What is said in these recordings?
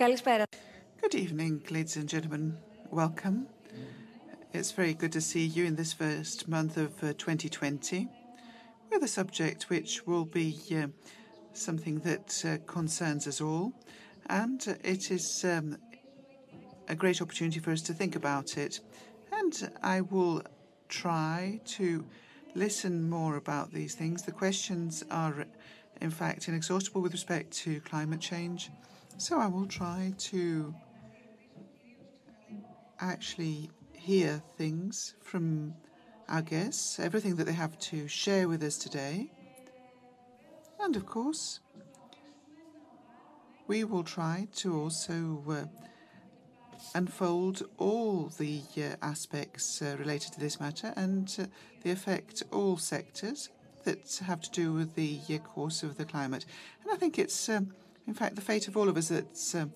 Καλησπέρα. Good evening, ladies and gentlemen. Welcome. It's very good to see you in this first month of 2020 with a subject which will be something that concerns us all, and it is a great opportunity for us to think about it. I will try to listen more about these things. The questions are, in fact, inexhaustible with respect to climate change, so I will try to actually hear things from our guests, everything that they have to share with us today. And of course, we will try to also uh, unfold all the uh, aspects uh, related to this matter and they affect all sectors that have to do with the course of the climate. And I think it's, um, in fact, the fate of all of us that's um,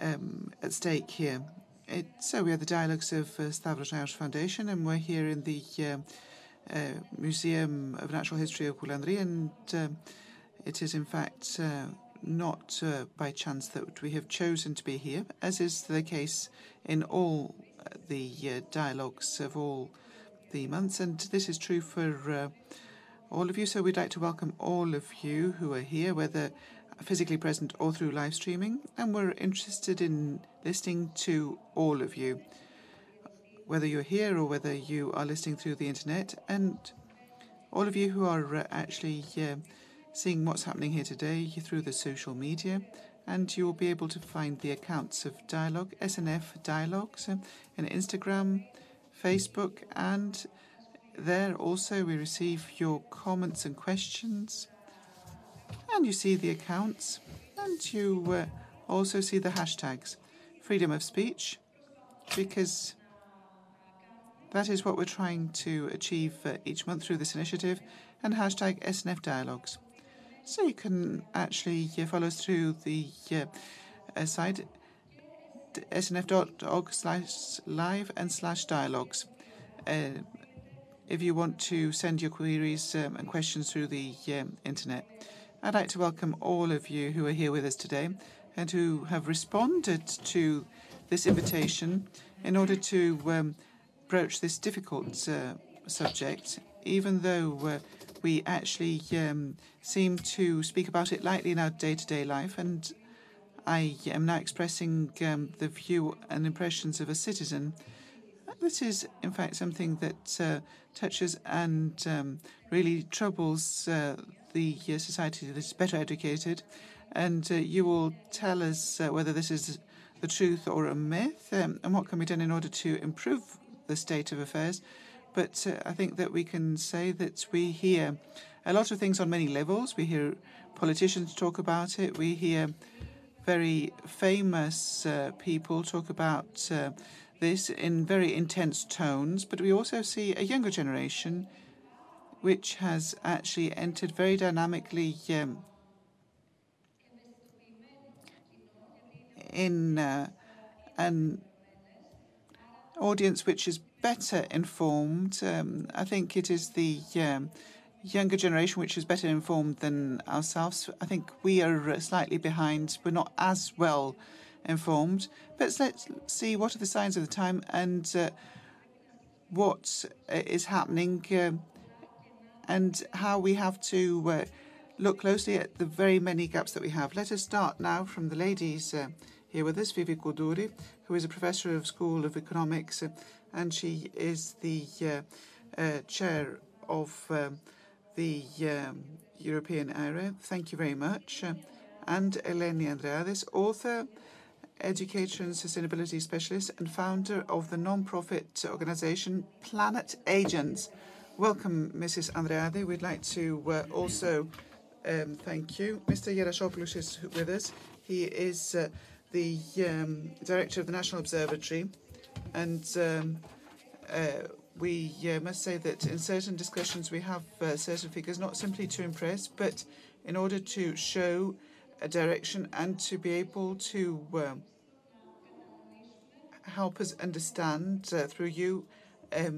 um, at stake here. It, so we are the Dialogues of uh, Stavros Niarchos Foundation, and we're here in the um, uh, Museum of Natural History of Goulandri, and it is, in fact, uh, not by chance that we have chosen to be here, as is the case in all the dialogues of all the months. And this is true for all of you. So we'd like to welcome all of you who are here, whether physically present or through live streaming. And we're interested in listening to all of you, whether you're here or whether you are listening through the internet. And all of you who are uh, actually seeing what's happening here today through the social media, and you will be able to find the accounts of Dialogue, SNF Dialogues, uh, in Instagram, Facebook, and there also we receive your comments and questions. And you see the accounts, and you uh, also see the hashtags, freedom of speech, because that is what we're trying to achieve uh, each month through this initiative, and hashtag SNF Dialogues. So you can actually uh, follow us through the site snf.org slash live and slash /dialogues if you want to send your queries um, and questions through the um, internet. I'd like to welcome all of you who are here with us today and who have responded to this invitation in order to um, broach this difficult uh, subject, even though uh, we actually um, seem to speak about it lightly in our day-to-day life. And I am now expressing um, the view and impressions of a citizen. This is, in fact, something that uh, touches and really troubles the uh, society that is better educated. And uh, you will tell us uh, whether this is the truth or a myth um, and what can be done in order to improve the state of affairs. But I think that we can say that we hear a lot of things on many levels. We hear politicians talk about it. We hear very famous people talk about this in very intense tones. But we also see a younger generation which has actually entered very dynamically um, in uh, an audience which is better informed. Um, I think it is the um, younger generation which is better informed than ourselves. I think we are uh, slightly behind. We're not as well informed. But let's see what are the signs of the time and uh, what is happening and how we have to uh, look closely at the very many gaps that we have. Let us start now from the ladies uh, here with us, Vivi Koundouri, who is a professor of School of Economics, uh, and she is the chair of the um, European area. Thank you very much. And Eleni Andreadis, author, educator, and sustainability specialist, and founder of the non-profit organization Planet Agents. Welcome, Mrs. Andreadis. We'd like to uh, also um, thank you. Mr. Gerasopoulos is with us. He is uh, the um, director of the National Observatory. And um, uh, we must say that in certain discussions, we have certain figures, not simply to impress, but in order to show a direction and to be able to help us understand through you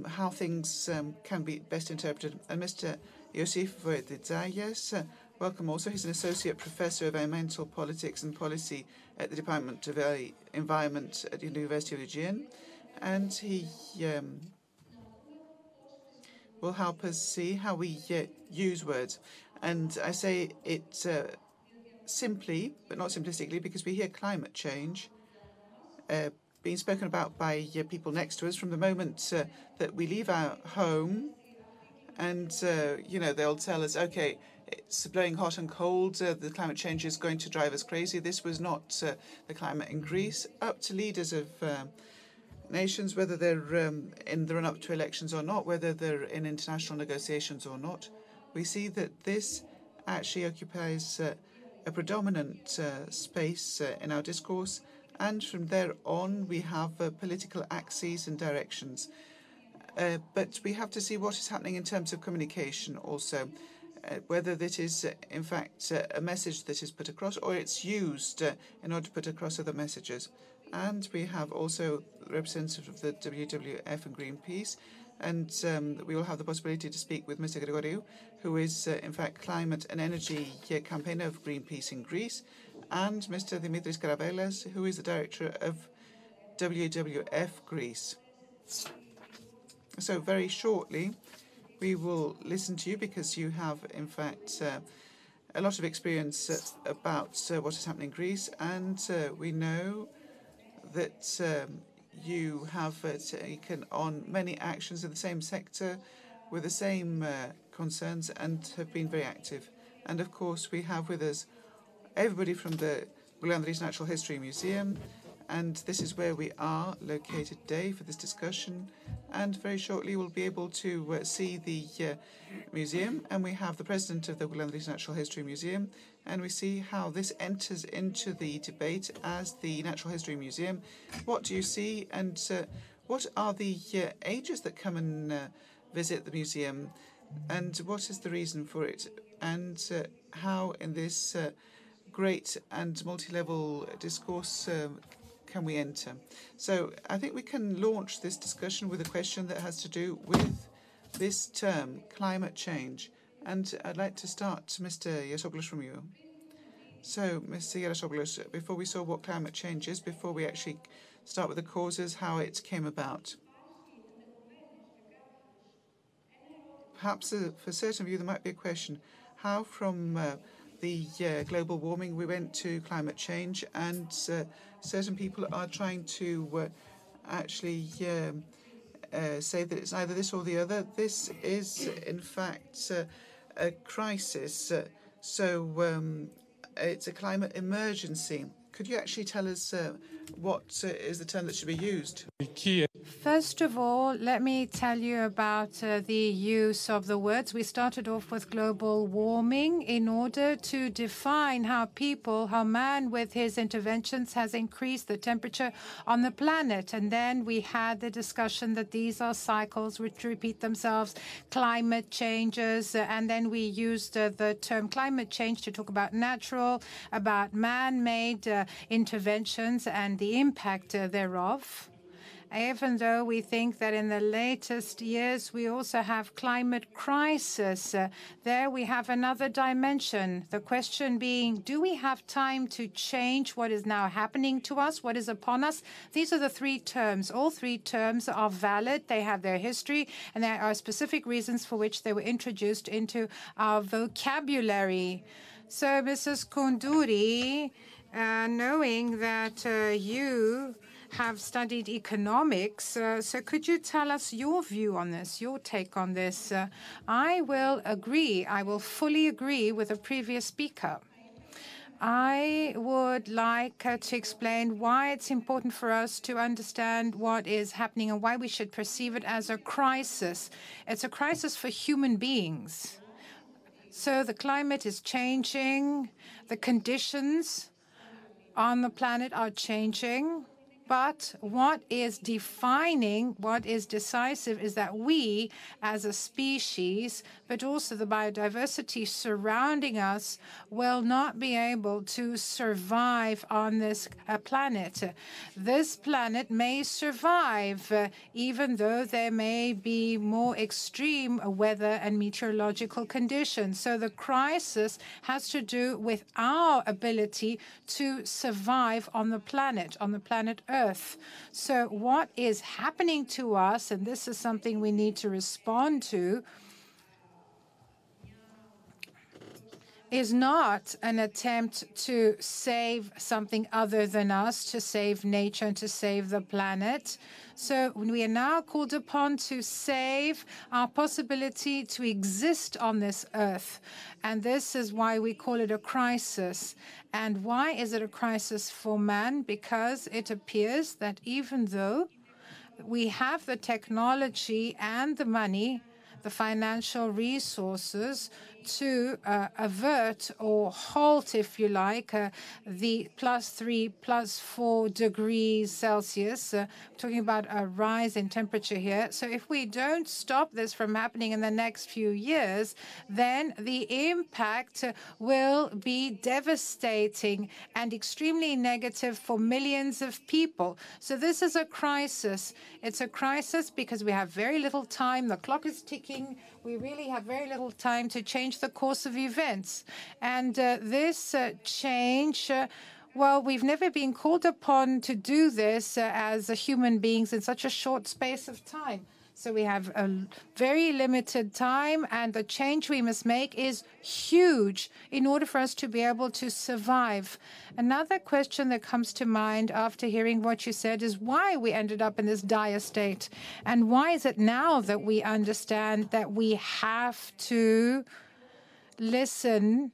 how things can be best interpreted. And Mr. Iosif Botetzagias, welcome also. He's an associate professor of environmental politics and policy at the Department of Environment at the University of Aegean, and he um, will help us see how we uh, use words. And I say it uh, simply, but not simplistically, because we hear climate change uh, being spoken about by uh, people next to us from the moment uh, that we leave our home. And, uh, you know, they'll tell us, okay, it's blowing hot and cold. Uh, the climate change is going to drive us crazy. This was not uh, the climate in Greece. Up to leaders of nations, whether they're um, in the run up to elections or not, whether they're in international negotiations or not, we see that this actually occupies a predominant space in our discourse. And from there on, we have uh, political axes and directions. but we have to see what is happening in terms of communication also. Uh, whether that is, uh, in fact, uh, a message that is put across or it's used in order to put across other messages. And we have also representatives of the WWF and Greenpeace. And um, we will have the possibility to speak with Mr. Gregoriou, who is, uh, in fact, climate and energy campaigner of Greenpeace in Greece, and Mr. Dimitris Karavellas, who is the director of WWF Greece. So, very shortly, we will listen to you because you have, in fact, uh, a lot of experience uh, about uh, what is happening in Greece, and uh, we know that um, you have uh, taken on many actions in the same sector with the same uh, concerns and have been very active. And of course, we have with us everybody from the Goulandris Natural History Museum, and this is where we are located today for this discussion. And very shortly, we'll be able to uh, see the uh, museum. And we have the president of the Goulandris Natural History Museum, and we see how this enters into the debate as the Natural History Museum. What do you see, and uh, what are the uh, ages that come and uh, visit the museum, and what is the reason for it, and uh, how in this great and multi-level discourse um, can we enter? So I think we can launch this discussion with a question that has to do with this term, climate change. And I'd like to start, Mr. Yasoglos, from you. So, Mr. Yarasoglos, before we saw what climate change is, before we actually start with the causes, how it came about. Perhaps uh, for certain of you, there might be a question how, from uh, the uh, global warming, we went to climate change, and uh, certain people are trying to uh, actually um, uh, say that it's either this or the other. This is, in fact, uh, a crisis. So um, it's a climate emergency. Could you actually tell us what is the term that should be used? First of all, let me tell you about uh, the use of the words. We started off with global warming in order to define how people, how man with his interventions has increased the temperature on the planet. And then we had the discussion that these are cycles which repeat themselves, climate changes. And then we used uh, the term climate change to talk about natural, about man made uh, interventions and the impact uh, thereof even though we think that in the latest years we also have climate crisis. Uh, there we have another dimension. The question being, do we have time to change what is now happening to us, what is upon us? These are the three terms. All three terms are valid. They have their history, and there are specific reasons for which they were introduced into our vocabulary. So, Mrs. Koundouri, uh, knowing that uh, you have studied economics. Uh, so could you tell us your view on this, your take on this? Uh, I will agree, I will fully agree with the previous speaker. I would like uh, to explain why it's important for us to understand what is happening and why we should perceive it as a crisis. It's a crisis for human beings. So the climate is changing, the conditions on the planet are changing But what is defining, what is decisive, is that we as a species, but also the biodiversity surrounding us, will not be able to survive on this uh, planet. This planet may survive, uh, even though there may be more extreme weather and meteorological conditions. So the crisis has to do with our ability to survive on the planet, on the planet Earth earth. So, what is happening to us, and this is something we need to respond to, is not an attempt to save something other than us, to save nature and to save the planet. So we are now called upon to save our possibility to exist on this earth. And this is why we call it a crisis. And why is it a crisis for man? Because it appears that even though we have the technology and the money, the financial resources to uh, avert or halt, if you like, uh, the plus three, plus four degrees Celsius. Uh, talking about a rise in temperature here. So if we don't stop this from happening in the next few years, then the impact will be devastating and extremely negative for millions of people. So this is a crisis. It's a crisis because we have very little time. The clock is ticking. We really have very little time to change the course of events. And uh, this uh, change, uh, well, we've never been called upon to do this uh, as human beings in such a short space of time. So we have a very limited time, and the change we must make is huge in order for us to be able to survive. Another question that comes to mind after hearing what you said is why we ended up in this dire state. And why is it now that we understand that we have to listen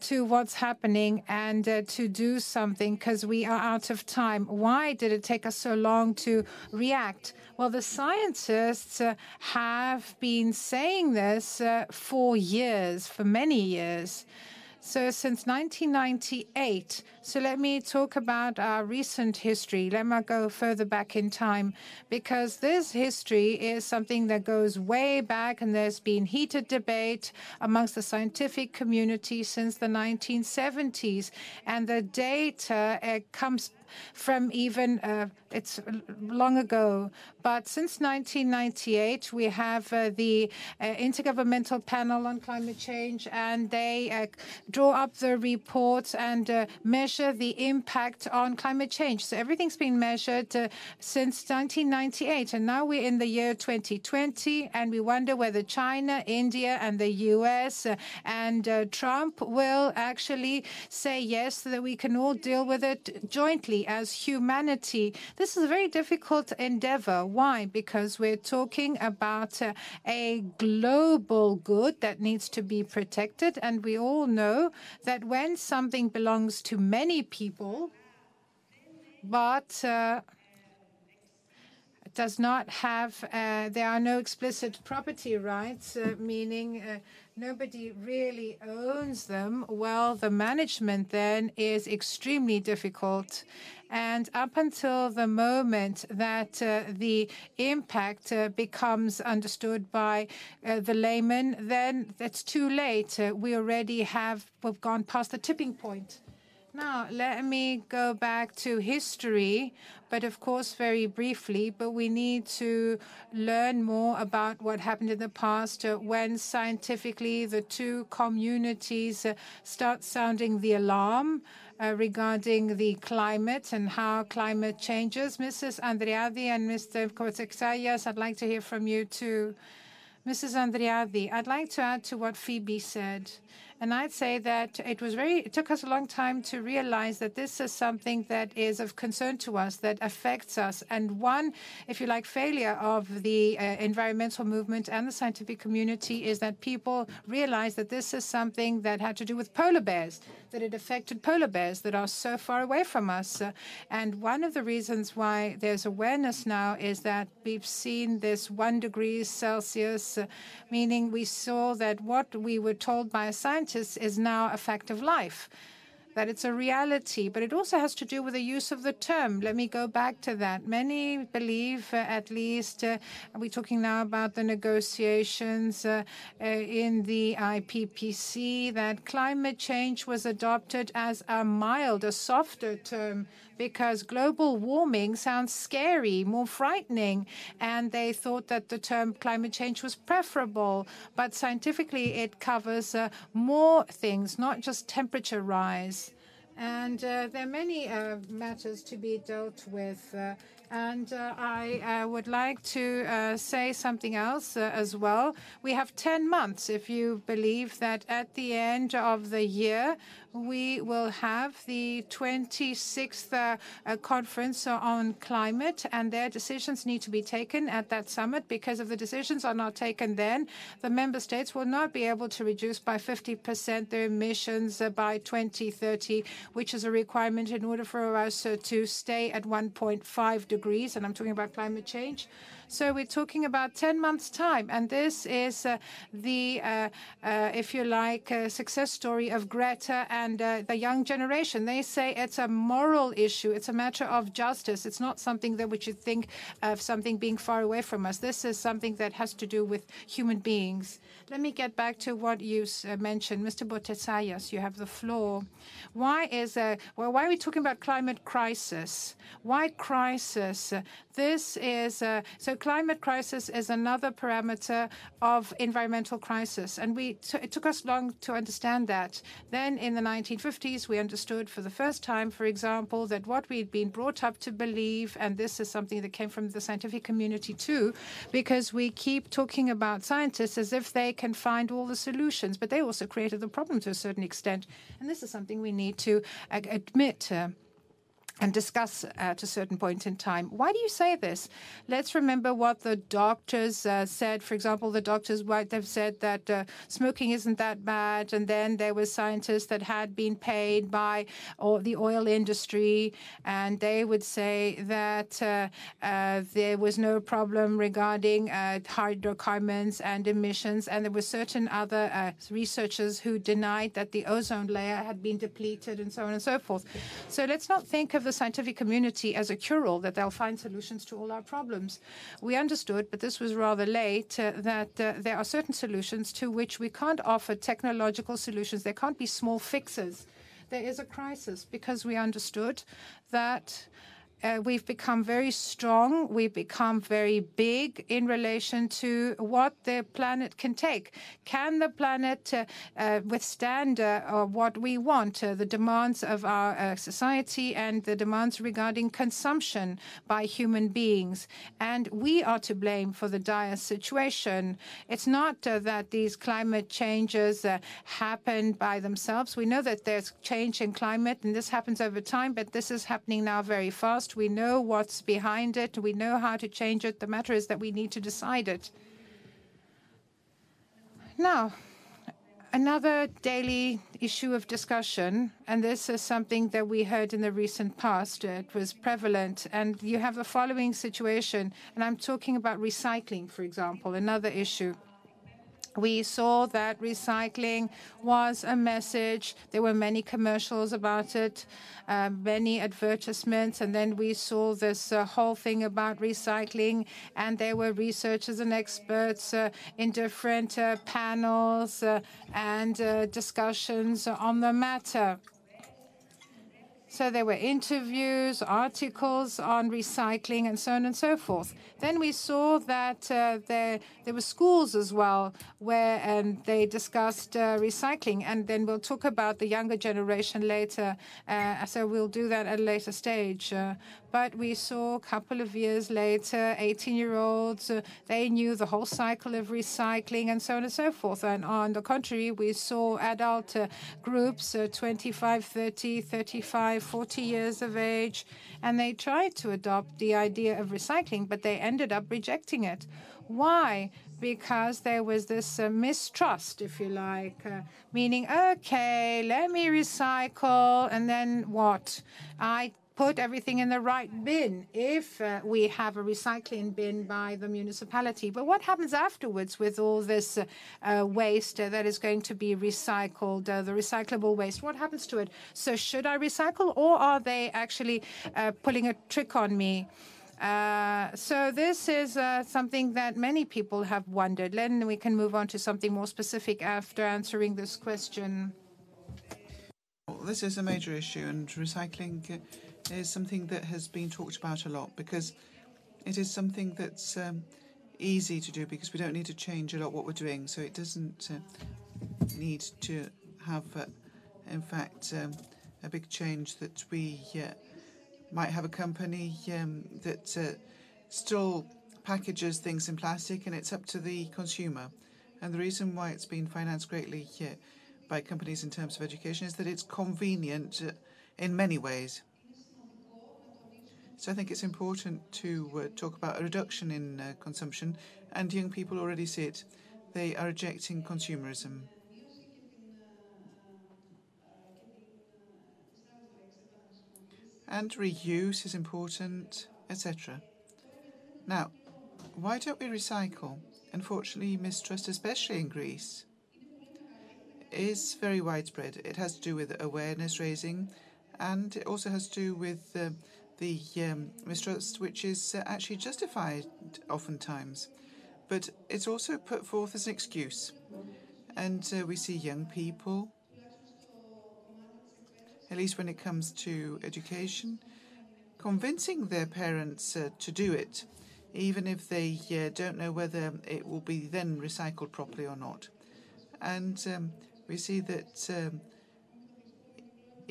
to what's happening and uh, to do something because we are out of time. Why did it take us so long to react? Well, the scientists uh, have been saying this uh, for years, for many years. So since 1998, so let me talk about our recent history. Let me go further back in time because this history is something that goes way back and there's been heated debate amongst the scientific community since the 1970s. And the data comes from even uh, it's long ago. But since 1998, we have uh, the uh, Intergovernmental Panel on Climate Change, and they uh, draw up the reports and uh, measure the impact on climate change. So everything's been measured since 1998, and now we're in the year 2020, and we wonder whether China, India, and the U.S. and Trump will actually say yes, so that we can all deal with it jointly as humanity. This is a very difficult endeavor. Why? Because we're talking about uh, a global good that needs to be protected. And we all know that when something belongs to many people, but uh, does not have, uh, there are no explicit property rights, uh, meaning uh, nobody really owns them, well, the management then is extremely difficult. And up until the moment that uh, the impact uh, becomes understood by uh, the layman, then it's too late. Uh, we already have we've gone past the tipping point. Now, let me go back to history, but of course, very briefly. But we need to learn more about what happened in the past uh, when scientifically the two communities uh, start sounding the alarm uh, regarding the climate and how climate changes. Mrs. Andreadi and Mr. Kovatsexayas, I'd like to hear from you too. Mrs. Andreadi, I'd like to add to what Phoebe said. And I'd say that it was very, it took us a long time to realize that this is something that is of concern to us, that affects us. And one, if you like, failure of the uh, environmental movement and the scientific community is that people realized that this is something that had to do with polar bears, that it affected polar bears that are so far away from us. Uh, and one of the reasons why there's awareness now is that we've seen this one degree Celsius, uh, meaning we saw that what we were told by a scientist is now a fact of life. that it's a reality, but it also has to do with the use of the term. Let me go back to that. Many believe, uh, at least, uh, we're talking now about the negotiations uh, uh, in the IPCC, that climate change was adopted as a mild, a softer term because global warming sounds scary, more frightening, and they thought that the term climate change was preferable. But scientifically, it covers uh, more things, not just temperature rise. And uh, there are many uh, matters to be dealt with. Uh, and uh, I uh, would like to uh, say something else as well. We have 10 months if you believe that at the end of the year, we will have the 26th uh, conference on climate, and their decisions need to be taken at that summit because if the decisions are not taken then, the member states will not be able to reduce by 50% their emissions uh, by 2030, which is a requirement in order for us uh, to stay at 1.5 degrees, and I'm talking about climate change. So we're talking about 10 months' time, and this is uh, the, uh, uh, if you like, success story of Greta and the young generation. They say it's a moral issue, it's a matter of justice. It's not something that we should think of something being far away from us. This is something that has to do with human beings. Let me get back to what you uh, mentioned, Mr. Botetzagias. You have the floor. Why is uh, well? Why are we talking about climate crisis? Why crisis? This is uh, so. Climate crisis is another parameter of environmental crisis, and we it took us long to understand that. Then, in the 1950s, we understood for the first time, for example, that what we'd been brought up to believe, and this is something that came from the scientific community too, because we keep talking about scientists as if they can find all the solutions, but they also created the problem to a certain extent, and this is something we need to uh, admit. Uh, Uh, and discuss at a certain point in time. Why do you say this? Let's remember what the doctors uh, said. For example, the doctors might have said that uh, smoking isn't that bad, and then there were scientists that had been paid by or the oil industry, and they would say that uh, uh there was no problem regarding uh, hydrocarbons and emissions, and there were certain other uh, researchers who denied that the ozone layer had been depleted, and so on and so forth. So let's not think of the scientific community as a cure-all, that they'll find solutions to all our problems. We understood, but this was rather late, uh, that uh, there are certain solutions to which we can't offer technological solutions. There can't be small fixes. There is a crisis because we understood that uh, we've become very strong, we've become very big in relation to what the planet can take. Can the planet uh, uh, withstand uh, what we want, uh, the demands of our uh, society and the demands regarding consumption by human beings? And we are to blame for the dire situation. It's not that these climate changes happen by themselves. We know that there's change in climate and this happens over time, but this is happening now very fast. We know what's behind it. We know how to change it. The matter is that we need to decide it. Now, another daily issue of discussion, and this is something that we heard in the recent past. It was prevalent, and you have the following situation, and I'm talking about recycling, for example, another issue we saw that recycling was a message. There were many commercials about it, uh, many advertisements, and then we saw this uh, whole thing about recycling, and there were researchers and experts uh, in different uh, panels uh, and uh, discussions on the matter. So there were interviews, articles on recycling, and so on and so forth. Then we saw that uh, there there were schools as well where um, they discussed uh, recycling, and then we'll talk about the younger generation later. Uh, so we'll do that at a later stage. Uh, but we saw a couple of years later, 18-year-olds, uh, they knew the whole cycle of recycling, and so on and so forth. And on the contrary, we saw adult uh, groups, 25, 30, 35 40 years of age, and they tried to adopt the idea of recycling, but they ended up rejecting it. Why? Because there was this uh, mistrust, if you like, uh, meaning, okay, let me recycle, and then what? I put everything in the right bin if uh, we have a recycling bin by the municipality. But what happens afterwards with all this uh, uh, waste that is going to be recycled, uh, the recyclable waste? What happens to it? So should I recycle or are they actually uh, pulling a trick on me? Uh, so this is uh, something that many people have wondered. Then we can move on to something more specific after answering this question. Well, this is a major issue, and recycling is something that has been talked about a lot because it is something that's um, easy to do because we don't need to change a lot what we're doing. So it doesn't uh, need to have, uh, in fact, um, a big change that we uh, might have a company um, that uh, still packages things in plastic and it's up to the consumer. And the reason why it's been financed greatly uh, by companies in terms of education is that it's convenient uh, in many ways. So I think it's important to uh, talk about a reduction in uh, consumption, and young people already see it. They are rejecting consumerism. And reuse is important, etc. Now, why don't we recycle? Unfortunately, mistrust, especially in Greece, is very widespread. It has to do with awareness raising, and it also has to do with uh, the um, mistrust, which is uh, actually justified oftentimes. But it's also put forth as an excuse. And uh, we see young people, at least when it comes to education, convincing their parents uh, to do it, even if they uh, don't know whether it will be then recycled properly or not. And um, we see that um,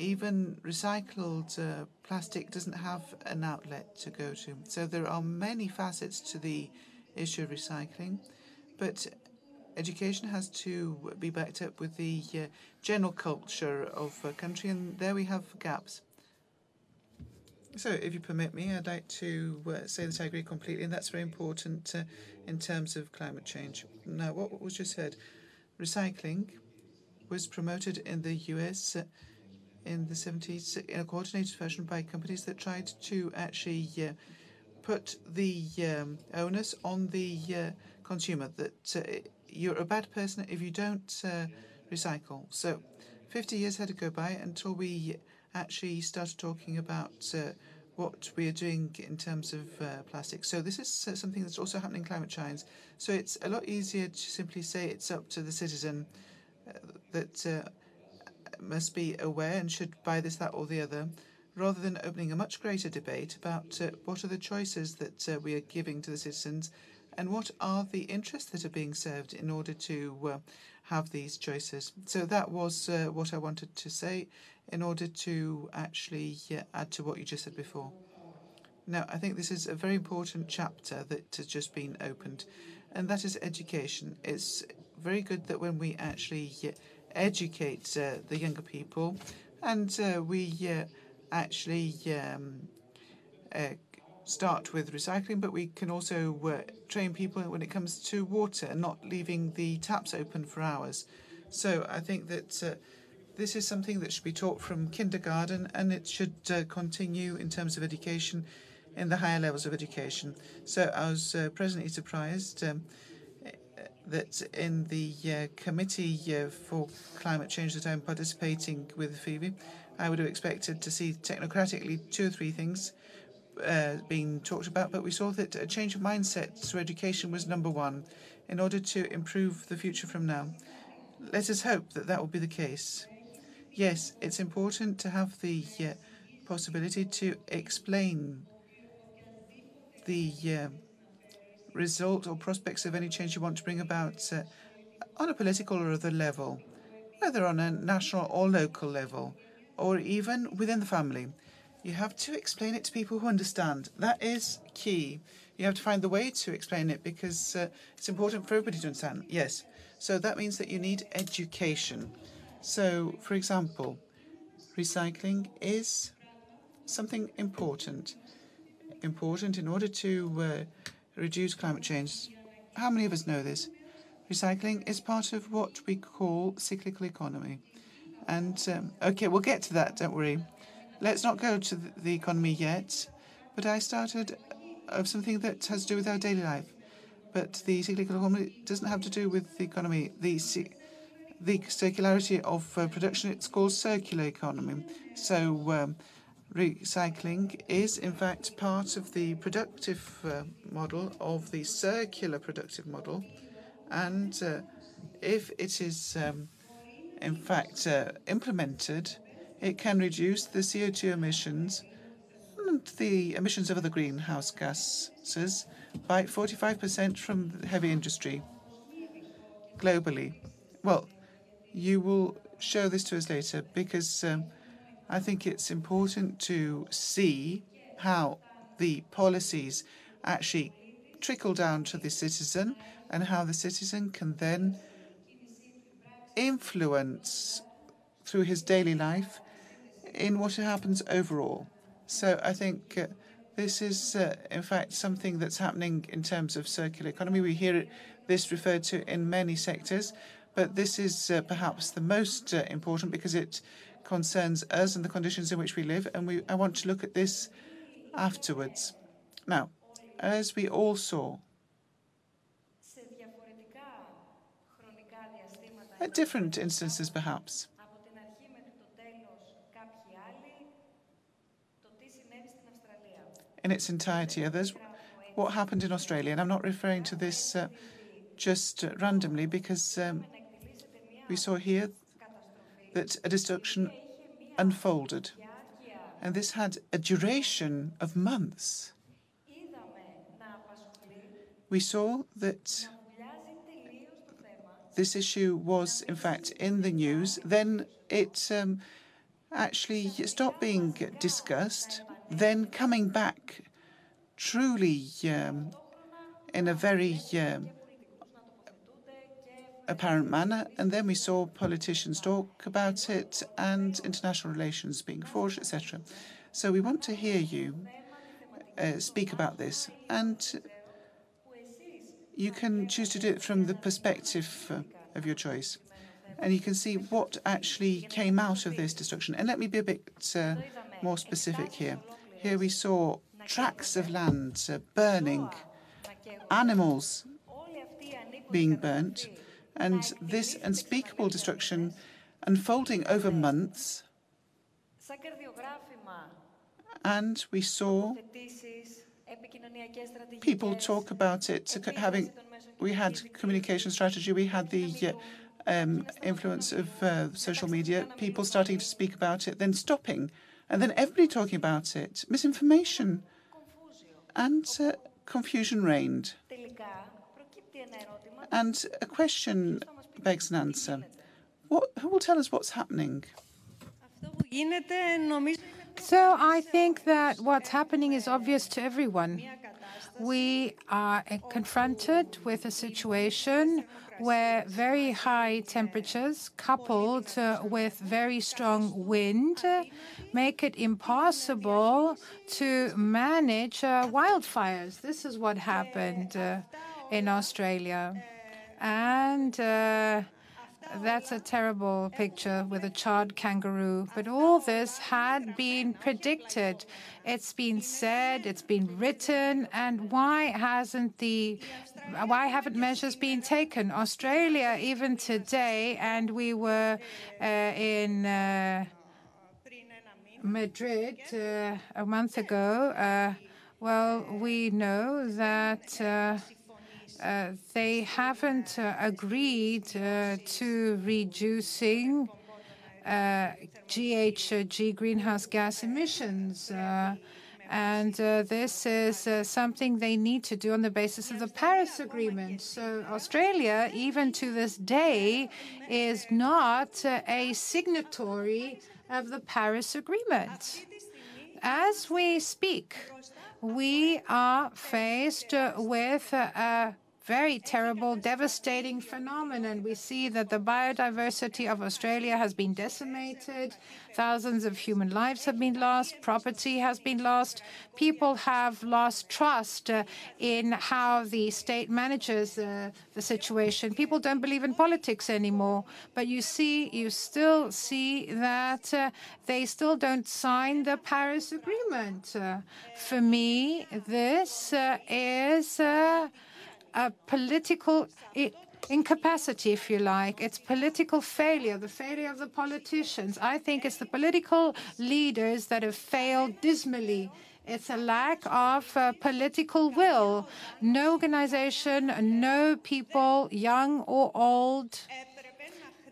even recycled uh, plastic doesn't have an outlet to go to. So there are many facets to the issue of recycling, but education has to be backed up with the uh, general culture of a country, and there we have gaps. So, if you permit me, I'd like to uh, say that I agree completely, and that's very important uh, in terms of climate change. Now, what was just said, recycling was promoted in the US in the 70s in a coordinated fashion by companies that tried to actually uh, put the um, onus on the uh, consumer that uh, you're a bad person if you don't uh, recycle. So 50 years had to go by until we actually started talking about uh, what we are doing in terms of uh, plastic. So this is something that's also happening in climate change. So it's a lot easier to simply say it's up to the citizen that uh, must be aware and should buy this, that, or the other, rather than opening a much greater debate about uh, what are the choices that uh, we are giving to the citizens and what are the interests that are being served in order to uh, have these choices. So that was uh, what I wanted to say in order to actually add to what you just said before. Now, I think this is a very important chapter that has just been opened, and that is education. It's very good that when we actually educate uh, the younger people and uh, we uh, actually um, start with recycling, but we can also train people when it comes to water not leaving the taps open for hours. So I think that this is something that should be taught from kindergarten and it should uh, continue in terms of education in the higher levels of education. So I was uh, presently surprised um, that in the uh, committee uh, for climate change that I'm participating with Phoebe, I would have expected to see technocratically two or three things uh, being talked about, but we saw that a change of mindset to education was number one in order to improve the future from now. Let us hope that that will be the case. Yes, it's important to have the uh, possibility to explain the uh, result or prospects of any change you want to bring about uh, on a political or other level, whether on a national or local level, or even within the family. You have to explain it to people who understand. That is key. You have to find the way to explain it because uh, it's important for everybody to understand. Yes. So that means that you need education. So, for example, recycling is something important. Important in order to uh, reduce climate change. How many of us know this? Recycling is part of what we call cyclical economy. And um, okay, we'll get to that, don't worry. let's not go to the economy yet, but I started of something that has to do with our daily life. But the cyclical economy doesn't have to do with the economy. The the circularity of uh, production, it's called circular economy. So um, recycling is, in fact, part of the productive uh, model, of the circular productive model. And uh, if it is, um, in fact, uh, implemented, it can reduce the CO2 emissions and the emissions of other greenhouse gases by 45% from heavy industry globally. Well, you will show this to us later because um, I think it's important to see how the policies actually trickle down to the citizen and how the citizen can then influence through his daily life in what happens overall. So I think uh, this is, uh, in fact, something that's happening in terms of circular economy. We hear it, this referred to in many sectors, but this is uh, perhaps the most uh, important because it concerns us and the conditions in which we live, and we, I want to look at this afterwards. Now, as we all saw, at different instances perhaps, in its entirety, others, what happened in Australia, and I'm not referring to this uh, just randomly because um, we saw here that a destruction unfolded, and this had a duration of months. We saw that this issue was, in fact, in the news. Then it um, actually stopped being discussed, then coming back truly um, in a very um, apparent manner. And then we saw politicians talk about it and international relations being forged, etc. So we want to hear you uh, speak about this. And you can choose to do it from the perspective uh, of your choice. And you can see what actually came out of this destruction. And let me be a bit uh, more specific here. Here we saw tracts of land uh, burning, animals being burnt, and this unspeakable destruction unfolding over months. And we saw people talk about it, having we had communication strategy, we had the um, influence of uh, social media, people starting to speak about it, then stopping, and then everybody talking about it, misinformation, and uh, confusion reigned. And a question begs an answer. What, who will tell us what's happening? So I think that what's happening is obvious to everyone. We are confronted with a situation where very high temperatures coupled with very strong wind make it impossible to manage uh, wildfires. This is what happened uh, in Australia. And uh, that's a terrible picture with a charred kangaroo. But all this had been predicted. It's been said, it's been written, and why hasn't the why haven't measures been taken? Australia, even today, and we were uh, in. Uh, Madrid uh, a month ago, uh, well, we know that uh, uh, they haven't uh, agreed uh, to reducing GHG greenhouse gas emissions. And uh, this is uh, something they need to do on the basis of the Paris Agreement. So, Australia, even to this day, is not uh, a signatory of the Paris Agreement. As we speak, we are faced with a very terrible, devastating phenomenon. We see that the biodiversity of Australia has been decimated. Thousands of human lives have been lost. Property has been lost. People have lost trust uh, in how the state manages uh, the situation. People don't believe in politics anymore. But you see, you still see that uh, they still don't sign the Paris Agreement. Uh, for me, this uh, is uh, a political incapacity, if you like. It's political failure, the failure of the politicians. I think it's the political leaders that have failed dismally. It's a lack of uh, political will. No organization, no people, young or old,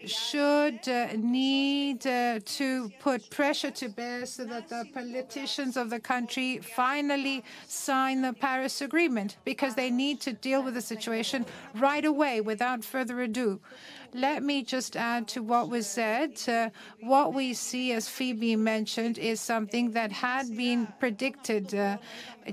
should uh, need uh, to put pressure to bear so that the politicians of the country finally sign the Paris Agreement because they need to deal with the situation right away without further ado. Let me just add to what was said. Uh, what we see, as Phoebe mentioned, is something that had been predicted. Uh,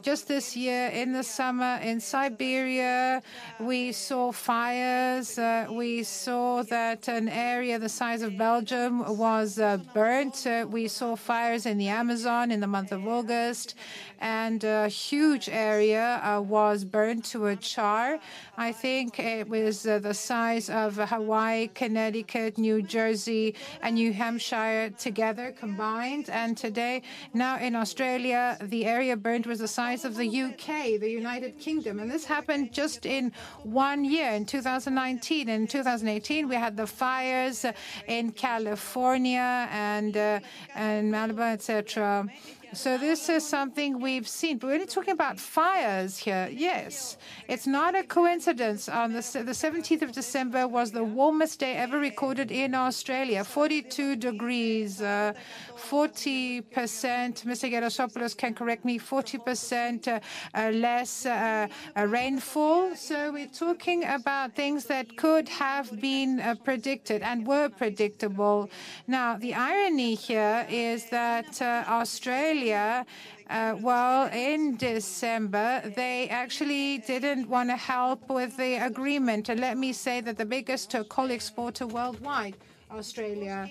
just this year in the summer in Siberia, we saw fires. Uh, we saw that an area the size of Belgium was burnt. We saw fires in the Amazon in the month of August, and a huge area was burned to a char. I think it was the size of Hawaii, Connecticut, New Jersey, and New Hampshire together combined. And today, now in Australia, the area burned was the size of the UK, the United Kingdom. And this happened just in one year, in 2019. In 2018, we had the fires in California and uh, and Malibu, etc. So this is something we've seen. But we're only talking about fires here. Yes, it's not a coincidence. On the, the 17th of December was the warmest day ever recorded in Australia, 42 degrees, uh, 40 percent. Mr. Gerasopoulos can correct me. 40 percent uh, uh, less rainfall. So we're talking about things that could have been predicted and were predictable. Now the irony here is that Australia uh, well, in December, they actually didn't want to help with the agreement. And let me say that the biggest coal exporter worldwide, Australia.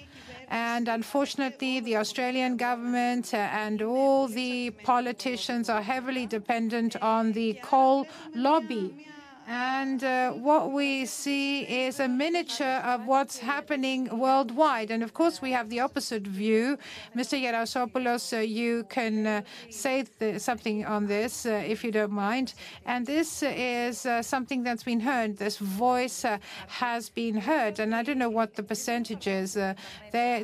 And unfortunately, the Australian government and all the politicians are heavily dependent on the coal lobby. And uh, what we see is a miniature of what's happening worldwide. And of course, we have the opposite view. Mr. Gerasopoulos, uh, you can uh, say th- something on this, uh, if you don't mind. And this is uh, something that's been heard. This voice uh, has been heard. And I don't know what the percentage is. There,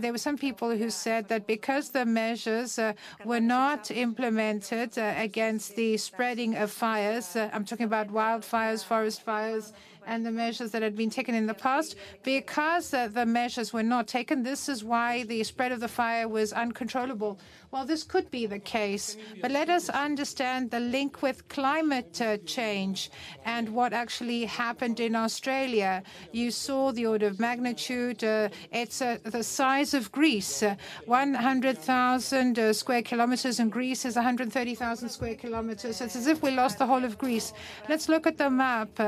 there were some people who said that because the measures were not implemented against the spreading of fires, I'm talking about wildfires, forest fires and the measures that had been taken in the past. Because uh, the measures were not taken, this is why the spread of the fire was uncontrollable. Well, this could be the case, but let us understand the link with climate uh, change and what actually happened in Australia. You saw the order of magnitude. Uh, it's uh, the size of Greece. 100,000 square kilometers in Greece is 130,000 square kilometers. It's as if we lost the whole of Greece. Let's look at the map.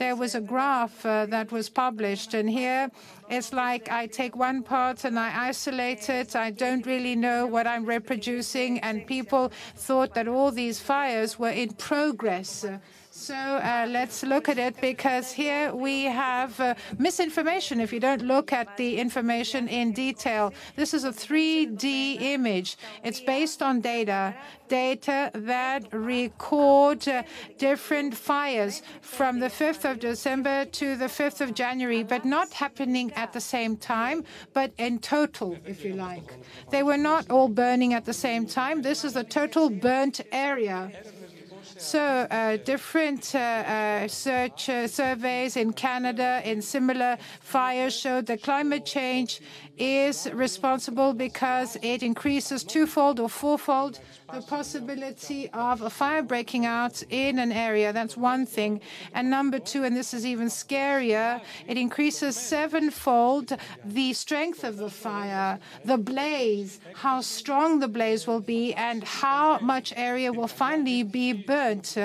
there was a graph that was published, and here it's like I take one part and I isolate it. I don't really know what I'm reproducing, and people thought that all these fires were in progress. So uh, let's look at it because here we have uh, misinformation if you don't look at the information in detail. This is a 3D image. It's based on data, data that record uh, different fires from the 5th of December to the 5th of January, but not happening at the same time, but in total, if you like. They were not all burning at the same time. This is the total burnt area. So, uh, different uh, uh, search surveys in Canada in similar fires showed that climate change is responsible because it increases twofold or fourfold the possibility of a fire breaking out in an area. That's one thing. And number two, and this is even scarier, it increases sevenfold the strength of the fire, the blaze, how strong the blaze will be, and how much area will finally be burnt.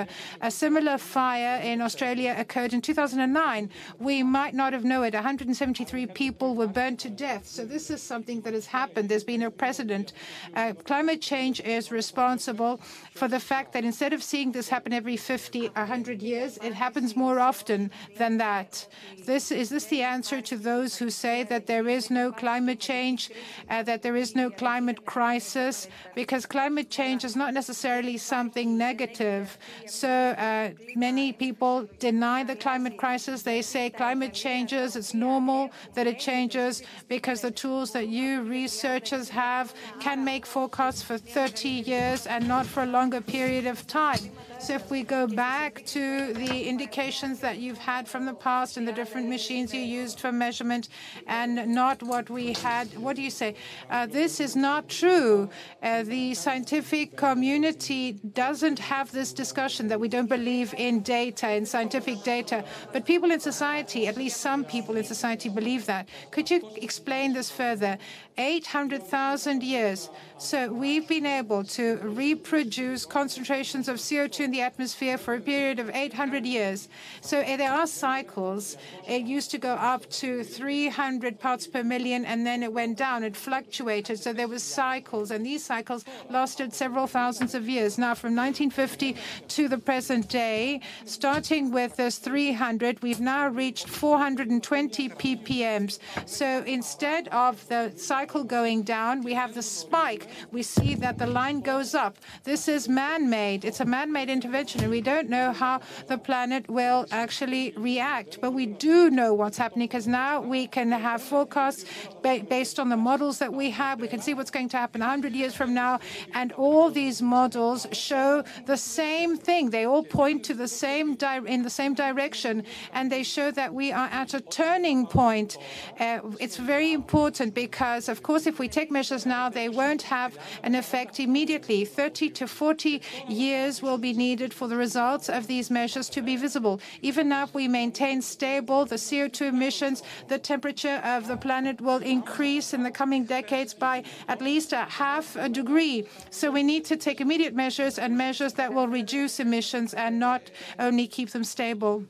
A similar fire in Australia occurred in 2009. We might not have known it. 173 people were burnt to death. So this is something that has happened. There's been a precedent. Uh, climate change is responsible responsible for the fact that instead of seeing this happen every 50, 100 years, it happens more often than that. This is this the answer to those who say that there is no climate change, uh, that there is no climate crisis? Because climate change is not necessarily something negative. So uh, many people deny the climate crisis. They say climate changes. It's normal that it changes because the tools that you researchers have can make forecasts for 30 years and not for a longer period of time. So if we go back to the indications that you've had from the past and the different machines you used for measurement and not what we had, what do you say? Uh, this is not true. Uh, the scientific community doesn't have this discussion that we don't believe in data, in scientific data. But people in society, at least some people in society, believe that. Could you explain this further? 800,000 years. So we've been able to reproduce concentrations of CO2 in the atmosphere for a period of 800 years. So eh, there are cycles. It used to go up to 300 parts per million, and then it went down. It fluctuated. So there was cycles, and these cycles lasted several thousands of years. Now, from 1950 to the present day, starting with this 300, we've now reached 420 ppms. So instead of the cycle going down, we have the spike. We see that the line goes up. This is man-made. It's a man-made intervention, and we don't know how the planet will actually react. But we do know what's happening because now we can have forecasts based on the models that we have. We can see what's going to happen 100 years from now, and all these models show the same thing. They all point to the same in the same direction, and they show that we are at a turning point. Uh, it's very important because, of course, if we take measures now, they won't have an effect immediately. 30 to 40 years will be needed for the results of these measures to be visible. Even now, if we maintain stable the CO2 emissions, the temperature of the planet will increase in the coming decades by at least a half a degree. So we need to take immediate measures and measures that will reduce emissions and not only keep them stable.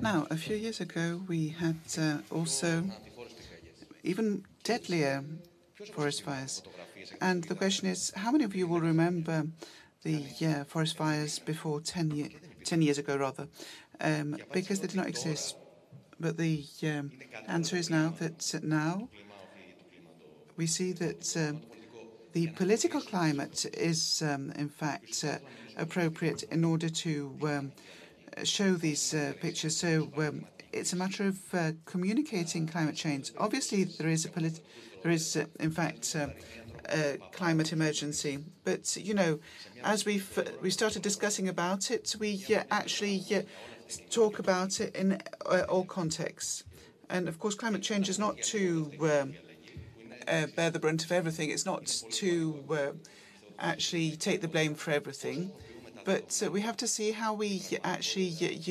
Now, a few years ago, we had uh, also even deadlier forest fires. And the question is, how many of you will remember the uh, forest fires before 10, year, 10 years ago, rather? Um, because they did not exist. But the um, answer is now that now we see that uh, the political climate is, um, in fact, uh, appropriate in order to um, show these uh, pictures. So um, it's a matter of uh, communicating climate change. Obviously, there is a there is, uh, in fact, uh, a climate emergency. But you know, as we we started discussing about it, we actually talk about it in all contexts. And of course, climate change is not to um, uh, bear the brunt of everything. It's not to uh, actually take the blame for everything. But uh, we have to see how we actually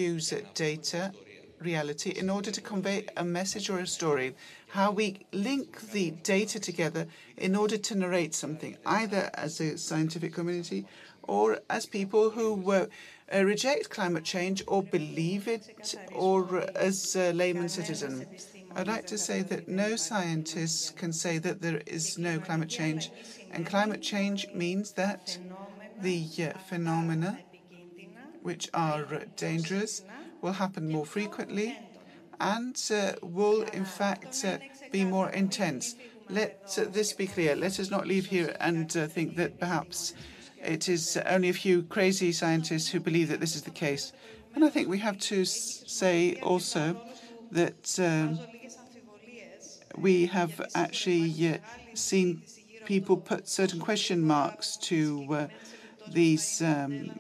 use data, reality, in order to convey a message or a story. How we link the data together in order to narrate something, either as a scientific community or as people who uh, reject climate change or believe it, or as a layman citizen. I'd like to say that no scientist can say that there is no climate change. And climate change means that the phenomena which are uh, dangerous will happen more frequently and uh, will, in fact, uh, be more intense. Let uh, this be clear. Let us not leave here and uh, think that perhaps it is only a few crazy scientists who believe that this is the case. And I think we have to say also that um, we have actually uh, seen people put certain question marks to uh, these um,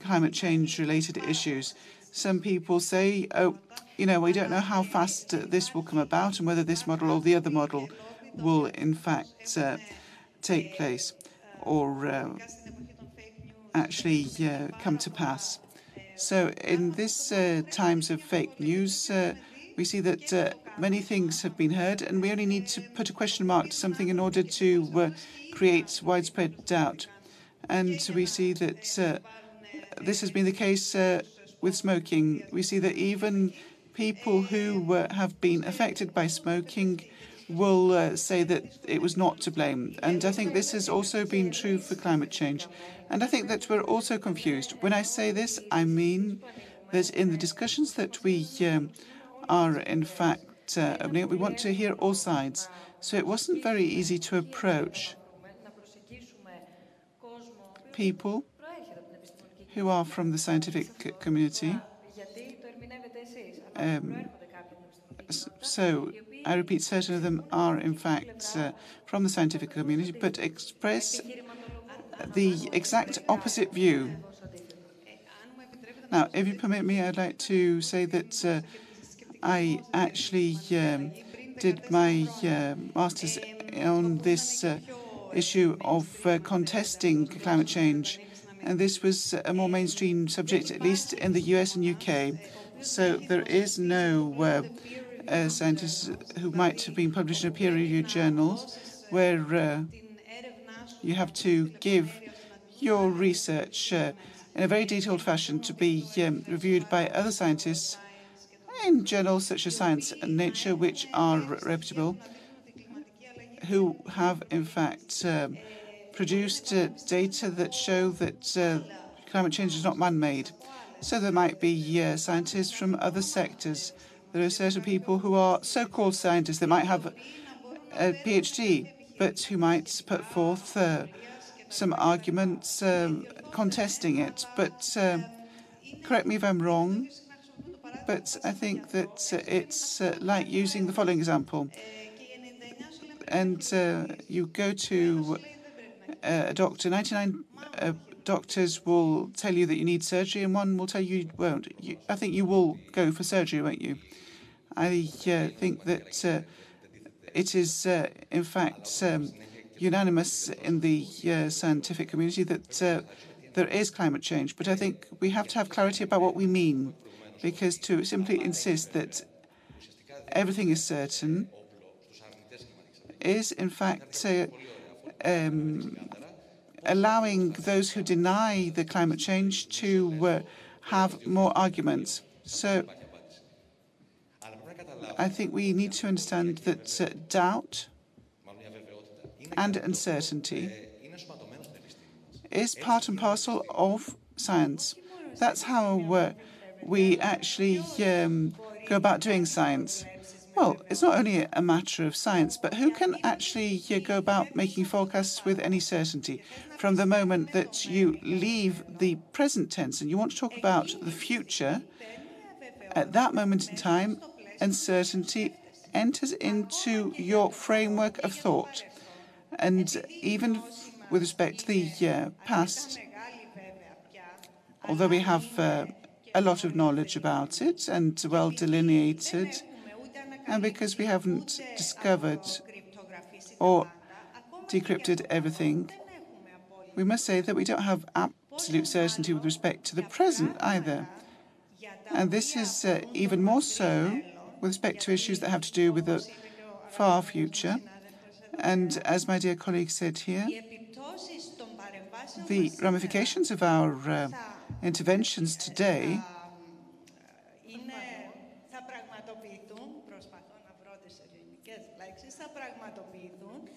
climate change related issues. some people say, oh, you know, we don't know how fast uh, this will come about and whether this model or the other model will, in fact, uh, take place or uh, actually uh, come to pass. So, in this uh, times of fake news, we see that uh, many things have been heard, and we only need to put a question mark to something in order to uh, create widespread doubt. And we see that uh, this has been the case uh, with smoking. We see that even people who uh, have been affected by smoking will uh, say that it was not to blame. And I think this has also been true for climate change. And I think that we're also confused. When I say this, I mean that in the discussions that we um, are, in fact, uh, opening up, we want to hear all sides. So it wasn't very easy to approach people who are from the scientific community. Um, so I repeat, certain of them are in fact uh, from the scientific community, but express the exact opposite view. Now, if you permit me, I'd like to say that uh, I actually um, did my uh, master's on this uh, issue of uh, contesting climate change, and this was a more mainstream subject, at least in the US and UK. So there is no uh, uh, scientists who might have been published in a peer-reviewed journal where uh, you have to give your research in a very detailed fashion to be um, reviewed by other scientists in journals such as Science and Nature, which are reputable, who have in fact um, produced uh, data that show that uh, climate change is not man-made. So there might be uh, scientists from other sectors. There are certain people who are so-called scientists. They might have a PhD, but who might put forth uh, some arguments um, contesting it. But uh, correct me if I'm wrong, but I think that uh, it's uh, like using the following example. And uh, you go to uh, a doctor, 99 uh, doctors will tell you that you need surgery, and one will tell you you won't. You, I think you will go for surgery, won't you? I think that it is, in fact, um, unanimous in the uh, scientific community that uh, there is climate change. But I think we have to have clarity about what we mean, because to simply insist that everything is certain is, in fact, uh, um, allowing those who deny the climate change to uh, have more arguments. So I think we need to understand that uh, doubt and uncertainty is part and parcel of science. That's how uh, we actually um, go about doing science. Well, it's not only a matter of science, but who can actually uh, go about making forecasts with any certainty? From the moment that you leave the present tense and you want to talk about the future, at that moment in time, uncertainty enters into your framework of thought. And even with respect to the uh, past, although we have uh, a lot of knowledge about it and well delineated, and because we haven't discovered or decrypted everything, we must say that we don't have absolute certainty with respect to the present either. And this is uh, even more so with respect to issues that have to do with the far future and as my dear colleague said here, the ramifications of our uh, interventions today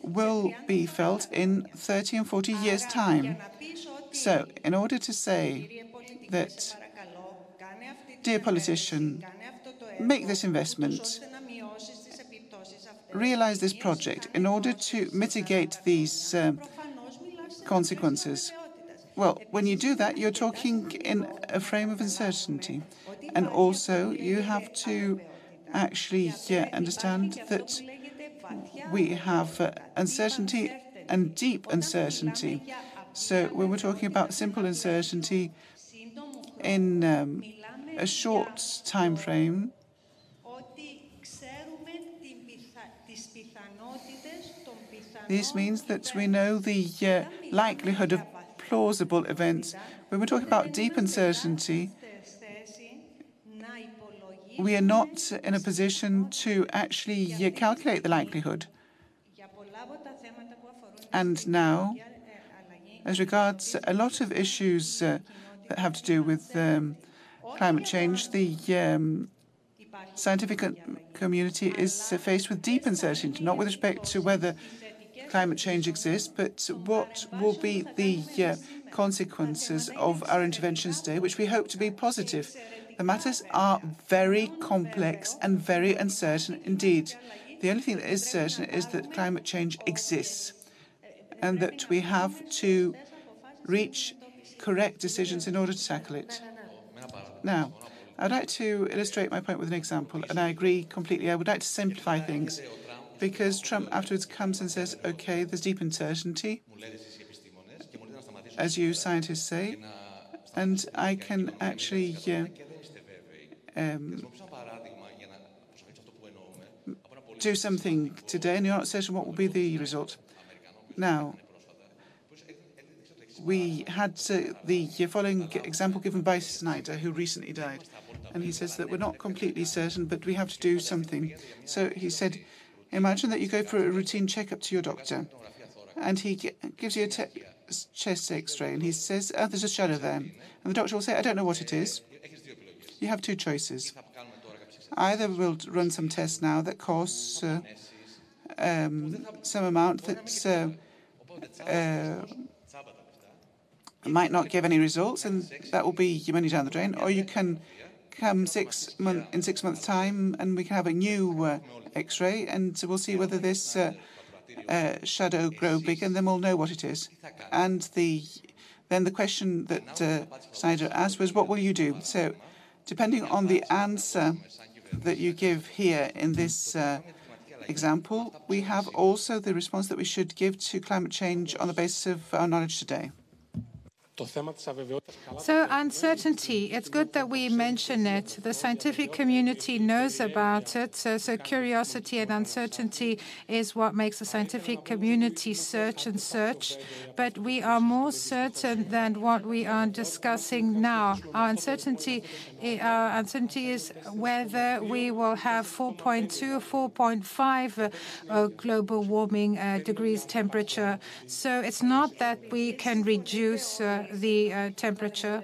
will be felt in 30 and 40 years' time. So, in order to say that, dear politician, make this investment realize this project in order to mitigate these uh, consequences? Well, when you do that, you're talking in a frame of uncertainty. And also, you have to actually yeah, understand that we have uh, uncertainty and deep uncertainty. So, when we're talking about simple uncertainty in um, a short time frame, this means that we know the uh, likelihood of plausible events. When we're talking about deep uncertainty, we are not in a position to actually uh, calculate the likelihood. And now, as regards a lot of issues uh, that have to do with um, climate change, the um, scientific community is faced with deep uncertainty, not with respect to whether climate change exists, but what will be the uh, consequences of our interventions today, which we hope to be positive. The matters are very complex and very uncertain indeed. The only thing that is certain is that climate change exists and that we have to reach correct decisions in order to tackle it. Now, I'd like to illustrate my point with an example, and I agree completely. I would like to simplify things because Trump afterwards comes and says, okay, there's deep uncertainty, as you scientists say, and I can actually um, do something today, and you're not certain what will be the result. Now, we had uh, the following example given by Snyder, who recently died. And he says that we're not completely certain, but we have to do something. So he said, imagine that you go for a routine checkup to your doctor, and he gives you a chest x-ray, and he says, oh, there's a shadow there. And the doctor will say, I don't know what it is. You have two choices. Either we'll run some tests now that costs uh, um, some amount that uh, uh, might not give any results, and that will be your money down the drain. Or you can come six month in six months' time, and we can have a new uh, X-ray, and we'll see whether this uh, uh, shadow grow big, and then we'll know what it is. And the then the question that uh, Snyder asked was, "What will you do?" So, depending on the answer that you give here in this uh, example, we have also the response that we should give to climate change on the basis of our knowledge today. So, uncertainty, it's good that we mention it. The scientific community knows about it. So, so, curiosity and uncertainty is what makes the scientific community search and search. But we are more certain than what we are discussing now. Our uncertainty, our uncertainty is whether we will have 4.2 or 4.5 uh, global warming uh, degrees temperature. So, it's not that we can reduce. Uh, the uh, temperature.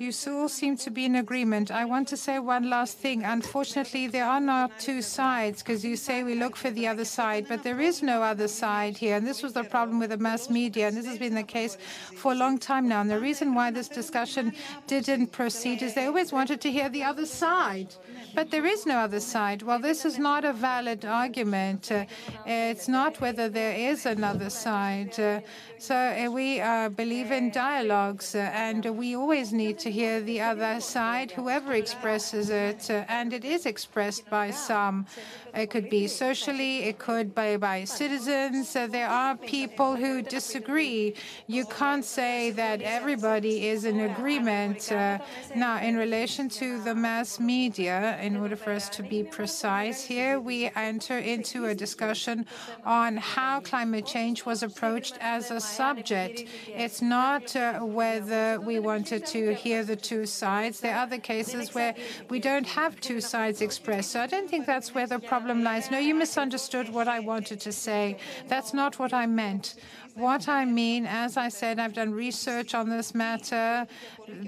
You all seem to be in agreement. I want to say one last thing. Unfortunately, there are not two sides because you say we look for the other side, but there is no other side here. And this was the problem with the mass media, and this has been the case for a long time now. And the reason why this discussion didn't proceed is they always wanted to hear the other side. But there is no other side. Well, this is not a valid argument. Uh, it's not whether there is another side. Uh, so uh, we uh, believe in dialogues, uh, and we always need to hear the other side, whoever expresses it, uh, and it is expressed by some. It could be socially, it could be by citizens. Uh, there are people who disagree. You can't say that everybody is in agreement. Uh, now, in relation to the mass media, in order for us to be precise here, we enter into a discussion on how climate change was approached as a subject. It's not uh, whether we wanted to hear the two sides. There are other cases where we don't have two sides expressed. So I don't think that's where the problem problem lies. No, you misunderstood what I wanted to say. That's not what I meant. What I mean, as I said, I've done research on this matter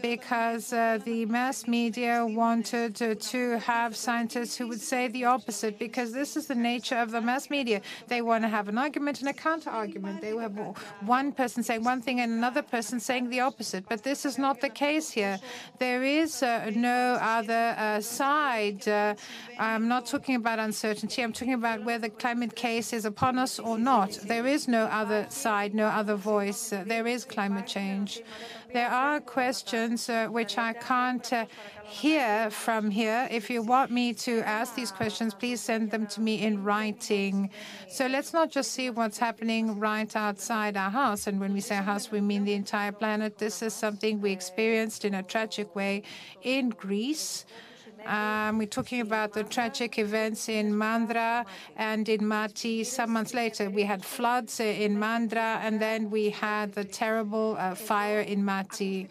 because uh, the mass media wanted uh, to have scientists who would say the opposite, because this is the nature of the mass media. They want to have an argument and a counter argument. They have one person saying one thing and another person saying the opposite. But this is not the case here. There is uh, no other uh, side. Uh, I'm not talking about uncertainty. I'm talking about whether the climate case is upon us or not. There is no other side, no other voice. There is climate change. There are questions uh, which I can't uh, hear from here. If you want me to ask these questions, please send them to me in writing. So let's not just see what's happening right outside our house. And when we say house, we mean the entire planet. This is something we experienced in a tragic way in Greece. Um, we're talking about the tragic events in Mandra and in Mati. Some months later, we had floods in Mandra, and then we had the terrible uh, fire in Mati.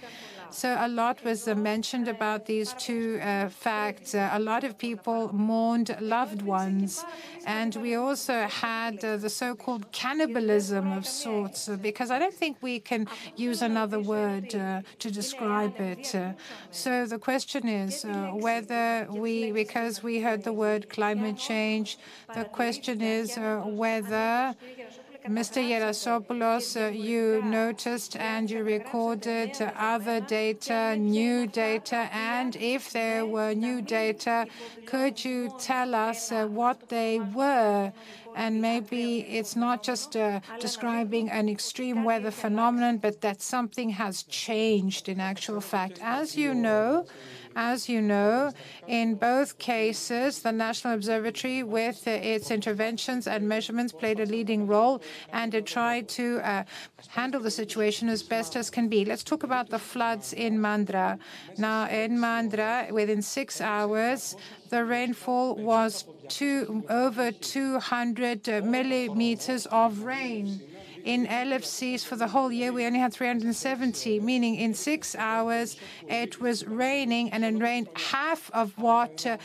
So a lot was uh, mentioned about these two uh, facts. Uh, a lot of people mourned loved ones. And we also had uh, the so called cannibalism of sorts, uh, because I don't think we can use another word uh, to describe it. so the question is whether we, because we heard the word climate change, the question is whether Mr. Gerasopoulos, uh, you noticed and you recorded other data, new data, and if there were new data, could you tell us uh, what they were? And maybe it's not just uh, describing an extreme weather phenomenon, but that something has changed in actual fact. As you know, as you know, in both cases, the National Observatory, with its interventions and measurements, played a leading role and it tried to uh, handle the situation as best as can be. Let's talk about the floods in Mandra. Now, in Mandra, within six hours, the rainfall was two, over 200 millimeters of rain in Elefsis for the whole year, we only had 370, meaning in six hours it was raining and it rained half of what uh,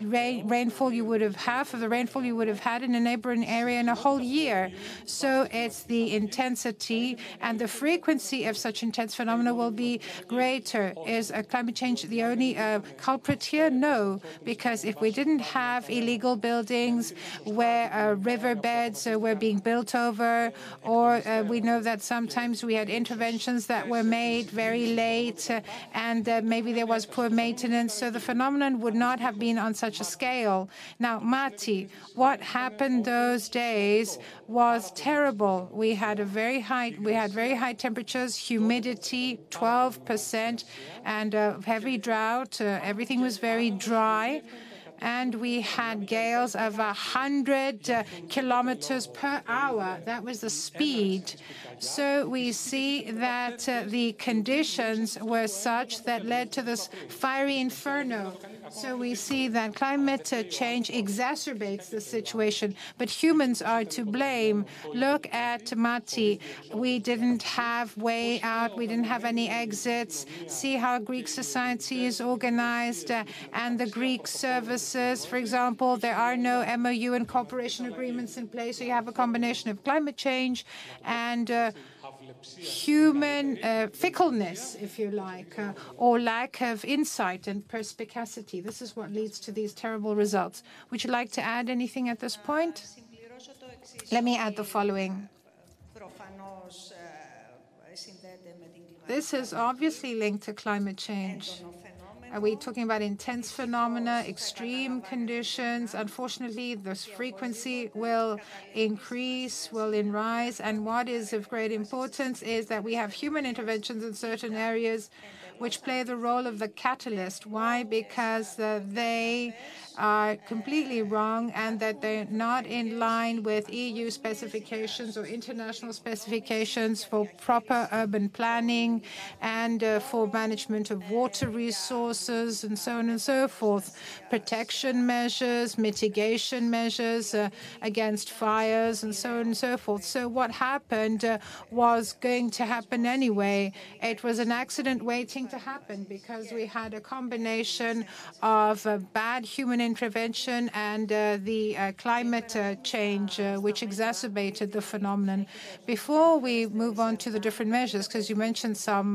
rain, rainfall you would have, half of the rainfall you would have had in a neighboring area in a whole year. So it's the intensity and the frequency of such intense phenomena will be greater. Is uh, climate change the only uh, culprit here? No, because if we didn't have illegal buildings where uh, riverbeds uh, were being built over, or uh, we know that sometimes we had interventions that were made very late uh, and uh, maybe there was poor maintenance. So the phenomenon would not have been on such a scale. Now, Mati, what happened those days was terrible. We had a very high, we had very high temperatures, humidity, 12%, and heavy drought. everything was very dry and we had gales of 100 uh, kilometers per hour. That was the speed. So we see that uh, the conditions were such that led to this fiery inferno. So we see that climate change exacerbates the situation, but humans are to blame. Look at Mati. We didn't have way out. We didn't have any exits. See how Greek society is organized uh, and the Greek for example, there are no MOU and cooperation agreements in place. So you have a combination of climate change and uh, human uh, fickleness, if you like, uh, or lack of insight and perspicacity. This is what leads to these terrible results. Would you like to add anything at this point? Let me add the following. This is obviously linked to climate change. Are we talking about intense phenomena, extreme conditions? Unfortunately, this frequency will increase, will in rise. And what is of great importance is that we have human interventions in certain areas which play the role of the catalyst. Why? Because uh, they are completely wrong and that they're not in line with EU specifications or international specifications for proper urban planning and uh, for management of water resources and so on and so forth. Protection measures, mitigation measures uh, against fires and so on and so forth. So what happened uh, was going to happen anyway. It was an accident waiting to happen because we had a combination of uh, bad human intervention and uh, the uh, climate uh, change, which exacerbated the phenomenon. Before we move on to the different measures, because you mentioned some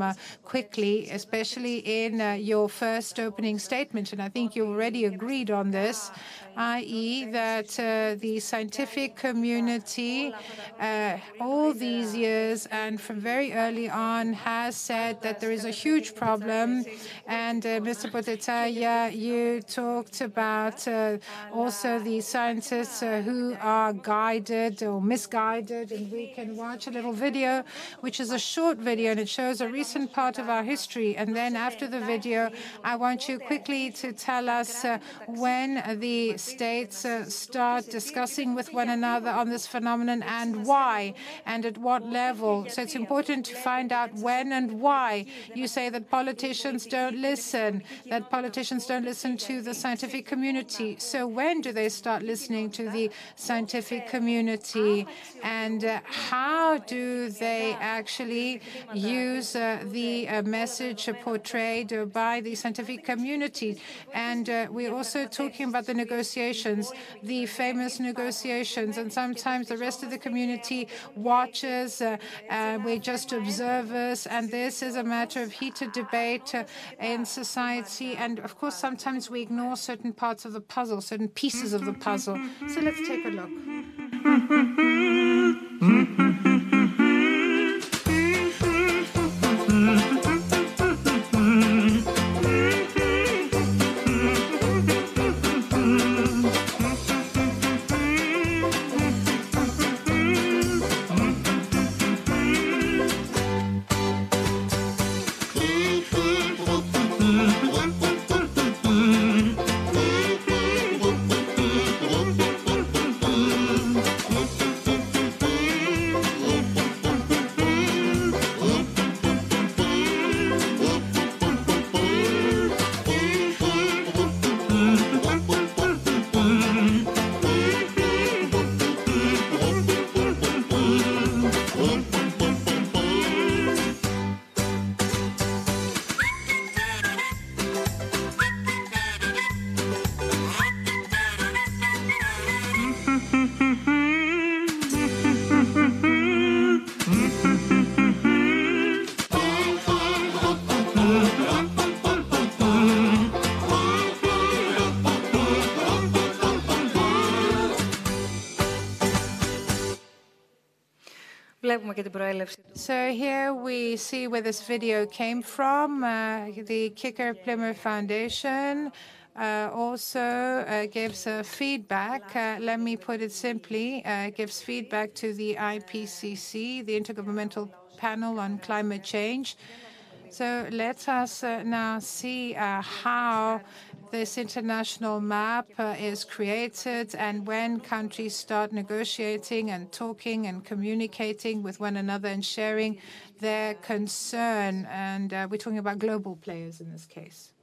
quickly, especially in your first opening statement, and I think you already agreed on this, i.e., that the scientific community all these years and from very early on has said that there is a huge problem. And Mr. Botetzagias, you talked about uh, also the scientists uh, who are guided or misguided. And we can watch a little video, which is a short video, and it shows a recent part of our history. And then after the video, I want you quickly to tell us uh, when the states start discussing with one another on this phenomenon and why and at what level. So it's important to find out when and why. You say that politicians don't listen, that politicians don't listen to the scientific community. So when do they start listening to the scientific community? And uh, how do they actually use uh, the uh, message portrayed by the scientific community? And uh, we're also talking about the negotiations, the famous negotiations, and sometimes the rest of the community watches. Uh, we're just observers, and this is a matter of heated debate uh, in society. And of course, sometimes we ignore certain parts of the puzzle, certain pieces of the puzzle. So let's take a look. So here we see where this video came from. Uh, the Kicker Plymouth Foundation uh, also uh, gives feedback. Uh, let me put it simply: uh, gives feedback to the IPCC, the Intergovernmental Panel on Climate Change. So let us uh, now see how this international map uh, is created and when countries start negotiating and talking and communicating with one another and sharing their concern. And uh, we're talking about global players in this case.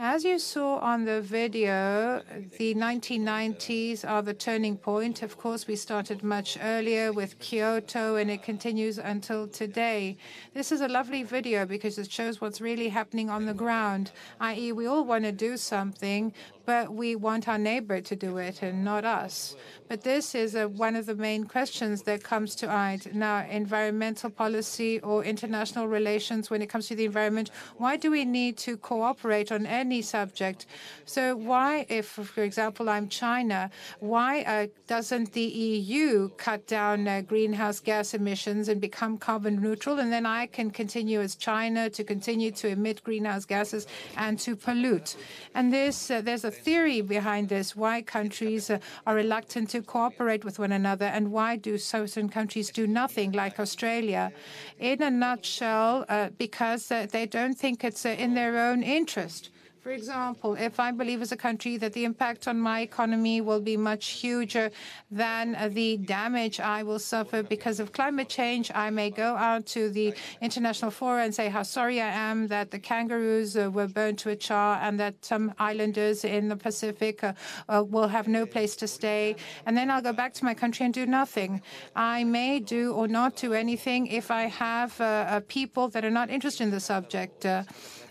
As you saw on the video, the 1990s are the turning point. Of course, we started much earlier with Kyoto, and it continues until today. This is a lovely video because it shows what's really happening on the ground, i.e., we all want to do something, but we want our neighbor to do it and not us. But this is a, one of the main questions that comes to mind now environmental policy or international relations when it comes to the environment. Why do we need to cooperate on any subject? So, why, if, for example, I'm China, why uh, doesn't the EU cut down uh, greenhouse gas emissions and become carbon neutral? And then I can continue as China to continue to emit greenhouse gases and to pollute. And this, uh, there's a theory behind this why countries uh, are reluctant to cooperate with one another, and why do certain countries do nothing, like Australia? In a nutshell, uh, because uh, they don't think it's in their own interest. For example, if I believe as a country that the impact on my economy will be much huger than the damage I will suffer because of climate change, I may go out to the international forum and say how sorry I am that the kangaroos uh, were burned to a char and that some islanders in the Pacific uh, uh, will have no place to stay. And then I'll go back to my country and do nothing. I may do or not do anything if I have people that are not interested in the subject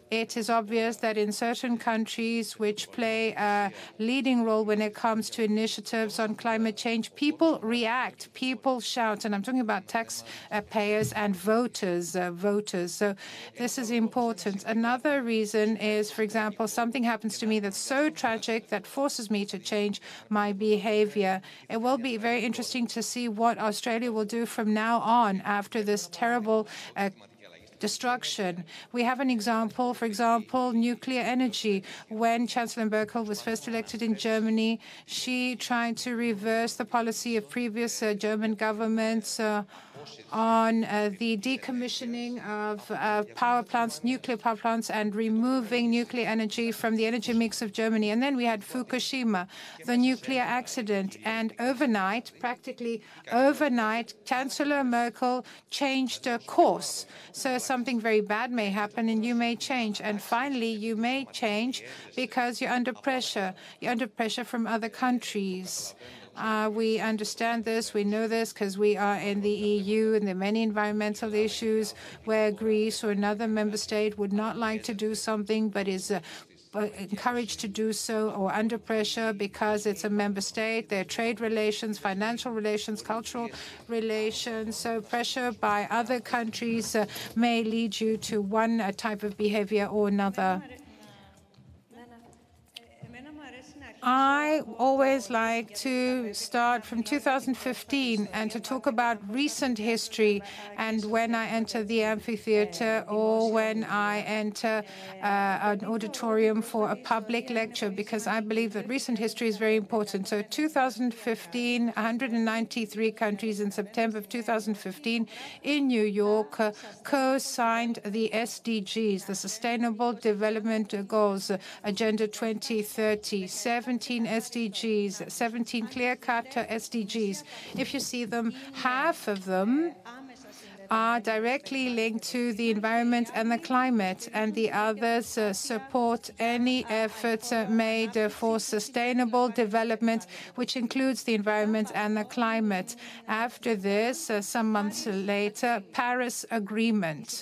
it is obvious that in certain countries which play a leading role when it comes to initiatives on climate change, people react, people shout, and I'm talking about taxpayers and voters, uh, voters. So this is important. Another reason is, for example, something happens to me that's so tragic that forces me to change my behavior. It will be very interesting to see what Australia will do from now on after this terrible uh, destruction. We have an example, for example, nuclear energy. When Chancellor Merkel was first elected in Germany, she tried to reverse the policy of previous uh, German governments uh, on uh, the decommissioning of uh, power plants, nuclear power plants, and removing nuclear energy from the energy mix of Germany. And then we had Fukushima, the nuclear accident. And overnight, practically overnight, Chancellor Merkel changed course. So something very bad may happen and you may change. And finally, you may change because you're under pressure. You're under pressure from other countries. Uh, we understand this, we know this because we are in the EU and there are many environmental issues where Greece or another member state would not like to do something but is uh, encouraged to do so or under pressure because it's a member state, their trade relations, financial relations, cultural relations. So pressure by other countries uh, may lead you to one uh, type of behavior or another. I always like to start from 2015 and to talk about recent history and when I enter the amphitheater or when I enter uh, an auditorium for a public lecture because I believe that recent history is very important. So 2015, 193 countries in September of 2015 in New York uh, co-signed the SDGs, the Sustainable Development Goals, Agenda 2030. 17 SDGs, 17 clear-cut SDGs. If you see them, half of them are directly linked to the environment and the climate, and the others uh, support any efforts uh, made uh, for sustainable development, which includes the environment and the climate. After this, uh, some months later, Paris Agreement.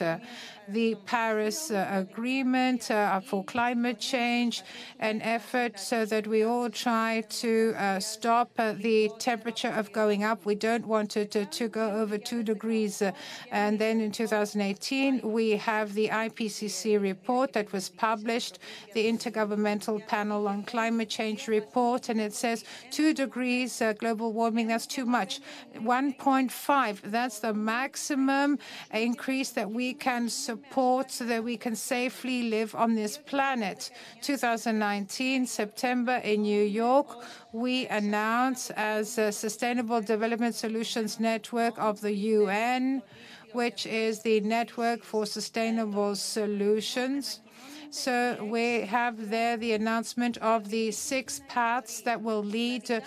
The Paris uh, Agreement uh, for climate change, an effort so that we all try to uh, stop the temperature of going up. We don't want it to, to go over two degrees. and then in 2018, we have the IPCC report that was published, the Intergovernmental Panel on Climate Change report, and it says two degrees global warming, that's too much. 1.5, that's the maximum increase that we can support support so that we can safely live on this planet. 2019, September in New York, we announced as a Sustainable Development Solutions Network of the UN, which is the Network for Sustainable Solutions. So we have there the announcement of the six paths that will lead to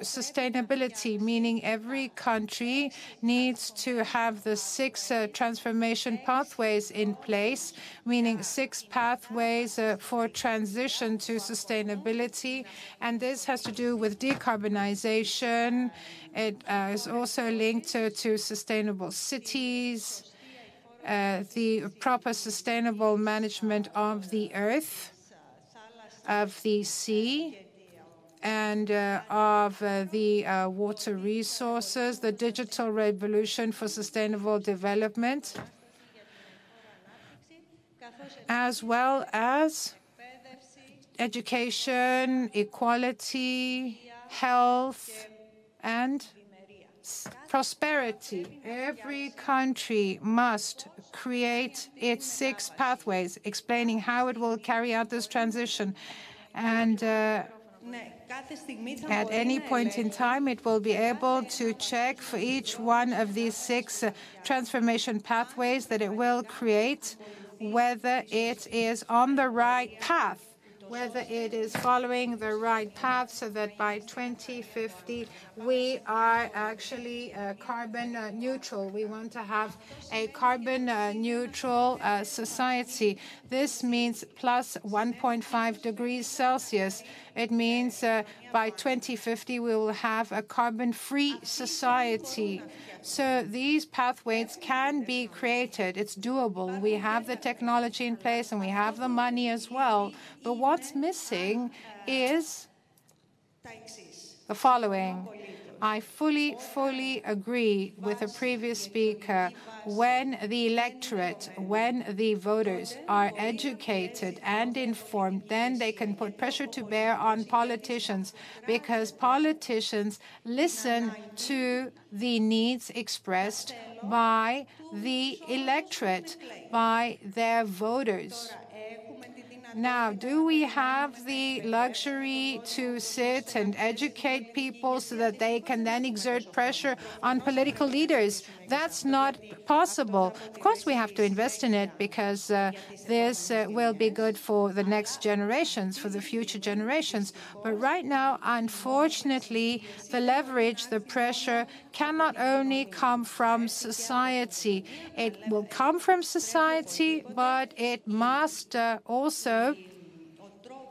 sustainability, meaning every country needs to have the six uh, transformation pathways in place, meaning six pathways uh, for transition to sustainability. And this has to do with decarbonization. It uh, is also linked to, to sustainable cities the proper sustainable management of the earth, of the sea, and uh, of uh, the uh, water resources, the digital revolution for sustainable development, as well as education, equality, health, and prosperity. Every country must create its six pathways, explaining how it will carry out this transition. And uh, at any point in time, it will be able to check for each one of these six uh, transformation pathways that it will create whether it is on the right path whether it is following the right path so that by 2050 we are actually uh, carbon uh, neutral. We want to have a carbon uh, neutral uh, society. This means plus 1.5 degrees Celsius. It means uh, by 2050 we will have a carbon free society. So these pathways can be created. It's doable. We have the technology in place and we have the money as well. But what's missing is the following. I fully, fully agree with the previous speaker. When the electorate, when the voters are educated and informed, then they can put pressure to bear on politicians because politicians listen to the needs expressed by the electorate, by their voters. Now, do we have the luxury to sit and educate people so that they can then exert pressure on political leaders? That's not possible. Of course, we have to invest in it because uh, this uh, will be good for the next generations, for the future generations. But right now, unfortunately, the leverage, the pressure cannot only come from society. It will come from society, but it must uh, also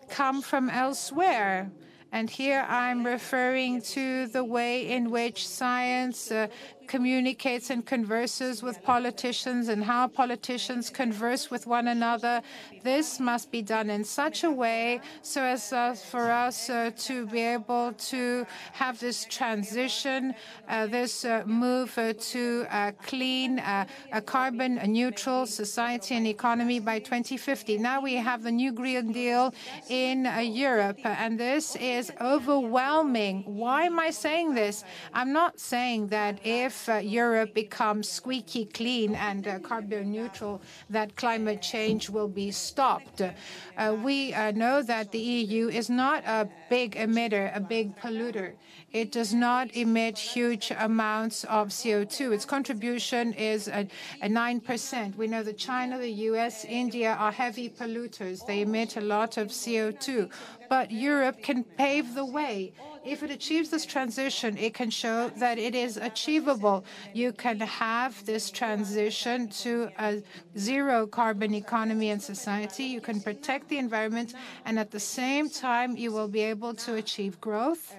come from elsewhere. And here I'm referring to the way in which science uh, communicates and converses with politicians and how politicians converse with one another. This must be done in such a way so as uh, for us uh, to be able to have this transition, uh, this uh, move uh, to a clean, a carbon neutral society and economy by 2050. Now we have the new Green Deal in Europe, and this is overwhelming. Why am I saying this? I'm not saying that if uh, Europe becomes squeaky clean and uh, carbon neutral, that climate change will be stopped. Uh, we uh, know that the EU is not a big emitter, a big polluter. It does not emit huge amounts of CO2. Its contribution is a, a 9%. We know that China, the US, India are heavy polluters. They emit a lot of CO2. But Europe can pave the way. If it achieves this transition, it can show that it is achievable. You can have this transition to a zero carbon economy and society. You can protect the environment, and at the same time, you will be able to achieve growth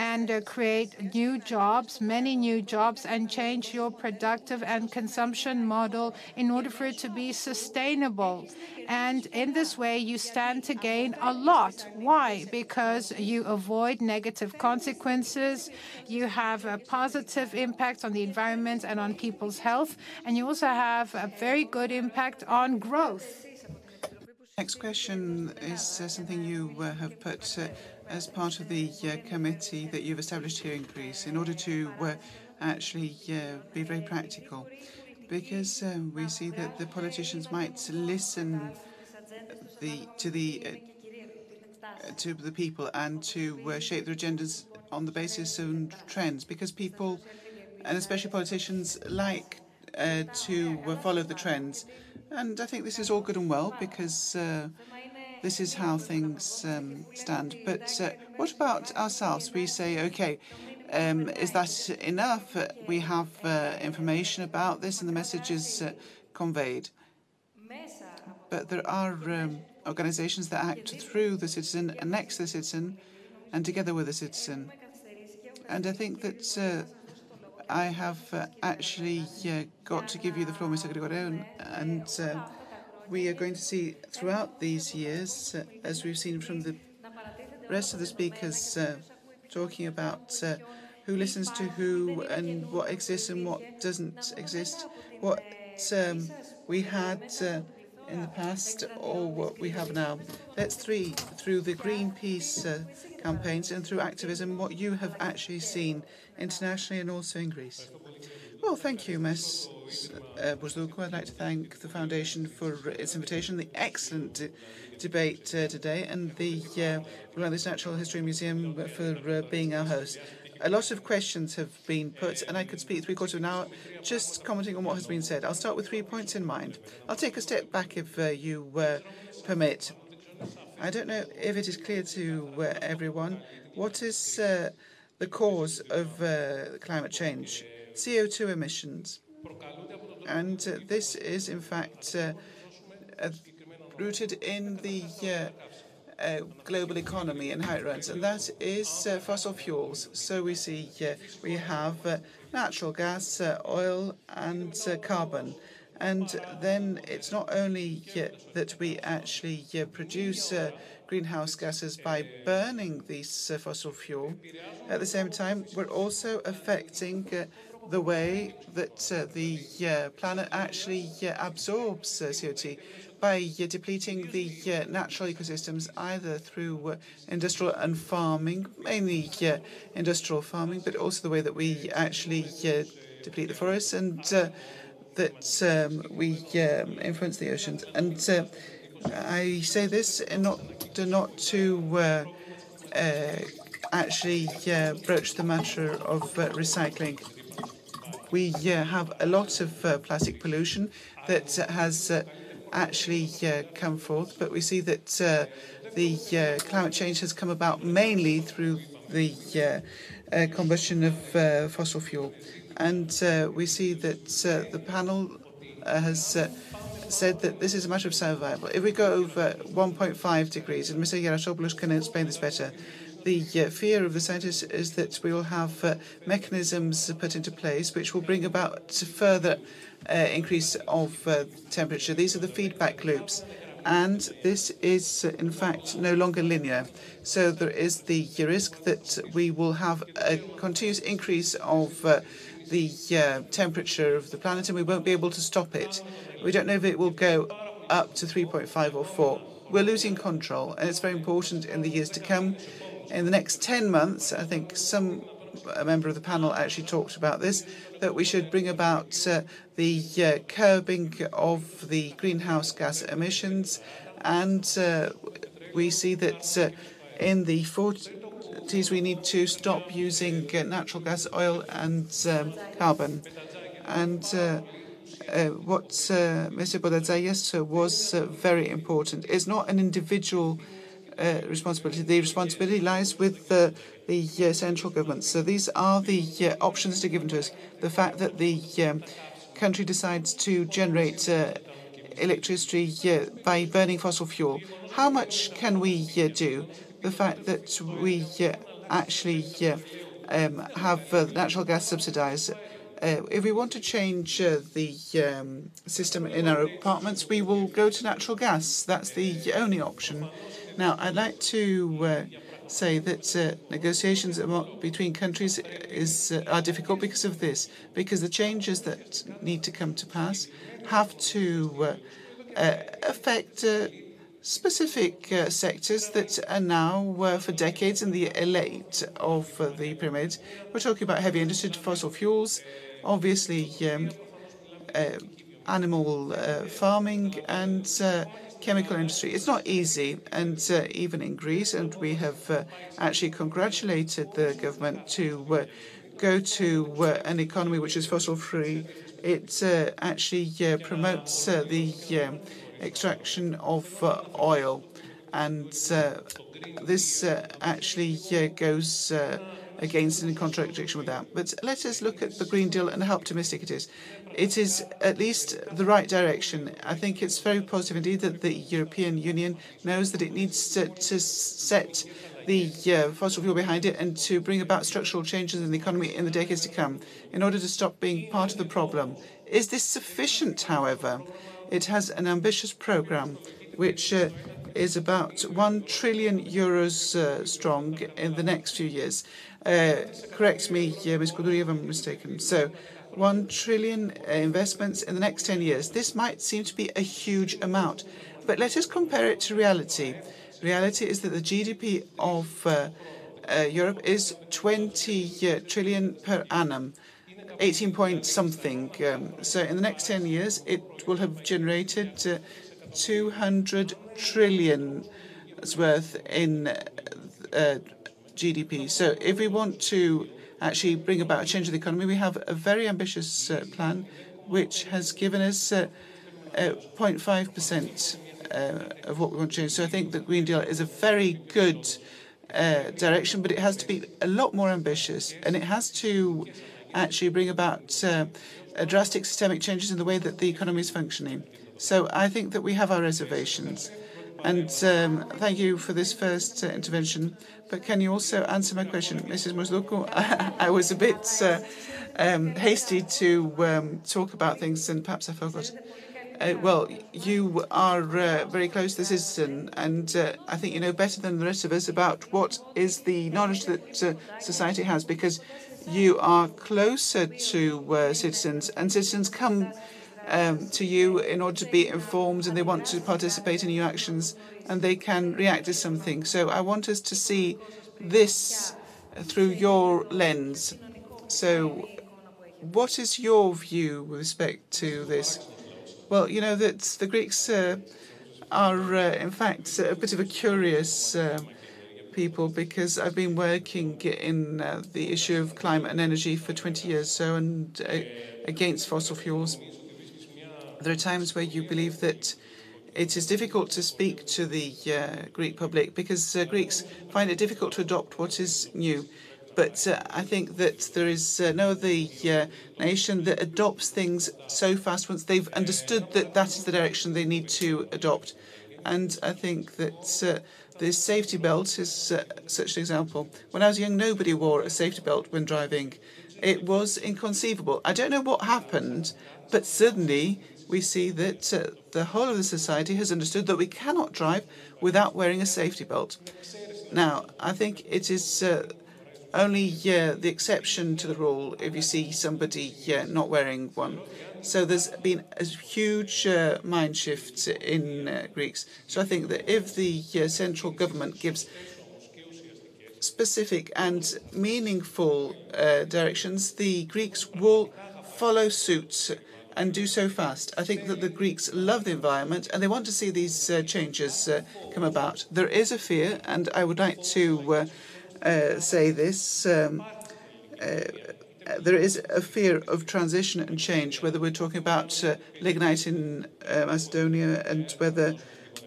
and uh, create new jobs, many new jobs, and change your productive and consumption model in order for it to be sustainable. And in this way, you stand to gain a lot. Why? Because you avoid negative consequences, you have a positive impact on the environment and on people's health, and you also have a very good impact on growth. Next question is uh, something you uh, have put uh, as part of the uh, committee that you've established here in Greece in order to uh, actually uh, be very practical. Because um, we see that the politicians might listen the, to the uh, to the people and to uh, shape their agendas on the basis of trends. Because people, and especially politicians, like uh, to follow the trends. And I think this is all good and well because this is how things um, stand. But uh, what about ourselves? We say, okay, um, is that enough? We have uh, information about this and the message is uh, conveyed. But there are um, organizations that act through the citizen and next the citizen and together with the citizen. And I think that uh, I have uh, actually got to give you the floor, Mr. Grigoriou, and we are going to see throughout these years, uh, as we've seen from the rest of the speakers uh, talking about uh, who listens to who and what exists and what doesn't exist, what um, we had uh, in the past or what we have now. That's three, through the Greenpeace uh, campaigns and through activism, what you have actually seen internationally and also in Greece. Well, thank you, Ms uh, I'd like to thank the Foundation for its invitation, the excellent de debate uh, today, and the uh, Natural History Museum for uh, being our host. A lot of questions have been put, and I could speak three quarters of an hour just commenting on what has been said. I'll start with three points in mind. I'll take a step back if uh, you permit. I don't know if it is clear to everyone what is the cause of climate change. CO2 emissions. And uh, this is, in fact, uh, uh, rooted in the uh, uh, global economy and how it runs, and that is uh, fossil fuels. So we see we have natural gas, oil, and carbon. And then it's not only that we actually produce greenhouse gases by burning this fossil fuel. At the same time, we're also affecting the way that uh, the uh, planet actually uh, absorbs uh, CO2 by depleting the natural ecosystems either through industrial and farming, mainly industrial farming, but also the way that we actually deplete the forests and that um, we um, influence the oceans. And I say this not to not to uh, uh, actually uh, broach the matter of recycling. We uh, have a lot of uh, plastic pollution that uh, has actually come forth, but we see that the climate change has come about mainly through the combustion of fossil fuel. And we see that the panel has said that this is a matter of survival. If we go over 1.5 degrees, and Mr. Gerasopoulos can explain this better, the uh, fear of the scientists is that we will have uh, mechanisms put into place which will bring about further uh, increase of uh, temperature. These are the feedback loops. And this is, uh, in fact, no longer linear. So there is the risk that we will have a continuous increase of uh, the temperature of the planet and we won't be able to stop it. We don't know if it will go up to 3.5 or 4. We're losing control, and it's very important in the years to come. In the next 10 months, I think some a member of the panel actually talked about this, that we should bring about uh, the uh, curbing of the greenhouse gas emissions. And uh, we see that uh, in the 40s we need to stop using uh, natural gas, oil, and um, carbon. And uh, what Mr. Botetzagias was very important. It's not an individual responsibility. The responsibility lies with the, uh, central government. So these are the uh, options that are given to us. The fact that the um, country decides to generate electricity by burning fossil fuel. How much can we do? The fact that we actually um, have natural gas subsidized uh, if we want to change uh, the um, system in our apartments, we will go to natural gas. That's the only option. Now, I'd like to uh, say that uh, negotiations between countries is uh, are difficult because of this, because the changes that need to come to pass have to affect specific uh, sectors that are now, uh, for decades, in the elite of uh, the pyramid. We're talking about heavy industry, fossil fuels, obviously um, animal farming and chemical industry. It's not easy, and uh, even in Greece, and we have uh, actually congratulated the government to uh, go to uh, an economy which is fossil free. It uh, actually uh, promotes the um, extraction of oil, and this actually goes against and in contradiction with that. But let us look at the Green Deal and how optimistic it is. It is at least the right direction. I think it's very positive indeed that the European Union knows that it needs to, to set the uh, fossil fuel behind it and to bring about structural changes in the economy in the decades to come in order to stop being part of the problem. Is this sufficient, however? It has an ambitious program which uh, is about 1 trillion euros uh, strong in the next few years. Uh, correct me, Ms. Koundouri, if I'm mistaken. So, 1 trillion uh, investments in the next 10 years. This might seem to be a huge amount, but let us compare it to reality. Reality is that the GDP of uh, uh, Europe is 20 uh, per annum, 18 point something. Um, so in the next 10 years, it will have generated uh, 200 trillion worth in uh, GDP. So if we want to actually bring about a change in the economy, we have a very ambitious uh, plan which has given us uh, 0.5% uh, uh, of what we want to change. So I think the Green Deal is a very good uh, direction, but it has to be a lot more ambitious and it has to actually bring about drastic systemic changes in the way that the economy is functioning. So I think that we have our reservations. And um, thank you for this first uh, intervention. But can you also answer my question, Mrs. Masloukou? I, was a bit uh, um, hasty to um, talk about things, and perhaps I forgot. Uh, well, you are uh, very close to the citizen, and uh, I think you know better than the rest of us about what is the knowledge that uh, society has, because you are closer to citizens, and citizens come um, to you in order to be informed and they want to participate in your actions and they can react to something. So I want us to see this through your lens. So, what is your view with respect to this? Well, you know that the Greeks uh, are, uh, in fact, a bit of a curious uh, people because I've been working in uh, the issue of climate and energy for 20 years, so and uh, against fossil fuels. There are times where you believe that it is difficult to speak to the uh, Greek public because uh, Greeks find it difficult to adopt what is new. But uh, I think that there is uh, no other uh, nation that adopts things so fast once they've understood that that is the direction they need to adopt. And I think that uh, the safety belt is such an example. When I was young, nobody wore a safety belt when driving. It was inconceivable. I don't know what happened, but suddenly we see that uh, the whole of the society has understood that we cannot drive without wearing a safety belt. Now, I think it is uh, only uh, the exception to the rule if you see somebody uh, not wearing one. So there's been a huge uh, mind shift in uh, Greeks. So I think that if the central government gives specific and meaningful directions, the Greeks will follow suit and do so fast. I think that the Greeks love the environment and they want to see these uh, changes uh, come about. There is a fear, and I would like to uh, uh say this. Um, uh, there is a fear of transition and change, whether we're talking about uh, lignite in Macedonia and whether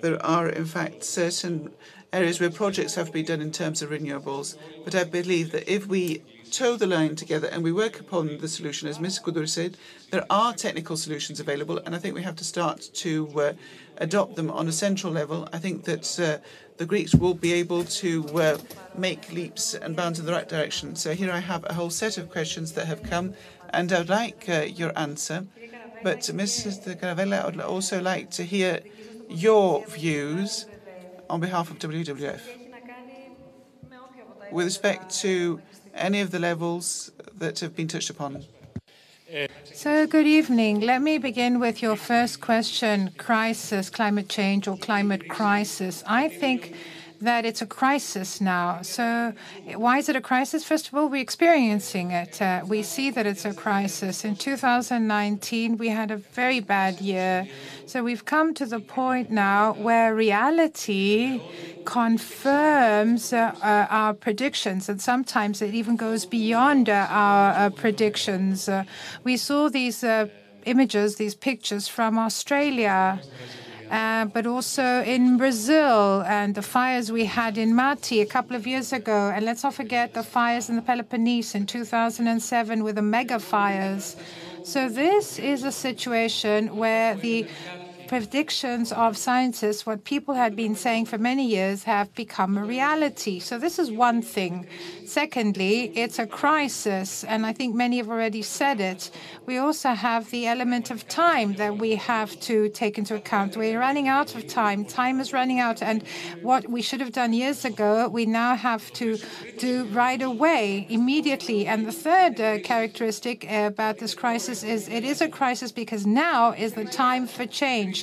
there are, in fact, certain areas where projects have to be done in terms of renewables. But I believe that if we toe the line together and we work upon the solution. As Mr. Kudur said, there are technical solutions available, and I think we have to start to uh, adopt them on a central level. I think that uh, the Greeks will be able to uh, make leaps and bounds in the right direction. So here I have a whole set of questions that have come, and I would like uh, your answer. But Mrs. Karavella, I would also like to hear your views on behalf of WWF with respect to any of the levels that have been touched upon? So, good evening. Let me begin with your first question crisis, climate change, or climate crisis. I think that it's a crisis now. So, why is it a crisis? First of all, we're experiencing it. Uh, we see that it's a crisis. In 2019, we had a very bad year. So, we've come to the point now where reality confirms uh, uh, our predictions, and sometimes it even goes beyond uh, our uh, predictions. Uh, we saw these images, these pictures from Australia. Uh, but also in Brazil and the fires we had in Mati a couple of years ago. And let's not forget the fires in the Peloponnese in 2007 with the mega fires. So this is a situation where the predictions of scientists, what people had been saying for many years, have become a reality. So this is one thing. Secondly, it's a crisis, and I think many have already said it. We also have the element of time that we have to take into account. We're running out of time. Time is running out, and what we should have done years ago, we now have to do right away, immediately. And the third uh, characteristic about this crisis is it is a crisis because now is the time for change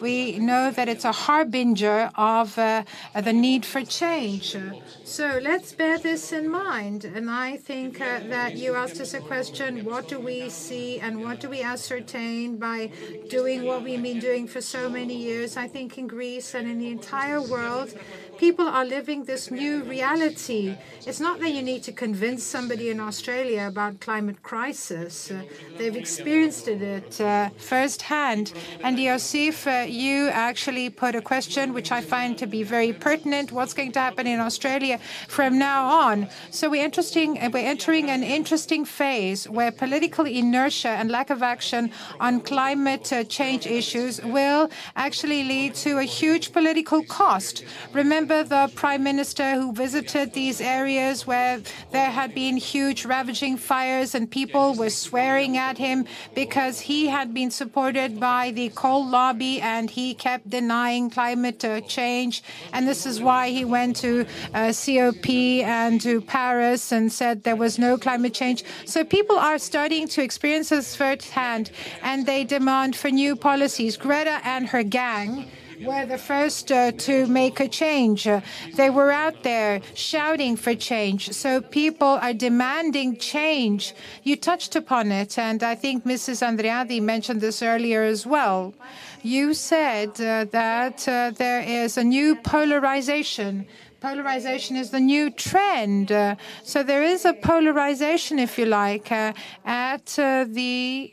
we know that it's a harbinger of uh, the need for change. So let's bear this in mind. And I think uh, that you asked us a question what do we see and what do we ascertain by doing what we've been doing for so many years? I think in Greece and in the entire world, people are living this new reality. It's not that you need to convince somebody in Australia about climate crisis. Uh, they've experienced it uh, firsthand. And Iosif, uh, you actually put a question which I find to be very pertinent. What's going to happen in Australia from now on? So we're interesting. Uh, we're entering an interesting phase where political inertia and lack of action on climate uh, change issues will actually lead to a huge political cost. Remember remember the prime minister who visited these areas where there had been huge ravaging fires and people were swearing at him because he had been supported by the coal lobby and he kept denying climate uh, change. And this is why he went to uh, COP and to Paris and said there was no climate change. So people are starting to experience this firsthand, and they demand for new policies. Greta and her gang were the first uh, to make a change. Uh, they were out there shouting for change. So people are demanding change. You touched upon it, and I think Mrs. Andreadi mentioned this earlier as well. You said uh, that uh, there is a new polarization polarization is the new trend. Uh, so there is a polarization, if you like, at the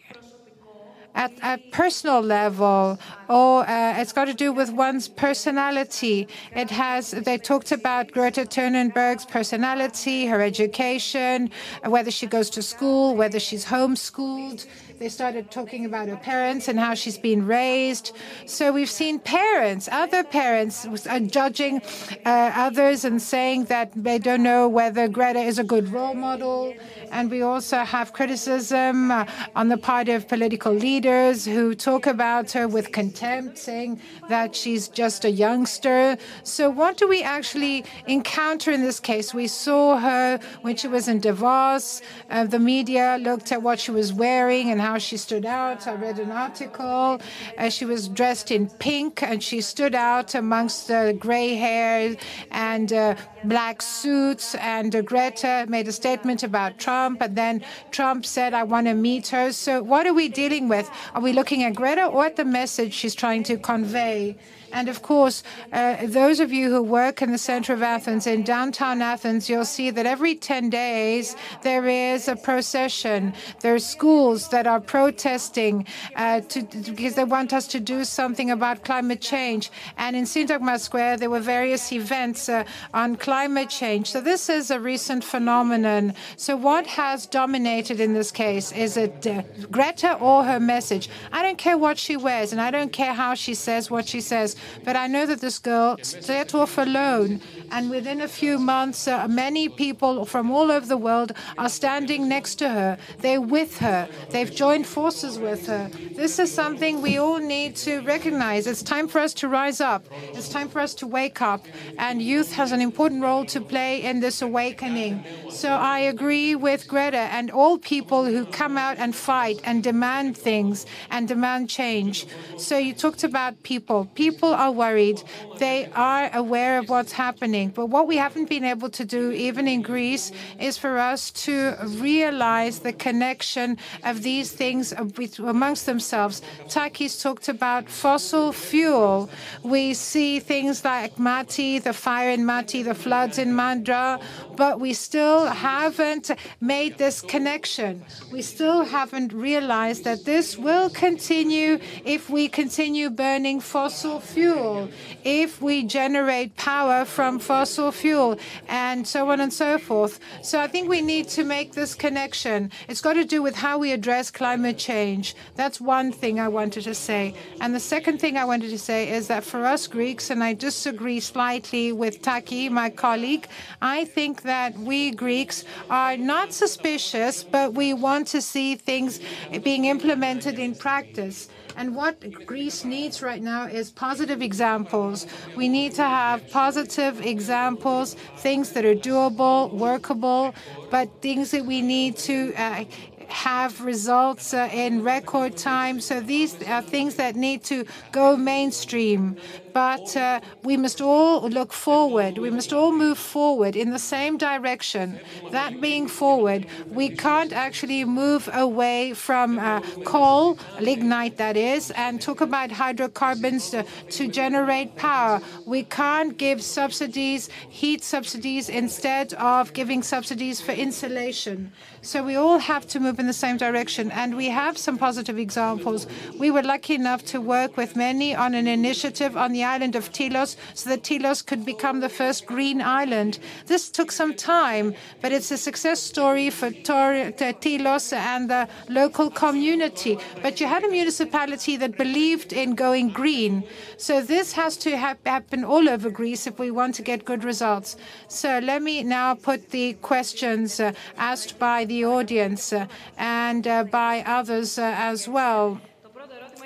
at a personal level, or uh, it's got to do with one's personality. It has. They talked about Greta Thunberg's personality, her education, whether she goes to school, whether she's homeschooled. They started talking about her parents and how she's been raised. So we've seen parents, other parents, uh, judging uh, others and saying that they don't know whether Greta is a good role model. And we also have criticism uh, on the part of political leaders who talk about her with contempt, saying that she's just a youngster. So, what do we actually encounter in this case? We saw her when she was in Davos. Uh, the media looked at what she was wearing and how she stood out. I read an article. Uh, she was dressed in pink and she stood out amongst the gray hair and uh, black suits. And Greta made a statement about Trump. Trump, and then Trump said, I want to meet her. So, what are we dealing with? Are we looking at Greta or at the message she's trying to convey? And of course, uh, those of you who work in the center of Athens, in downtown Athens, you'll see that every 10 days there is a procession. There are schools that are protesting uh, to, because they want us to do something about climate change. And in Syntagma Square, there were various events uh, on climate change. So this is a recent phenomenon. So what has dominated in this case? Is it uh, Greta or her message? I don't care what she wears, and I don't care how she says what she says. But I know that this girl set off alone, and within a few months, uh, many people from all over the world are standing next to her. They're with her. They've joined forces with her. This is something we all need to recognize. It's time for us to rise up. It's time for us to wake up, and youth has an important role to play in this awakening. So I agree with Greta and all people who come out and fight and demand things and demand change. So you talked about people. People are worried. They are aware of what's happening. But what we haven't been able to do, even in Greece, is for us to realize the connection of these things amongst themselves. Takis talked about fossil fuel. We see things like Mati, the fire in Mati, the floods in Mandra, but we still haven't made this connection. We still haven't realized that this will continue if we continue burning fossil fuel, if we generate power from fossil fuel, and so on and so forth. So I think we need to make this connection. It's got to do with how we address climate change. That's one thing I wanted to say. And the second thing I wanted to say is that for us Greeks, and I disagree slightly with Taki, my colleague, I think that we Greeks are not suspicious, but we want to see things being implemented in practice. And what Greece needs right now is positive examples. We need to have positive examples, things that are doable, workable, but things that we need to uh, have results uh, in record time. So these are things that need to go mainstream. But uh, we must all look forward. We must all move forward in the same direction. That being forward, we can't actually move away from uh, coal, lignite that is, and talk about hydrocarbons to, to generate power. We can't give subsidies, heat subsidies, instead of giving subsidies for insulation. So we all have to move in the same direction. And we have some positive examples. We were lucky enough to work with many on an initiative on the island of Tilos so that Tilos could become the first green island. This took some time, but it's a success story for Tilos and the local community. But you had a municipality that believed in going green. So this has to happen all over Greece if we want to get good results. So let me now put the questions uh, asked by the audience uh, and uh, by others uh, as well.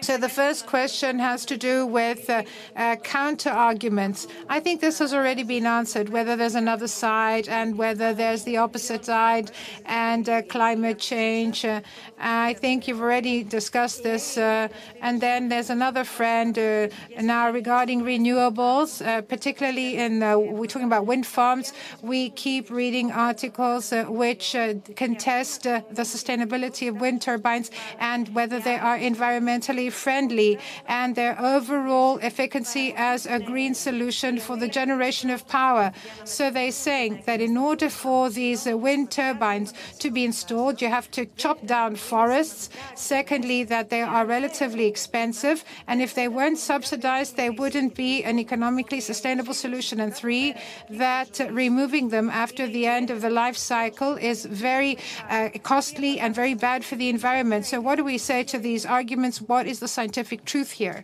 So the first question has to do with uh, uh, counter arguments. I think this has already been answered, whether there's another side and whether there's the opposite side and uh, climate change. Uh, I think you've already discussed this. Uh, and then there's another friend uh, now regarding renewables, particularly in, we're talking about wind farms. We keep reading articles which contest the sustainability of wind turbines and whether they are environmentally friendly and their overall efficacy as a green solution for the generation of power. So they're saying that in order for these wind turbines to be installed, you have to chop down forests. Secondly, that they are relatively expensive. And if they weren't subsidized, they wouldn't be an economically sustainable solution. And three, that removing them after the end of the life cycle is very uh, costly and very bad for the environment. So what do we say to these arguments? What is is the scientific truth here?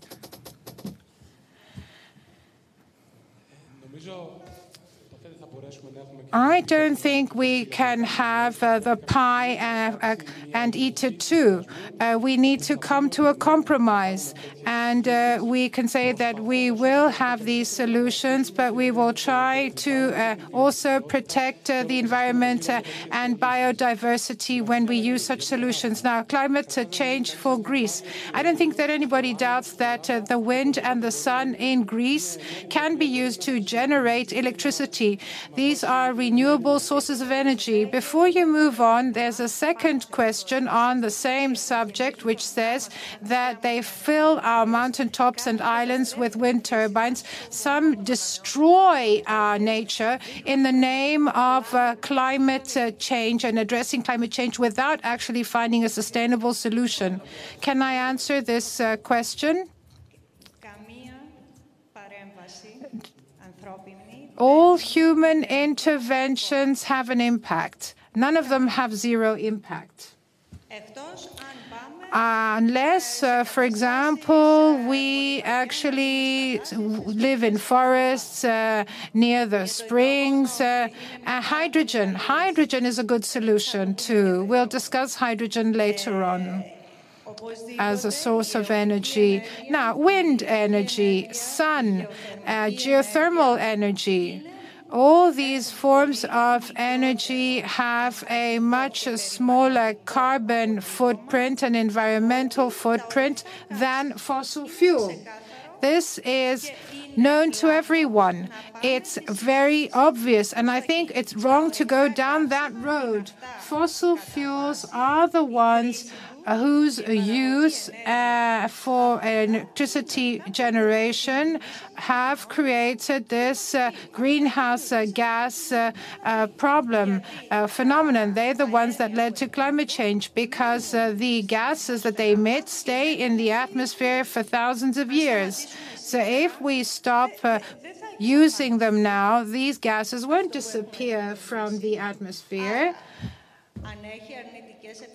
I don't think we can have uh, the pie uh, uh, and eat it too. Uh, we need to come to a compromise. And uh, we can say that we will have these solutions, but we will try to also protect the environment and biodiversity when we use such solutions. Now, climate change for Greece. I don't think that anybody doubts that the wind and the sun in Greece can be used to generate electricity. These are renewable sources of energy. Before you move on, there's a second question on the same subject, which says that they fill our mountaintops and islands with wind turbines. Some destroy our nature in the name of uh, climate uh, change and addressing climate change without actually finding a sustainable solution. Can I answer this uh, question? All human interventions have an impact. None of them have zero impact. unless, uh, for example, we actually live in forests uh, near the springs. Uh, hydrogen. Hydrogen is a good solution too. We'll discuss hydrogen later on as a source of energy. Now, wind energy, sun, uh, geothermal energy. All these forms of energy have a much smaller carbon footprint and environmental footprint than fossil fuel. This is known to everyone. It's very obvious, and I think it's wrong to go down that road. Fossil fuels are the ones whose use uh, for electricity generation have created this uh, greenhouse uh, gas uh, uh, problem uh, phenomenon. They're the ones that led to climate change because the gases that they emit stay in the atmosphere for thousands of years. So if we stop using them now, these gases won't disappear from the atmosphere.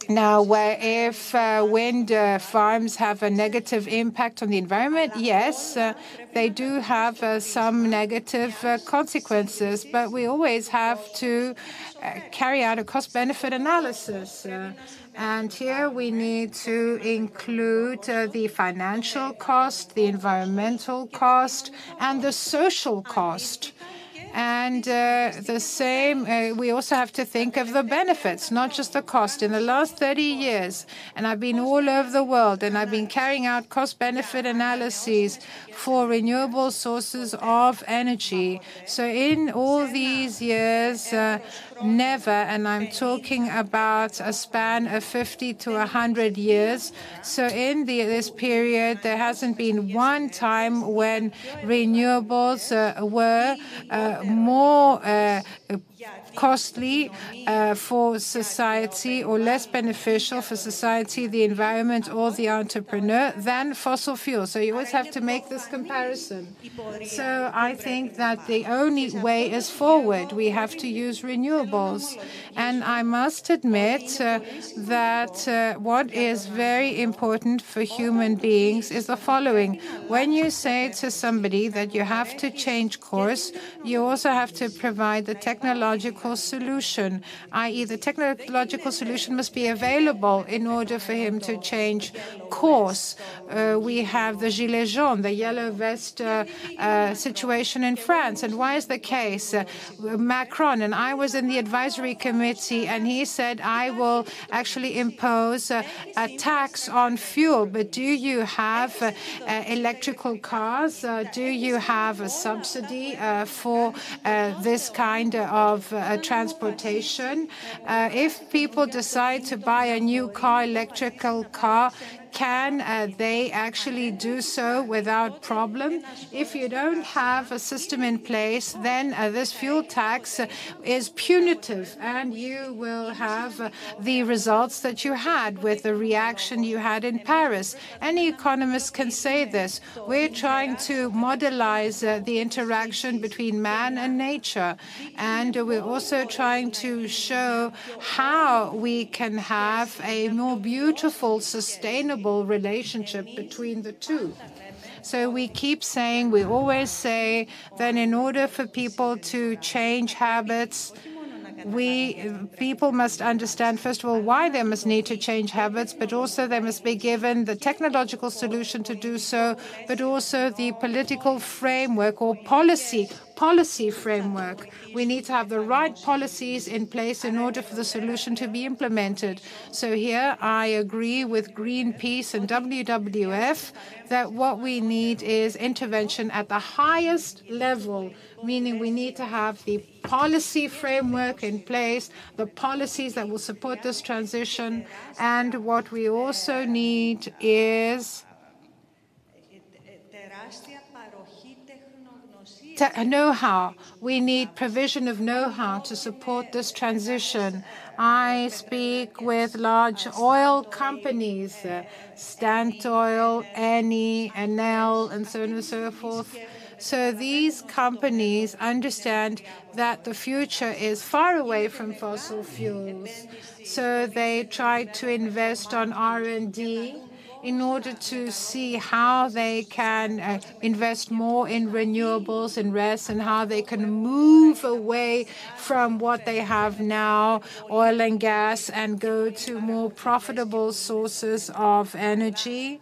Now, if uh, wind uh, farms have a negative impact on the environment, yes, uh, they do have uh, some negative uh, consequences, but we always have to uh, carry out a cost benefit analysis. and here we need to include the financial cost, the environmental cost, and the social cost. And uh, the same, uh, we also have to think of the benefits, not just the cost. In the last 30 years, and I've been all over the world, and I've been carrying out cost benefit analyses for renewable sources of energy. So, in all these years, uh, never, and I'm talking about a span of 50 to 100 years. So, in the, this period, there hasn't been one time when renewables uh, were uh, more uh, costly uh, for society or less beneficial for society, the environment, or the entrepreneur than fossil fuels. So you always have to make this comparison. So I think that the only way is forward. We have to use renewables. And I must admit uh, that uh, what is very important for human beings is the following. When you say to somebody that you have to change course, you also have to provide the technology technological solution, i.e., the technological solution must be available in order for him to change course. Uh, we have the Gilets jaunes, the yellow vest uh, uh, situation in France. And why is the case? Uh, Macron, and I was in the advisory committee, and he said, I will actually impose uh, a tax on fuel. But do you have uh, electrical cars? do you have a subsidy for this kind of Uh, transportation? Uh, if people decide to buy a new car, electrical car, can uh, they actually do so without problem? If you don't have a system in place, then uh, this fuel tax uh, is punitive, and you will have uh, the results that you had with the reaction you had in Paris. Any economist can say this. We're trying to modelize uh, the interaction between man and nature, and we're also trying to show how we can have a more beautiful, sustainable relationship between the two. So we keep saying, we always say that in order for people to change habits, we people must understand first of all why they must need to change habits, but also they must be given the technological solution to do so, but also the political framework or policy policy framework. We need to have the right policies in place in order for the solution to be implemented. So here I agree with Greenpeace and WWF that what we need is intervention at the highest level, meaning we need to have the policy framework in place, the policies that will support this transition, and what we also need is know-how. We need provision of know-how to support this transition. I speak with large oil companies, uh, Statoil, Eni, Enel, and so on and so forth. So these companies understand that the future is far away from fossil fuels. So they try to invest on R&D in order to see how they can uh, invest more in renewables and rest and how they can move away from what they have now, oil and gas, and go to more profitable sources of energy.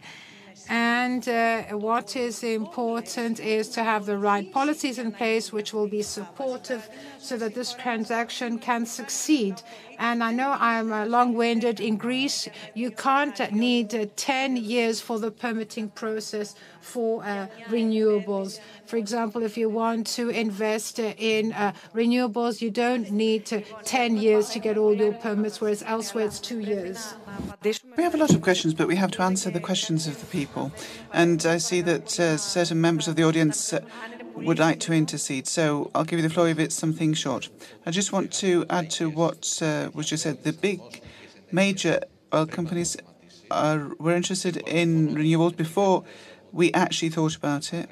And uh, what is important is to have the right policies in place which will be supportive so that this transaction can succeed. And I know I'm uh, long winded. In Greece, you can't need uh, 10 years for the permitting process for uh, renewables. For example, if you want to invest uh, in uh, renewables, you don't need 10 years to get all your permits, whereas elsewhere it's two years. We have a lot of questions, but we have to answer the questions of the people. And I see that uh, certain members of the audience uh, would like to intercede. So I'll give you the floor if it's something short. I just want to add to what uh, was just said. The big major oil companies are, were interested in renewables before we actually thought about it.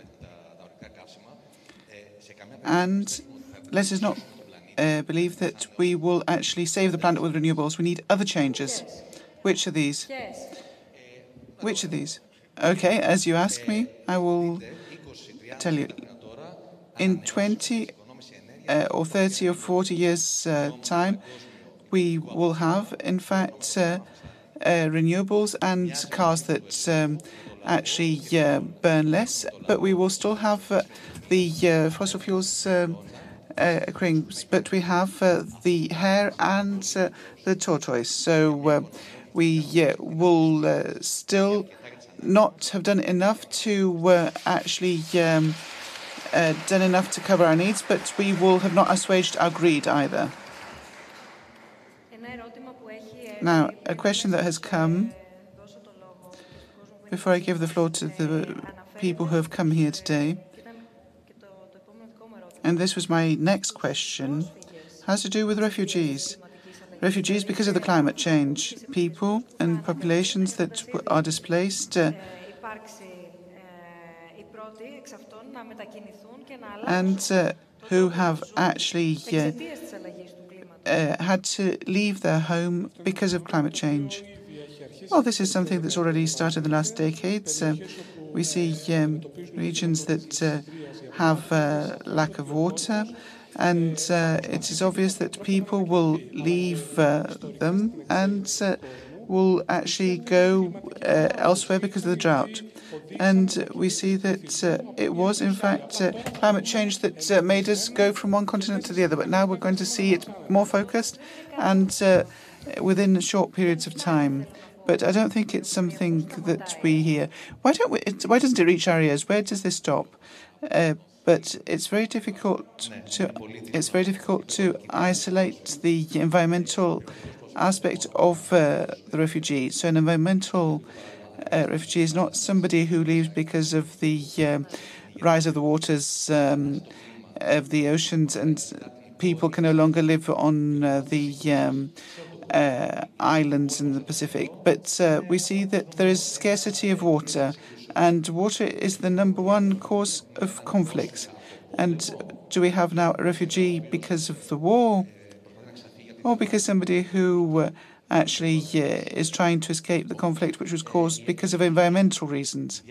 And let us not uh, believe that we will actually save the planet with renewables. We need other changes. Which are these? Which are these? Okay, as you ask me, I will tell you. In 20 uh, or 30 or 40 years' uh, time, we will have, in fact, uh, uh renewables and cars that um, actually uh, burn less, but we will still have uh, the fossil fuels um, occurring. But we have the hare and the tortoise. So we will still not have done enough to uh, actually um, uh, done enough to cover our needs, but we will have not assuaged our greed either. Now, a question that has come before I give the floor to the people who have come here today, and this was my next question, has to do with refugees refugees because of the climate change, people and populations that are displaced. Uh, and uh, who have actually uh, uh, had to leave their home because of climate change. Well, this is something that's already started in the last decades. Uh, we see um, regions that uh, have lack of water, And uh, it is obvious that people will leave uh, them and uh, will actually go uh, elsewhere because of the drought. And we see that uh, it was, in fact, uh, climate change that made us go from one continent to the other. But now we're going to see it more focused and within short periods of time. But I don't think it's something that we hear. Why don't we? It, why doesn't it reach our ears? Where does this stop? But it's very difficult to it's very difficult to isolate the environmental aspect of uh, the refugee. So an environmental uh, refugee is not somebody who leaves because of the um, rise of the waters um, of the oceans and people can no longer live on uh, the um, uh, islands in the Pacific. But uh, we see that there is scarcity of water, and water is the number one cause of conflicts. And do we have now a refugee because of the war, or because somebody who uh, actually uh, is trying to escape the conflict which was caused because of environmental reasons?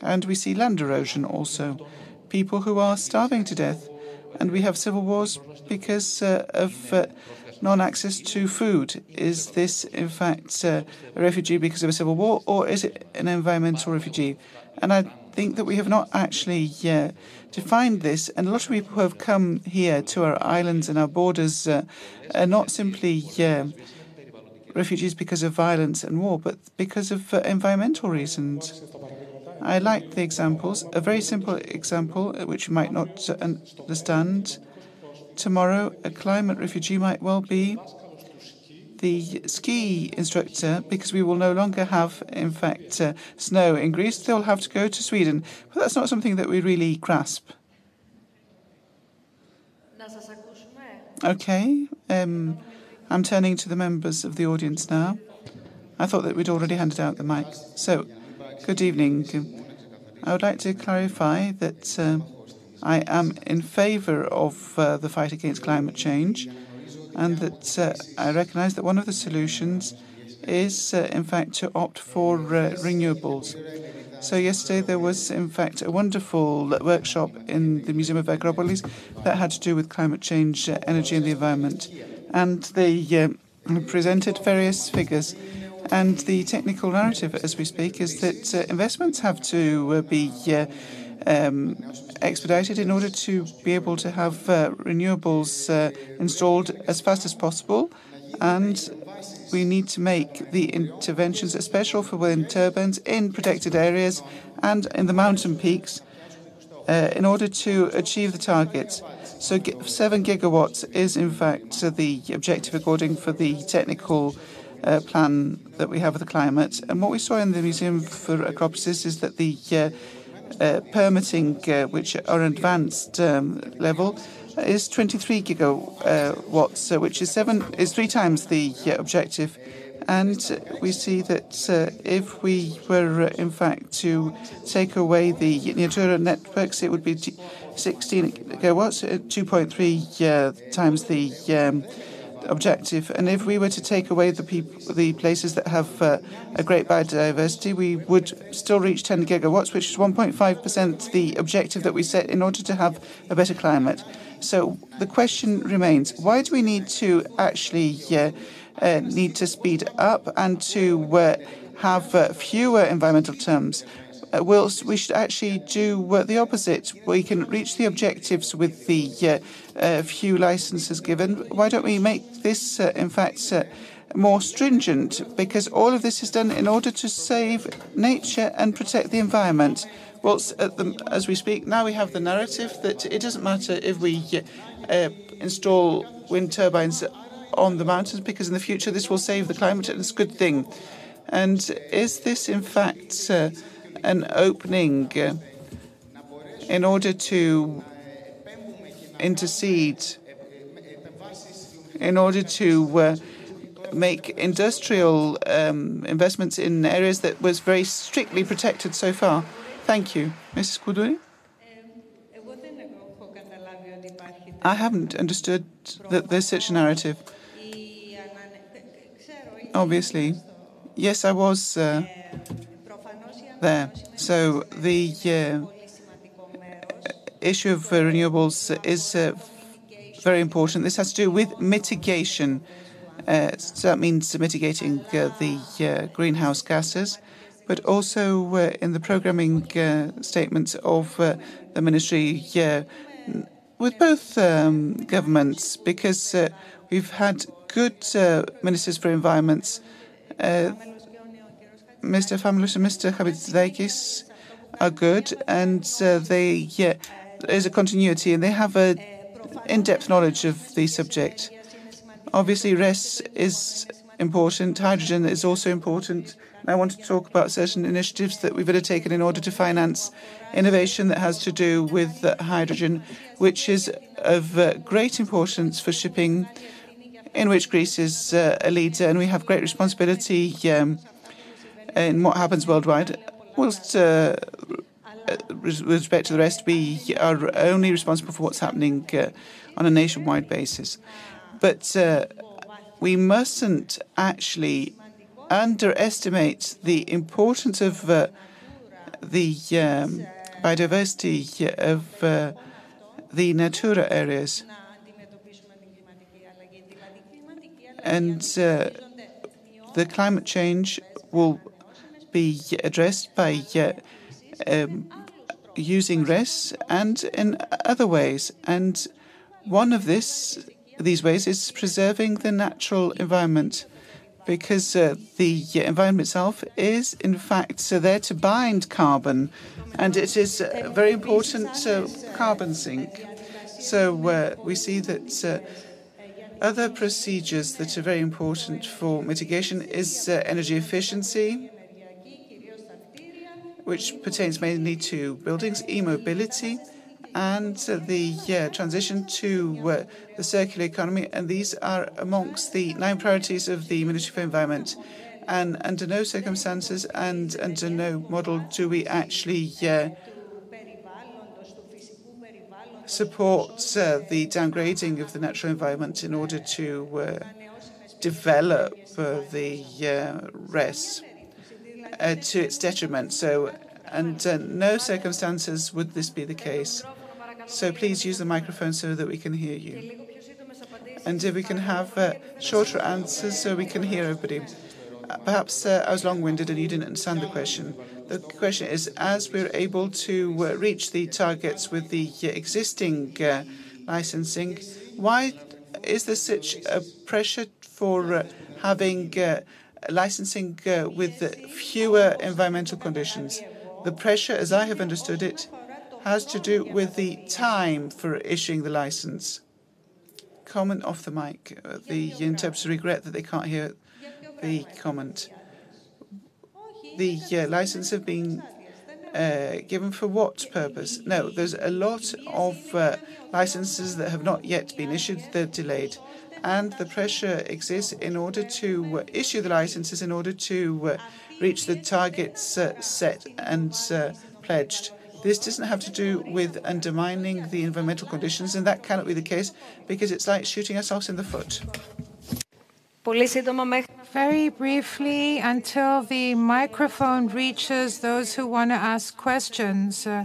And we see land erosion also, people who are starving to death. And we have civil wars because uh, of uh, non access to food. Is this, in fact, uh, a refugee because of a civil war, or is it an environmental refugee? And I think that we have not actually uh, defined this, and a lot of people who have come here to our islands and our borders uh, are not simply uh, refugees because of violence and war, but because of uh, environmental reasons. I like the examples. A very simple example, uh, which you might not understand tomorrow, a climate refugee might well be the ski instructor because we will no longer have, in fact, uh, snow in Greece. They'll have to go to Sweden. But that's not something that we really grasp. Okay. Um, I'm turning to the members of the audience now. I thought that we'd already handed out the mic. So, good evening. I would like to clarify that. Uh, I am in favour of uh, the fight against climate change, and that uh, I recognise that one of the solutions is, uh, in fact, to opt for uh, renewables. So yesterday there was, in fact, a wonderful workshop in the Museum of Acropolis that had to do with climate change, uh, energy, and the environment, and they uh, presented various figures. And the technical narrative, as we speak, is that investments have to be um, expedited in order to be able to have uh, renewables uh, installed as fast as possible. And we need to make the interventions, especially for wind turbines, in protected areas and in the mountain peaks uh, in order to achieve the targets. So, 7 gigawatts is, in fact, the objective according for the technical uh, plan that we have with the climate. And what we saw in the Museum for Acropolis is that the uh, uh, permitting, uh, which are advanced um, level, is 23 gigawatts, uh, which is seven is three times the objective. And we see that if we were, in fact, to take away the Natura networks, it would be 16 gigawatts, 2.3 times the um, objective. And if we were to take away the the places that have uh, a great biodiversity, we would still reach 10 gigawatts, which is 1.5% the objective that we set in order to have a better climate. So the question remains: Why do we need to actually uh, uh, need to speed up and to uh, have uh, fewer environmental terms? Uh, whilst we should actually do uh, the opposite. We can reach the objectives with the uh, few licenses given. Why don't we make this, uh, in fact, uh, more stringent? Because all of this is done in order to save nature and protect the environment. Well, the, as we speak now, we have the narrative that it doesn't matter if we install wind turbines on the mountains because in the future this will save the climate and it's a good thing. And is this, in fact, uh, an opening uh, in order to intercede, in order to uh, make industrial um, investments in areas that was very strictly protected so far. Thank you. Mrs. Koundouri? I haven't understood that there's such a narrative. Obviously. Yes, I was uh, there. So the uh, issue of renewables is uh, very important. This has to do with mitigation. Uh, so that means mitigating uh, the uh, greenhouse gases, but also uh, in the programming uh, statements of uh, the ministry with both um, governments, because we've had good ministers for environments. Mr. Famellos and Mr. Hatzidakis are good, and they yeah, there's a continuity, and they have a in-depth knowledge of the subject. Obviously, RES is important. Hydrogen is also important. I want to talk about certain initiatives that we've undertaken in order to finance innovation that has to do with hydrogen, which is of great importance for shipping, in which Greece is uh, a leader, and we have great responsibility um, in what happens worldwide. Whilst uh, with respect to the rest, we are only responsible for what's happening uh, on a nationwide basis. But uh, we mustn't actually underestimate the importance of uh, the um, biodiversity of uh, the Natura areas. And uh, the climate change will be addressed by uh, um, using RES and in other ways. And one of this, these ways is preserving the natural environment because uh, the environment itself is, in fact, uh, there to bind carbon and it is a very important uh, carbon sink. So uh, we see that other procedures that are very important for mitigation is energy efficiency which pertains mainly to buildings, e-mobility, and the transition to uh, the circular economy. And these are amongst the nine priorities of the Ministry for Environment. And under no circumstances and under no model do we actually uh, support the downgrading of the natural environment in order to uh, develop uh, the uh, RES uh, to its detriment. So, under no circumstances would this be the case. So please use the microphone so that we can hear you. And if we can have uh, shorter answers so we can hear everybody. Uh, perhaps uh, I was long-winded and you didn't understand the question. The question is, as we're able to uh, reach the targets with the uh, existing uh, licensing, why is there such a pressure for having licensing with fewer environmental conditions? The pressure, as I have understood it, has to do with the time for issuing the license. Comment off the mic. Uh, the interpreters regret that they can't hear the comment. The uh, license have been uh, given for what purpose? No, there's a lot of uh, licenses that have not yet been issued. They're delayed, and the pressure exists in order to uh, issue the licenses in order to uh, reach the targets uh, set and pledged. This doesn't have to do with undermining the environmental conditions, and that cannot be the case because it's like shooting ourselves in the foot. Very briefly, until the microphone reaches those who want to ask questions. Uh,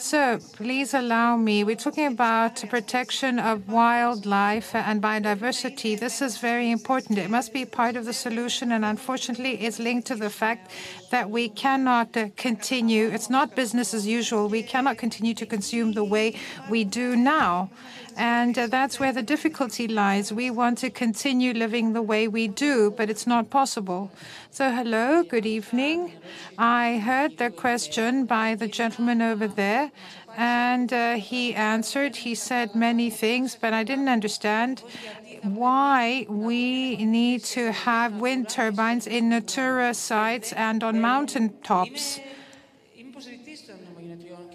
so please allow me. We're talking about protection of wildlife and biodiversity. This is very important. It must be part of the solution, and unfortunately, it's linked to the fact that we cannot uh, continue. It's not business as usual. We cannot continue to consume the way we do now. And uh, that's where the difficulty lies. We want to continue living the way we do, but it's not possible. So, hello, good evening. I heard the question by the gentleman over there, and uh, he answered. He said many things, but I didn't understand why we need to have wind turbines in Natura sites and on mountain tops.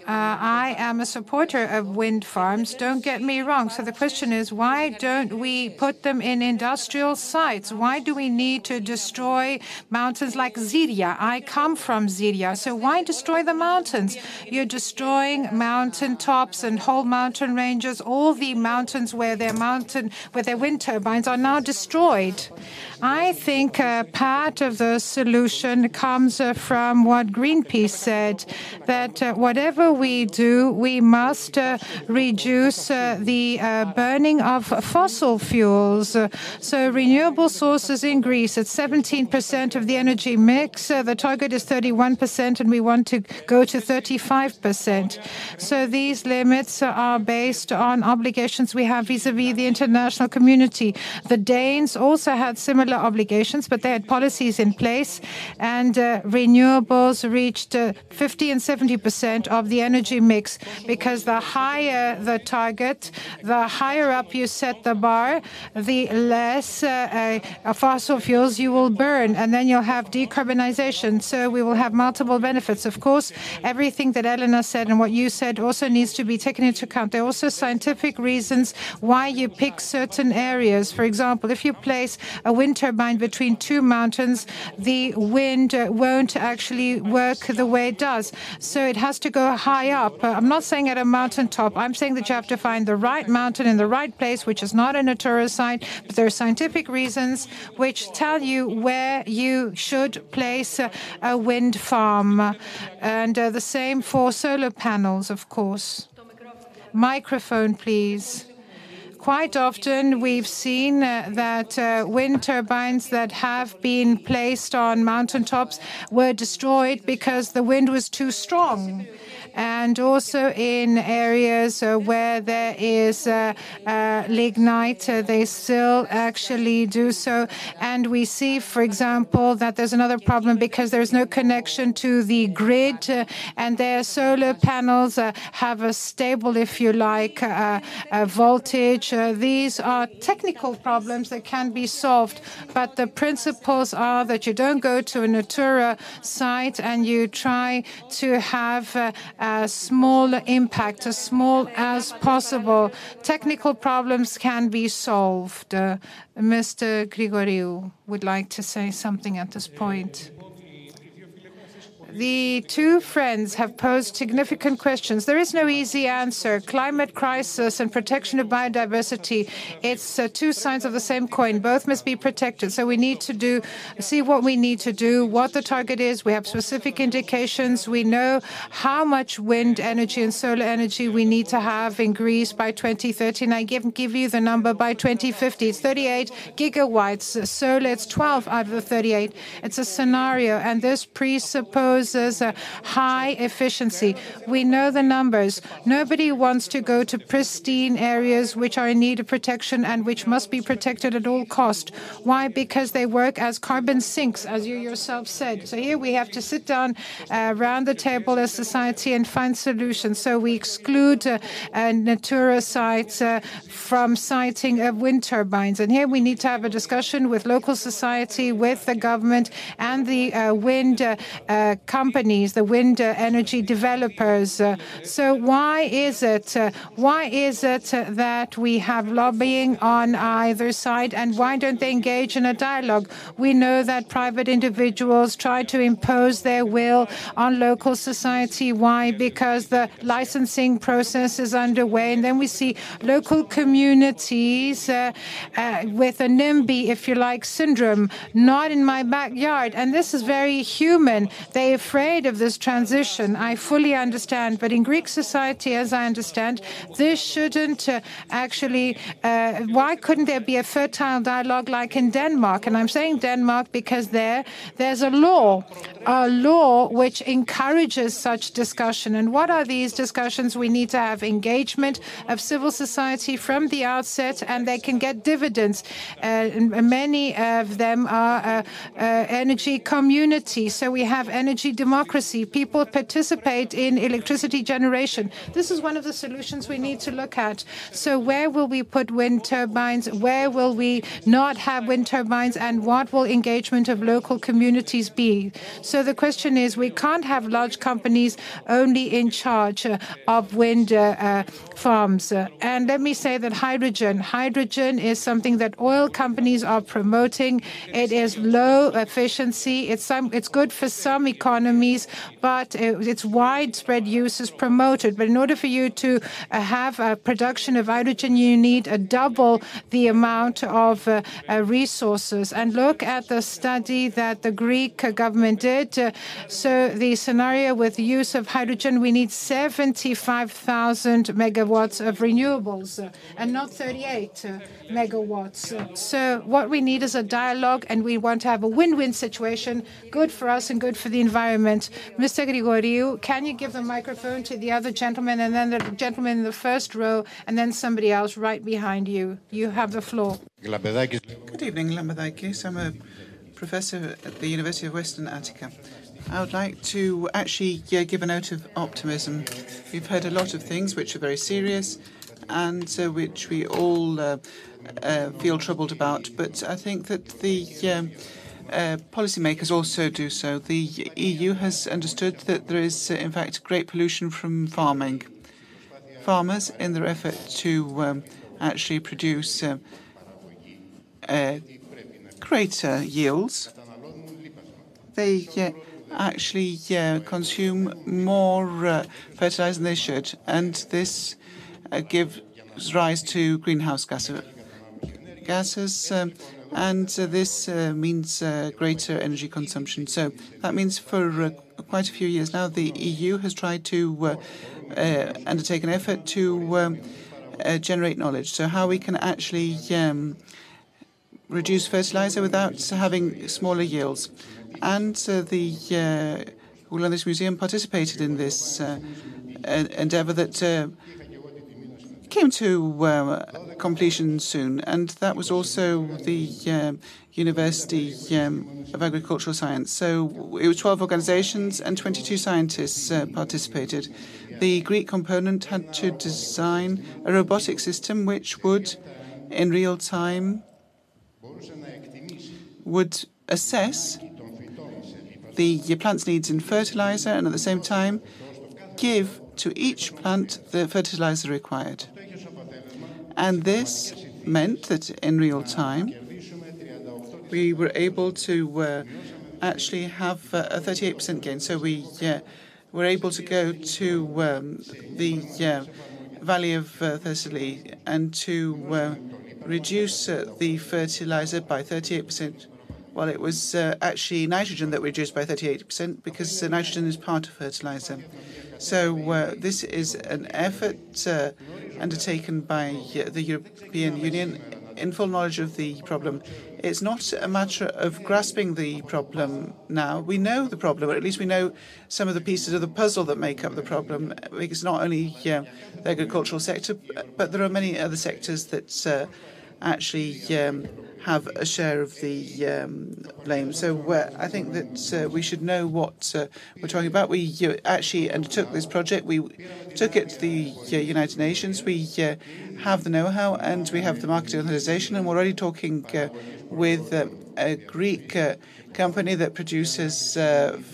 Uh, I am a supporter of wind farms, don't get me wrong. So the question is, why don't we put them in industrial sites? Why do we need to destroy mountains like Ziria? I come from Ziria, so why destroy the mountains? You're destroying mountain tops and whole mountain ranges. All the mountains where their mountain, where their wind turbines are now destroyed. I think uh, part of the solution comes uh, from what Greenpeace said, that uh, whatever we do, we must uh, reduce uh, the uh, burning of fossil fuels. So renewable sources in Greece, it's 17% of the energy mix. The target is 31%, and we want to go to 35%. So these limits are based on obligations we have vis-à-vis the international community. The Danes also had similar obligations, but they had policies in place, and uh, renewables reached uh, 50 and 70% of the energy mix because the higher the target, the higher up you set the bar, the less uh, fossil fuels you will burn, and then you'll have decarbonization. So we will have multiple benefits. Of course, everything that Elena said and what you said also needs to be taken into account. There are also scientific reasons why you pick certain areas. For example, if you place a wind turbine between two mountains, the wind uh, won't actually work the way it does. So it has to go high up. Uh, I'm not saying at a mountaintop. I'm saying that you have to find the right mountain in the right place, which is not in a Natura site, but there are scientific reasons which tell you where you should place a, a wind farm. And uh, the same for solar panels, of course. Microphone, please. Quite often, we've seen uh, that uh, wind turbines that have been placed on mountaintops were destroyed because the wind was too strong. And also in areas uh, where there is uh, uh, lignite, uh, they still actually do so. And we see, for example, that there's another problem because there's no connection to the grid, uh, and their solar panels uh, have a stable, if you like, voltage. These are technical problems that can be solved, but the principles are that you don't go to a Natura site and you try to have uh, a small impact, as small as possible. Technical problems can be solved. Uh, Mr. Grigoriou would like to say something at this point. The two friends have posed significant questions. There is no easy answer. Climate crisis and protection of biodiversity, it's uh, two sides of the same coin. Both must be protected. So we need to do see what we need to do, what the target is. We have specific indications. We know how much wind energy and solar energy we need to have in Greece by 2030. And I give, give you the number by 2050. It's 38 gigawatts. Solar, it's 12 out of the 38. It's a scenario, and this presupposes a high efficiency. We know the numbers. Nobody wants to go to pristine areas which are in need of protection and which must be protected at all cost. Why? Because they work as carbon sinks, as you yourself said. So here we have to sit down uh, around the table as society and find solutions. So we exclude uh, uh, Natura sites uh, from siting of wind turbines. And here we need to have a discussion with local society, with the government, and the uh, wind uh, companies, the wind energy developers. Uh, so why is it? Uh, why is it that we have lobbying on either side, and why don't they engage in a dialogue? We know that private individuals try to impose their will on local society. Why? Because the licensing process is underway, and then we see local communities uh, uh, with a NIMBY, if you like, syndrome, not in my backyard, and this is very human. They afraid of this transition. I fully understand. But in Greek society, as I understand, this shouldn't uh, actually, uh, why couldn't there be a fertile dialogue like in Denmark? And I'm saying Denmark because there, there's a law, a law which encourages such discussion. And what are these discussions? We need to have engagement of civil society from the outset, and they can get dividends. Uh, many of them are uh, uh, energy communities. So we have energy democracy. People participate in electricity generation. This is one of the solutions we need to look at. So where will we put wind turbines? Where will we not have wind turbines? And what will engagement of local communities be? So the question is, we can't have large companies only in charge uh, of wind uh, uh, farms. And let me say that hydrogen, hydrogen is something that oil companies are promoting. It is low efficiency. It's some, it's good for some economies economies, but its widespread use is promoted. But in order for you to uh, have a production of hydrogen, you need a double the amount of uh, uh, resources. And look at the study that the Greek government did. So the scenario with use of hydrogen, we need 75,000 megawatts of renewables and not 38 megawatts. So what we need is a dialogue, and we want to have a win-win situation, good for us and good for the environment. Mr. Grigoriou, can you give the microphone to the other gentleman, and then the gentleman in the first row, and then somebody else right behind you? You have the floor. Good evening, Lambadakis. I'm a professor at the University of Western Attica. I would like to actually yeah, give a note of optimism. We've heard a lot of things which are very serious and uh, which we all uh, uh, feel troubled about. But I think that the um, uh, policymakers also do so. The EU has understood that there is, uh, in fact, great pollution from farming. Farmers, in their effort to um, actually produce uh, greater yields, they actually consume more fertilizer than they should, and this gives rise to greenhouse gases, and uh, this uh, means uh, greater energy consumption. So that means for quite a few years now, the EU has tried to undertake an effort to um, generate knowledge. So how we can actually um, reduce fertilizer without having smaller yields. And the Goulandris Museum participated in this endeavor that came to uh, completion soon, and that was also the uh, University um, of Agricultural Science. So it was 12 organizations and 22 scientists uh, participated. The Greek component had to design a robotic system which would, in real time, would assess the plant's needs in fertilizer and at the same time give to each plant the fertilizer required. And this meant that in real time we were able to uh, actually have a 38% gain. So we uh, were able to go to um, the uh, Valley of Thessaly and to reduce the fertilizer by 38%. Well, it was uh, actually nitrogen that reduced by 38% because uh, nitrogen is part of fertilizer. So uh, this is an effort undertaken by uh, the European Union in full knowledge of the problem. It's not a matter of grasping the problem now. We know the problem, or at least we know some of the pieces of the puzzle that make up the problem. Because not only uh, the agricultural sector, but there are many other sectors that uh, actually um, have a share of the um, blame. So uh, I think that uh, we should know what uh, we're talking about. We actually undertook this project. We took it to the United Nations. We have the know-how and we have the marketing organization, and we're already talking with a Greek company that produces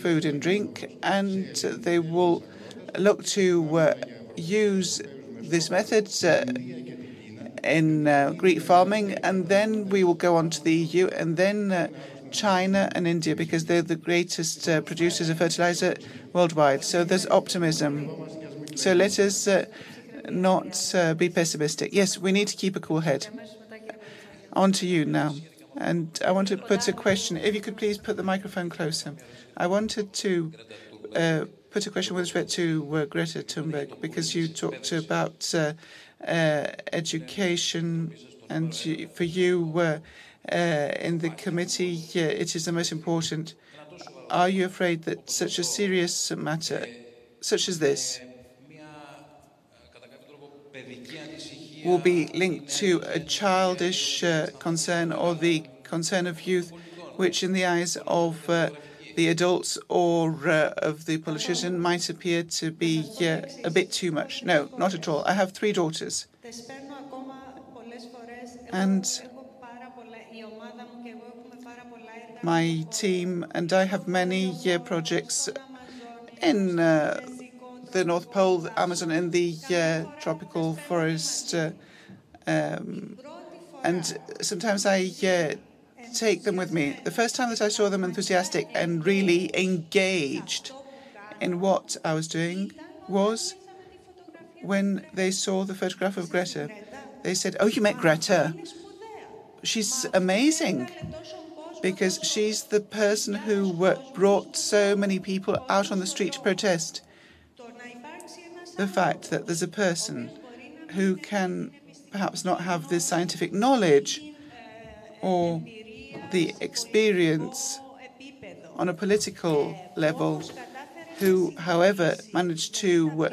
food and drink, and they will look to use this method in uh, Greek farming, and then we will go on to the EU, and then uh, China and India, because they're the greatest uh, producers of fertilizer worldwide. So there's optimism. So let us uh, not uh, be pessimistic. Yes, we need to keep a cool head. On to you now. And I want to put a question. If you could please put the microphone closer. I wanted to uh, put a question with respect to Greta Thunberg, because you talked about education, and for you uh, uh, in the committee, it is the most important. Are you afraid that such a serious matter, such as this, will be linked to a childish uh, concern or the concern of youth, which, in the eyes of uh, the adults or uh, of the politician, might appear to be a bit too much. No, not at all. I have three daughters. And my team and I have many year projects in uh, the North Pole, the Amazon, in the uh, tropical forest. Uh, um, and sometimes I take them with me. The first time that I saw them enthusiastic and really engaged in what I was doing was when they saw the photograph of Greta. They said, Oh, you met Greta? She's amazing because she's the person who brought so many people out on the street to protest. The fact that there's a person who can perhaps not have the scientific knowledge or the experience on a political level, who, however, managed to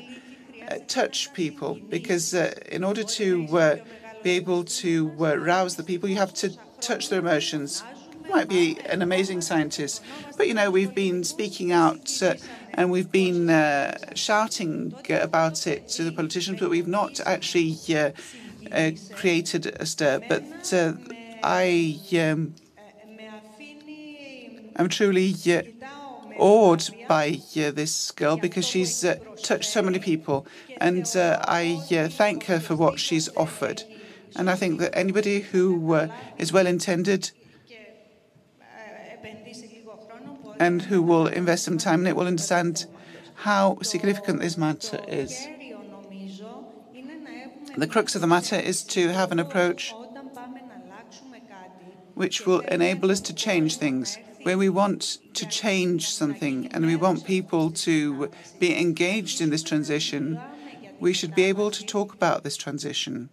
uh, touch people, because uh, in order to uh, be able to uh, rouse the people, you have to touch their emotions. You might be an amazing scientist, but you know, we've been speaking out uh, and we've been uh, shouting about it to the politicians, but we've not actually created a stir. But I um, am truly awed by uh, this girl because she's uh, touched so many people, and uh, I thank her for what she's offered. And I think that anybody who is well intended and who will invest some time in it will understand how significant this matter is. The crux of the matter is to have an approach which will enable us to change things where we want to change something and we want people to be engaged in this transition, we should be able to talk about this transition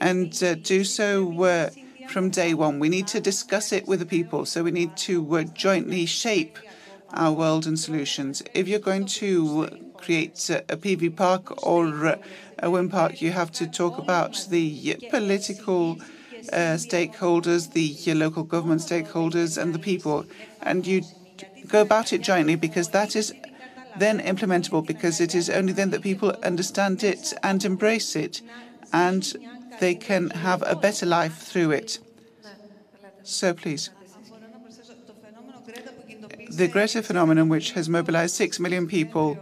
and uh, do so uh, from day one. We need to discuss it with the people, so we need to uh, jointly shape our world and solutions. If you're going to create a PV park or a wind park, you have to talk about the political uh, stakeholders, the local government stakeholders, and the people. And you go about it jointly because that is then implementable, because it is only then that people understand it and embrace it, and they can have a better life through it. So please. The Greta phenomenon, which has mobilized 6 million people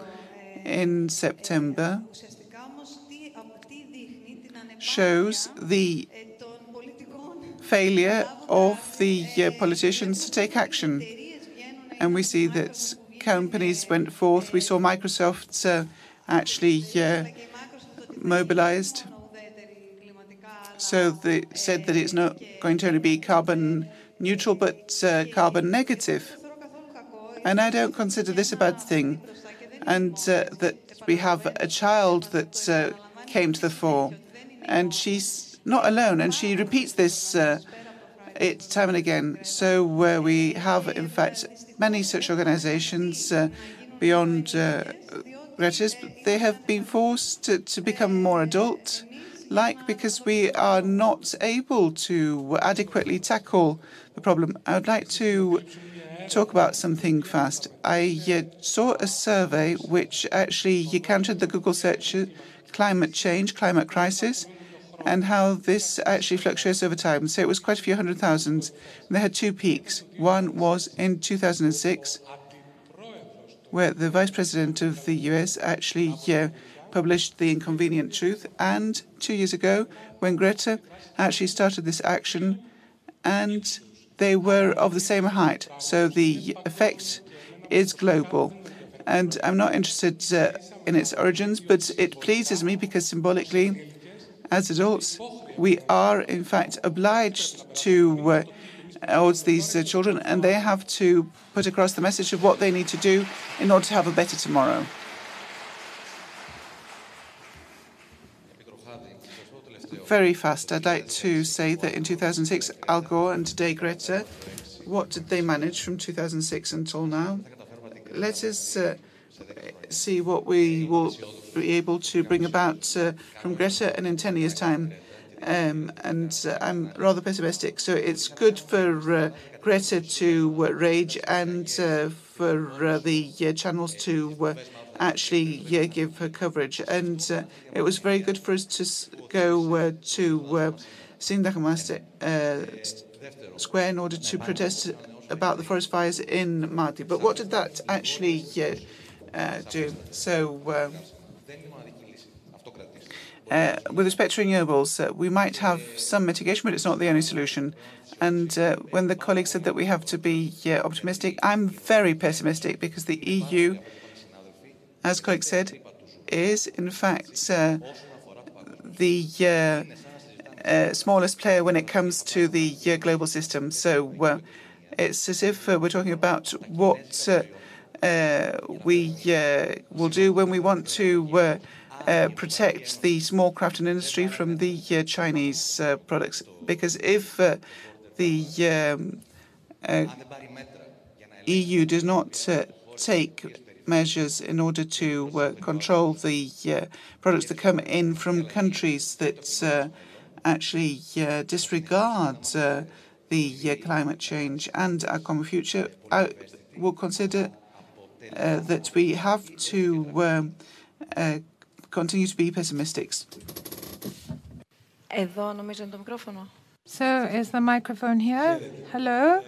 in September, shows the failure of the uh, politicians to take action. And we see that companies went forth. We saw Microsoft uh, actually uh, mobilized. So they said that it's not going to only be carbon neutral, but uh, carbon negative. And I don't consider this a bad thing. And uh, that we have a child that uh, came to the fore, and she's not alone, and she repeats this uh, it time and again. So uh, we have, in fact, many such organisations uh, beyond uh, Greta's, they have been forced to, to become more adult, like because we are not able to adequately tackle the problem. I would like to talk about something fast. I uh, saw a survey which actually counted the Google search climate change, climate crisis, and how this actually fluctuates over time. So it was quite a few hundred thousand. And they had two peaks. One was in 2006, where the vice president of the US actually uh, published The Inconvenient Truth, and two years ago, when Greta actually started this action, and they were of the same height. So the effect is global. And I'm not interested uh, in its origins, but it pleases me because symbolically, as adults, we are in fact obliged to uh, these uh, children, and they have to put across the message of what they need to do in order to have a better tomorrow. Very fast. I'd like to say that in 2006, Al Gore and today Greta, what did they manage from 2006 until now? Let us uh, see what we will be able to bring about uh, from Greta and in 10 years' time. Um, and uh, I'm rather pessimistic. So it's good for uh, Greta to uh, rage and uh, for uh, the channels to actually give her coverage. And it was very good for us to go to Syntagma Square in order to protest about the forest fires in Mati. But what did that actually do? So uh, with respect to renewables, uh, we might have some mitigation, but it's not the only solution. And uh, when the colleague said that we have to be optimistic, I'm very pessimistic because the EU, as colleague said, is in fact uh, the uh, uh, smallest player when it comes to the global system. So it's as if we're talking about what we will do when we want to uh, protect the small crafting industry from the uh, Chinese uh, products. Because if uh, the um, uh, EU does not uh, take measures in order to control the products that come in from countries that actually disregard the climate change and our common future, I will consider uh, that we have to um, uh, continue to be pessimistic. So, is the microphone here? Hello?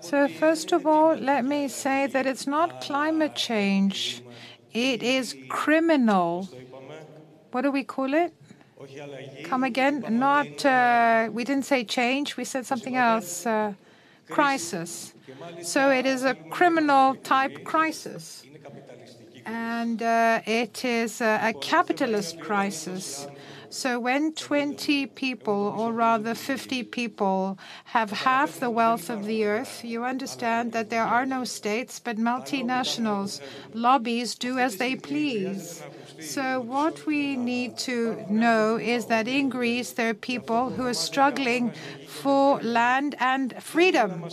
So, first of all, let me say that it's not climate change, it is criminal. What do we call it? Come again? Not, uh, we didn't say change, we said something else. Uh, crisis. So, it is a criminal type crisis and uh, it is a capitalist crisis. So when 20 people, or rather 50 people, have half the wealth of the earth, you understand that there are no states but multinationals. Lobbies do as they please. So what we need to know is that in Greece there are people who are struggling for land and freedom.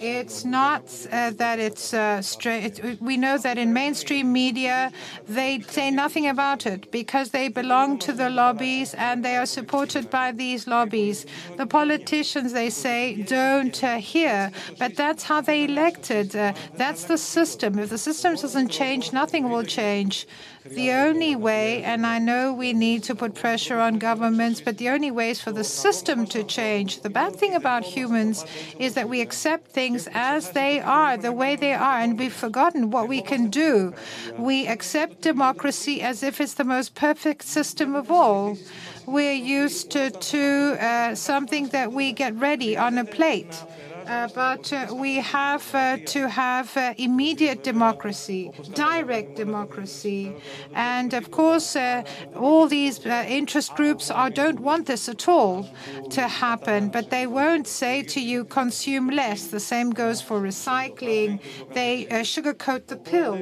It's not uh, that it's uh, straight. We know that in mainstream media, they say nothing about it because they belong to the lobbies and they are supported by these lobbies. The politicians, they say, don't uh, hear, but that's how they elected. Uh, that's the system. If the system doesn't change, nothing will change. The only way, and I know we need to put pressure on governments, but the only way is for the system to change. The bad thing about humans is that we accept things as they are, the way they are, and we've forgotten what we can do. We accept democracy as if it's the most perfect system of all. We're used to, to uh, something that we get ready on a plate. Uh, but uh, we have uh, to have immediate democracy, direct democracy. And of course, all these interest groups are, don't want this at all to happen, but they won't say to you, consume less. The same goes for recycling. They sugarcoat the pill.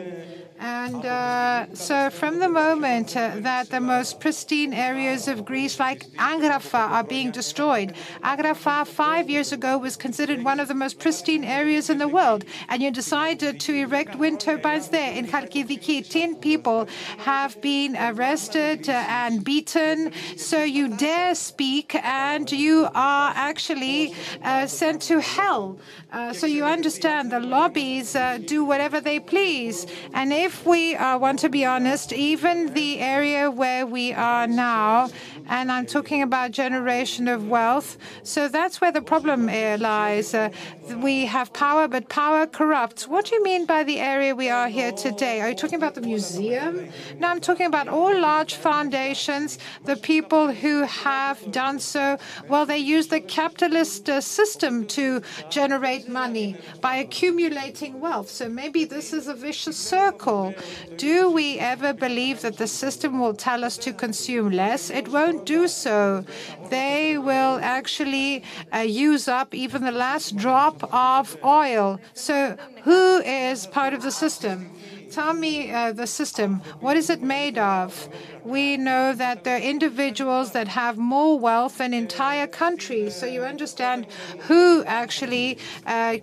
And uh, so, from the moment uh, that the most pristine areas of Greece, like Agrafa, are being destroyed, Agrafa five years ago was considered one of the most pristine areas in the world, and you decided to erect wind turbines there. In Khalkidiki, 10 people have been arrested uh, and beaten. So, you dare speak, and you are actually uh, sent to hell. Uh, so, you understand the lobbies uh, do whatever they please. And if we uh, want to be honest, even the area where we are now, and I'm talking about generation of wealth, so that's where the problem uh, lies. Uh, we have power, but power corrupts. What do you mean by the area we are here today? Are you talking about the museum? No, I'm talking about all large foundations, the people who have done so. Well, they use the capitalist uh, system to generate money by accumulating wealth. So maybe this is a vicious circle. Do we ever believe that the system will tell us to consume less? It won't do so. They will actually uh, use up even the last drop of oil. So, who is part of the system? Tell me uh, the system. What is it made of? We know that there are individuals that have more wealth than entire countries. So you understand who actually uh,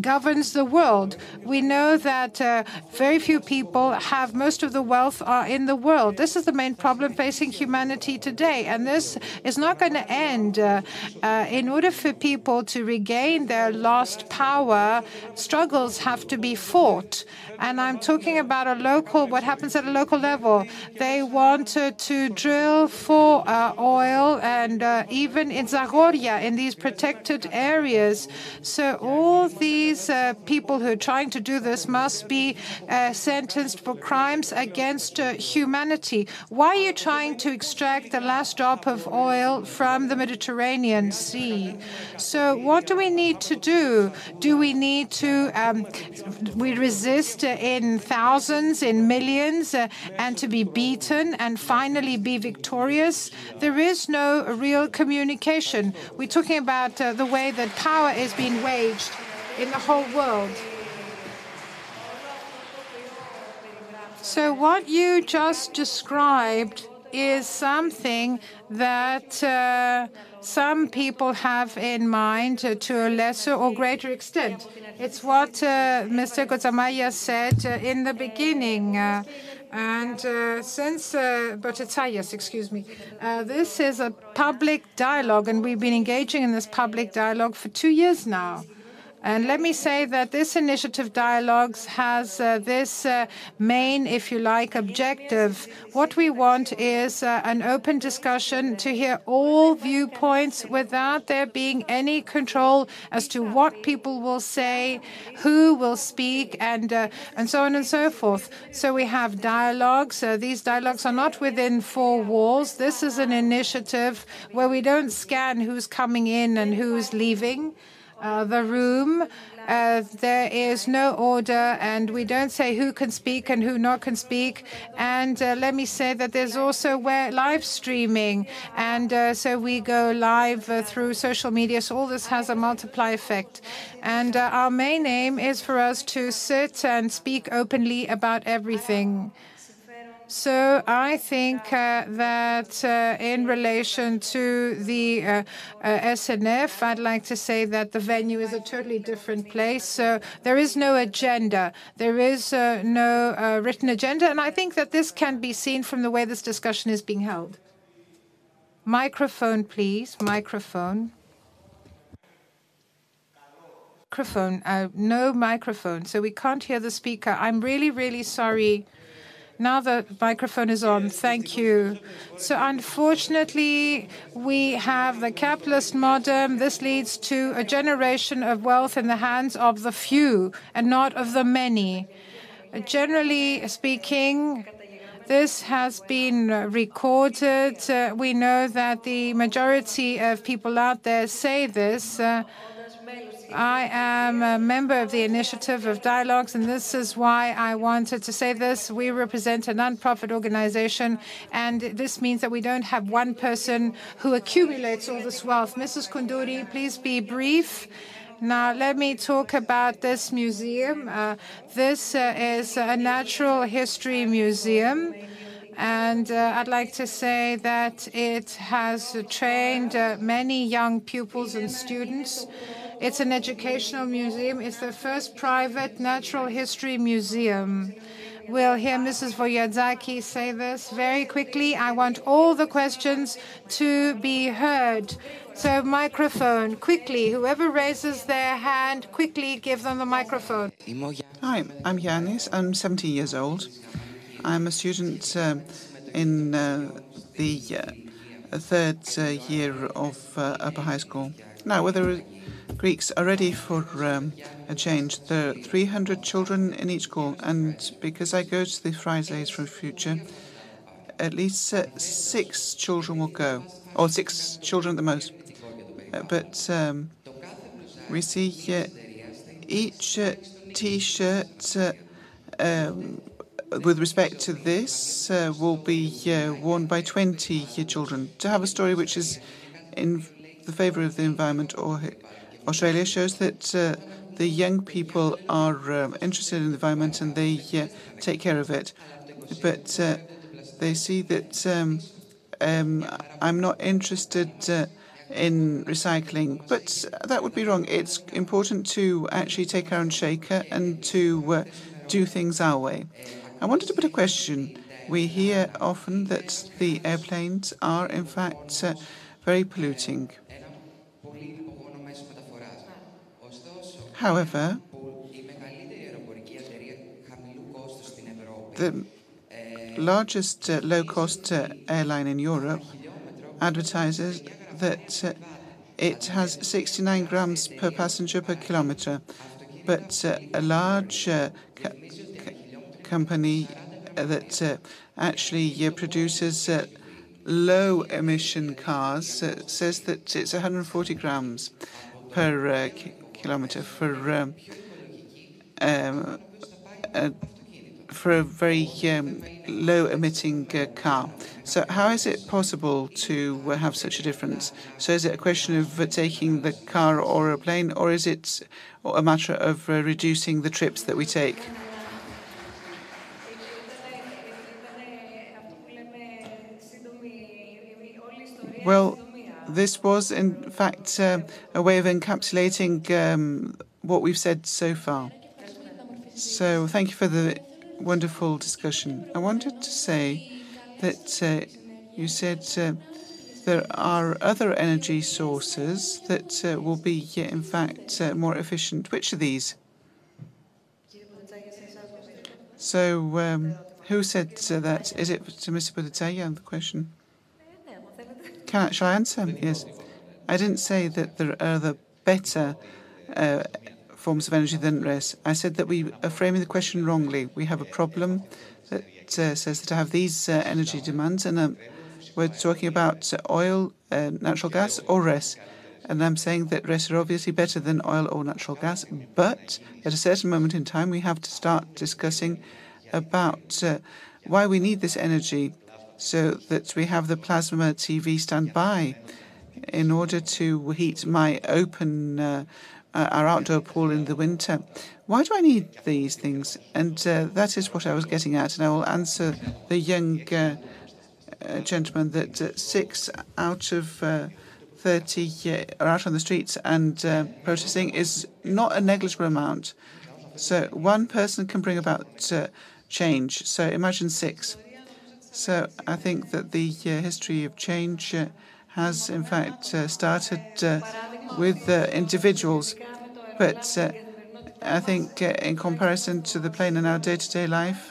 governs the world. We know that uh, very few people have most of the wealth are in the world. This is the main problem facing humanity today, and this is not going to end. Uh, uh, in order for people to regain their lost power, struggles have to be fought. And I'm talking about a local, what happens at a local level. They wanted to drill for uh, oil, and uh, even in Zagorya, in these protected areas. So all these these uh, people who are trying to do this must be uh, sentenced for crimes against uh, humanity. Why are you trying to extract the last drop of oil from the Mediterranean Sea? So, what do we need to do? Do we need to um, we resist in thousands, in millions, uh, and to be beaten and finally be victorious? There is no real communication. We're talking about uh, the way that power is being waged in the whole world. So, what you just described is something that uh, some people have in mind uh, to a lesser or greater extent. It's what uh, Mr. Kotsamaya said uh, in the beginning. Uh, and uh, since, uh, yes, excuse me, uh, this is a public dialogue, and we've been engaging in this public dialogue for two years now. And let me say that this initiative dialogues has uh, this uh, main, if you like, objective. What we want is uh, an open discussion to hear all viewpoints without there being any control as to what people will say, who will speak, and and so on and so forth. So we have dialogues. these dialogues are not within four walls. This is an initiative where we don't scan who's coming in and who's leaving the room. Uh, there is no order, and we don't say who can speak and who not can speak. And uh, let me say that there's also live streaming, and uh, so we go live uh, through social media. So all this has a multiply effect. And uh, our main aim is for us to sit and speak openly about everything. So I think uh, that uh, in relation to the uh, SNF, I'd like to say that the venue is a totally different place. So there is no agenda. There is no written agenda. And I think that this can be seen from the way this discussion is being held. Microphone, please. Microphone. Microphone. no microphone. So we can't hear the speaker. I'm really, really sorry. Now the microphone is on. Thank you. So unfortunately, we have the capitalist modern. This leads to a generation of wealth in the hands of the few and not of the many. Generally speaking, this has been recorded. Uh, we know that the majority of people out there say this. Uh, I am a member of the Initiative of Dialogues, and this is why I wanted to say this. We represent a non-profit organization, and this means that we don't have one person who accumulates all this wealth. Mrs. Koundouri, please be brief. Now, let me talk about this museum. Uh, this uh, is a natural history museum. And uh, I'd like to say that it has trained uh, many young pupils and students. It's an educational museum. It's the first private natural history museum. We'll hear Mrs. Voyadzaki say this very quickly. I want all the questions to be heard. So, microphone, quickly. Whoever raises their hand, quickly give them the microphone. Hi, I'm Yanis. I'm 17 years old. I'm a student uh, in uh, the uh, third year of upper high school. Now, whether Greeks are ready for um, a change. There are 300 children in each school, and because I go to the Fridays for Future, at least uh, six children will go, or six children at the most. Uh, but um, we see uh, each T-shirt um, with respect to this uh, will be uh, worn by 20 children. To have a story which is in the favour of the environment or Australia shows that uh, the young people are um, interested in the environment and they uh, take care of it. But uh, they see that um, um, I'm not interested uh, in recycling. But that would be wrong. It's important to actually take our own shaker and to uh, do things our way. I wanted to put a question. We hear often that the airplanes are, in fact, uh, very polluting. However, the largest uh, low-cost uh, airline in Europe advertises that uh, it has 69 grams per passenger per kilometre. but uh, a large uh, company uh, that actually produces low-emission cars says that it's 140 grams per kilometer for um, um, for a very um, low-emitting uh, car. So how is it possible to uh, have such a difference? So is it a question of uh, taking the car or a plane, or is it a matter of reducing the trips that we take? Well, this was, in fact, uh, a way of encapsulating um, what we've said so far. So thank you for the wonderful discussion. I wanted to say that uh, you said uh, there are other energy sources that will be, in fact, more efficient. Which are these? So um, who said that? Is it to Mr. Botetzagias, the question? Shall I answer? Yes. I didn't say that there are other better uh, forms of energy than RES. I said that we are framing the question wrongly. We have a problem that uh, says that I have these uh, energy demands, and um, we're talking about oil, natural gas, or RES. And I'm saying that RES are obviously better than oil or natural gas, but at a certain moment in time, we have to start discussing about why we need this energy so that we have the plasma TV standby in order to heat my open uh, uh, our outdoor pool in the winter. Why do I need these things? And uh, that is what I was getting at. And I will answer the young gentleman that six out of 30 are out on the streets and protesting is not a negligible amount. So one person can bring about change. So imagine six. So I think that the uh, history of change uh, has, in fact, uh, started with individuals. But I think in comparison to the plane in our day-to-day life,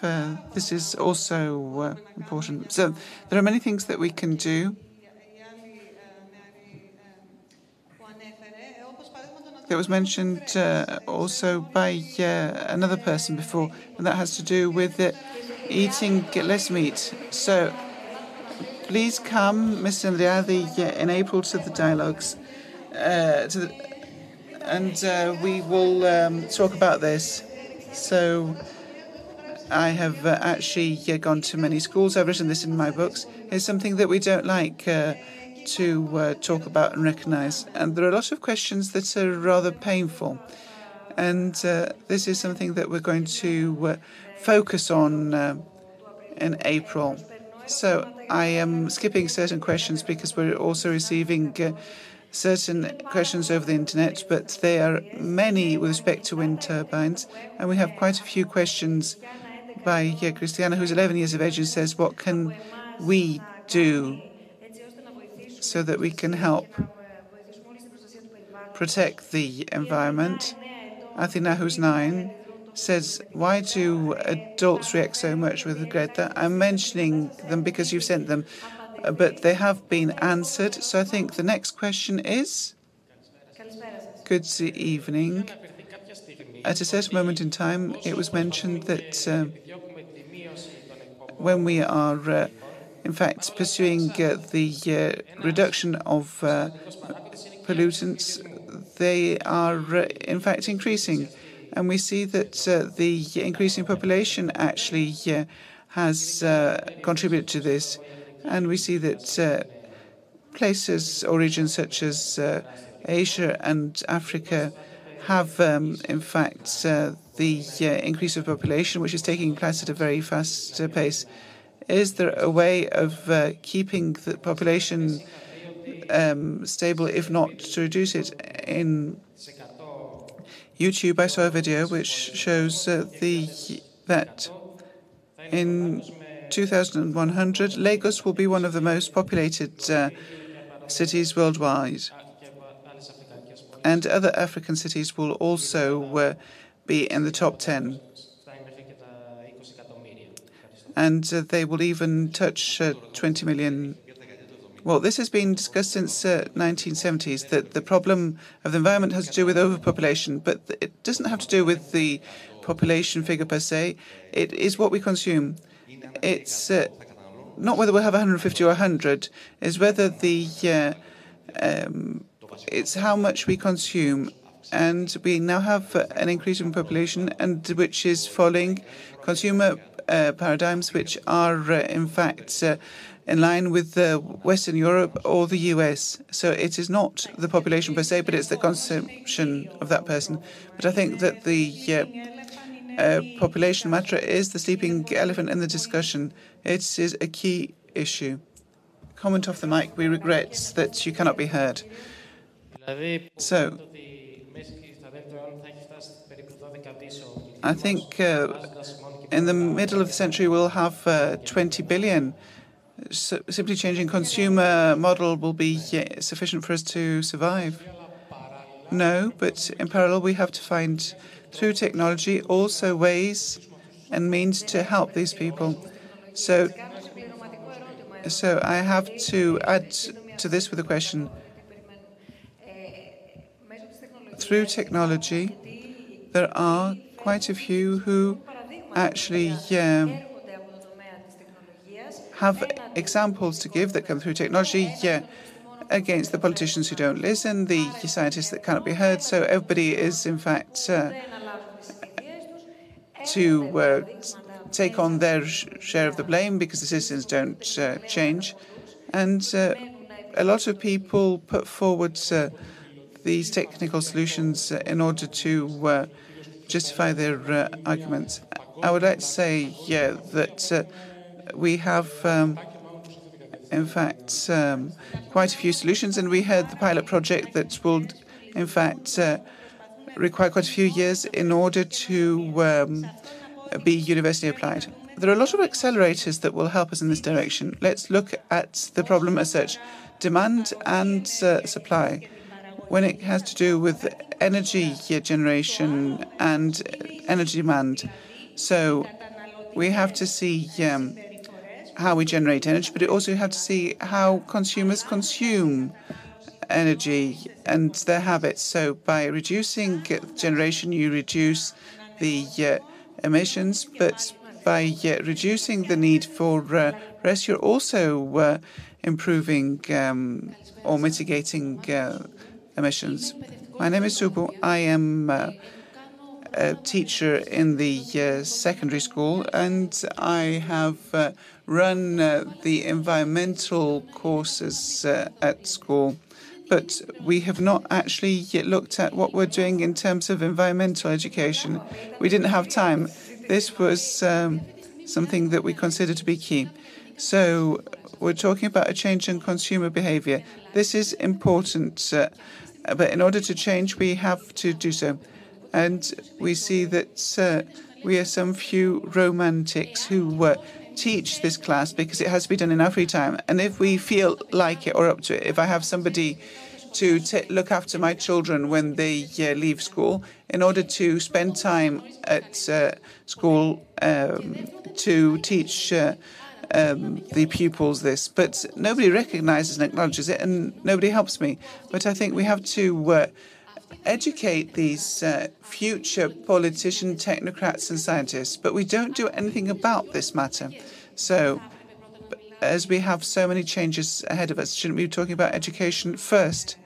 this is also important. So there are many things that we can do. That was mentioned also by another person before, and that has to do with eating less meat. So please come, Mr. Andreadi, in April to the dialogues, uh, and uh, we will um, talk about this. So I have uh, actually gone to many schools. I've written this in my books. It's something that we don't like to talk about and recognize. And there are a lot of questions that are rather painful. And uh, this is something that we're going to uh, focus on uh, in April. So I am skipping certain questions because we're also receiving certain questions over the internet, but there are many with respect to wind turbines. And we have quite a few questions by Christiana, who's 11 years of age, and says, What can we do so that we can help protect the environment? Athena, who's nine, says, Why do adults react so much with Greta? I'm mentioning them because you've sent them, uh, but they have been answered. So I think the next question is Good evening. At a certain moment in time, it was mentioned that uh, when we are, uh, in fact, pursuing the reduction of pollutants, they are, uh, in fact, increasing. And we see that uh, the increasing population actually uh, has contributed to this. And we see that places or regions such as Asia and Africa have, um, in fact, the increase of population, which is taking place at a very fast pace. Is there a way of keeping the population Um, stable, if not to reduce it? In YouTube, I saw a video which shows the that in 2100, Lagos will be one of the most populated uh, cities worldwide. And other African cities will also uh, be in the top 10. And uh, they will even touch 20 million Well, this has been discussed since the uh, 1970s that the problem of the environment has to do with overpopulation, but it doesn't have to do with the population figure per se. It is what we consume. It's uh, not whether we have 150 or 100, is whether the uh, um, it's how much we consume. And we now have an increase in population, and which is following consumer uh, paradigms, which are uh, in fact uh, in line with Western Europe or the US. So it is not the population per se, but it's the consumption of that person. But I think that the uh, uh, population matter is the sleeping elephant in the discussion. It is a key issue. Comment off the mic. We regret that you cannot be heard. So, I think uh, in the middle of the century we'll have uh, 20 billion simply changing consumer model will be sufficient for us to survive? No, but in parallel, we have to find, through technology, also ways and means to help these people. So, so I have to add to this with a question. Through technology, there are quite a few who actually um, have examples to give that come through technology yeah, against the politicians who don't listen, the scientists that cannot be heard. So everybody is, in fact, uh, to uh, take on their share of the blame because the citizens don't uh, change. And uh, a lot of people put forward uh, these technical solutions uh, in order to justify their arguments. I would like to say, yeah, that we have, um, in fact, um, quite a few solutions, and we had the pilot project that will, in fact, uh, require quite a few years in order to um, be university applied. There are a lot of accelerators that will help us in this direction. Let's look at the problem as such demand and uh, supply. When it has to do with energy generation and energy demand. So we have to see um, how we generate energy, but also have to see how consumers consume energy and their habits. So by reducing generation, you reduce the uh, emissions, but by uh, reducing the need for uh, rest, you're also uh, improving um, or mitigating uh, emissions. My name is Subu. I am uh, a teacher in the secondary school, and I have run uh, the environmental courses uh, at school. But we have not actually yet looked at what we're doing in terms of environmental education. We didn't have time. This was um, something that we consider to be key. So we're talking about a change in consumer behavior. This is important, uh, but in order to change, we have to do so. And we see that uh, we are some few romantics who uh, teach this class because it has to be done in our free time. And if we feel like it or up to it, if I have somebody to look after my children when they uh, leave school, in order to spend time at uh, school um, to teach uh, um, the pupils this. But nobody recognizes and acknowledges it, and nobody helps me. But I think we have to uh, educate these uh, future politicians, technocrats, and scientists, but we don't do anything about this matter. So, as we have so many changes ahead of us, shouldn't we be talking about education first?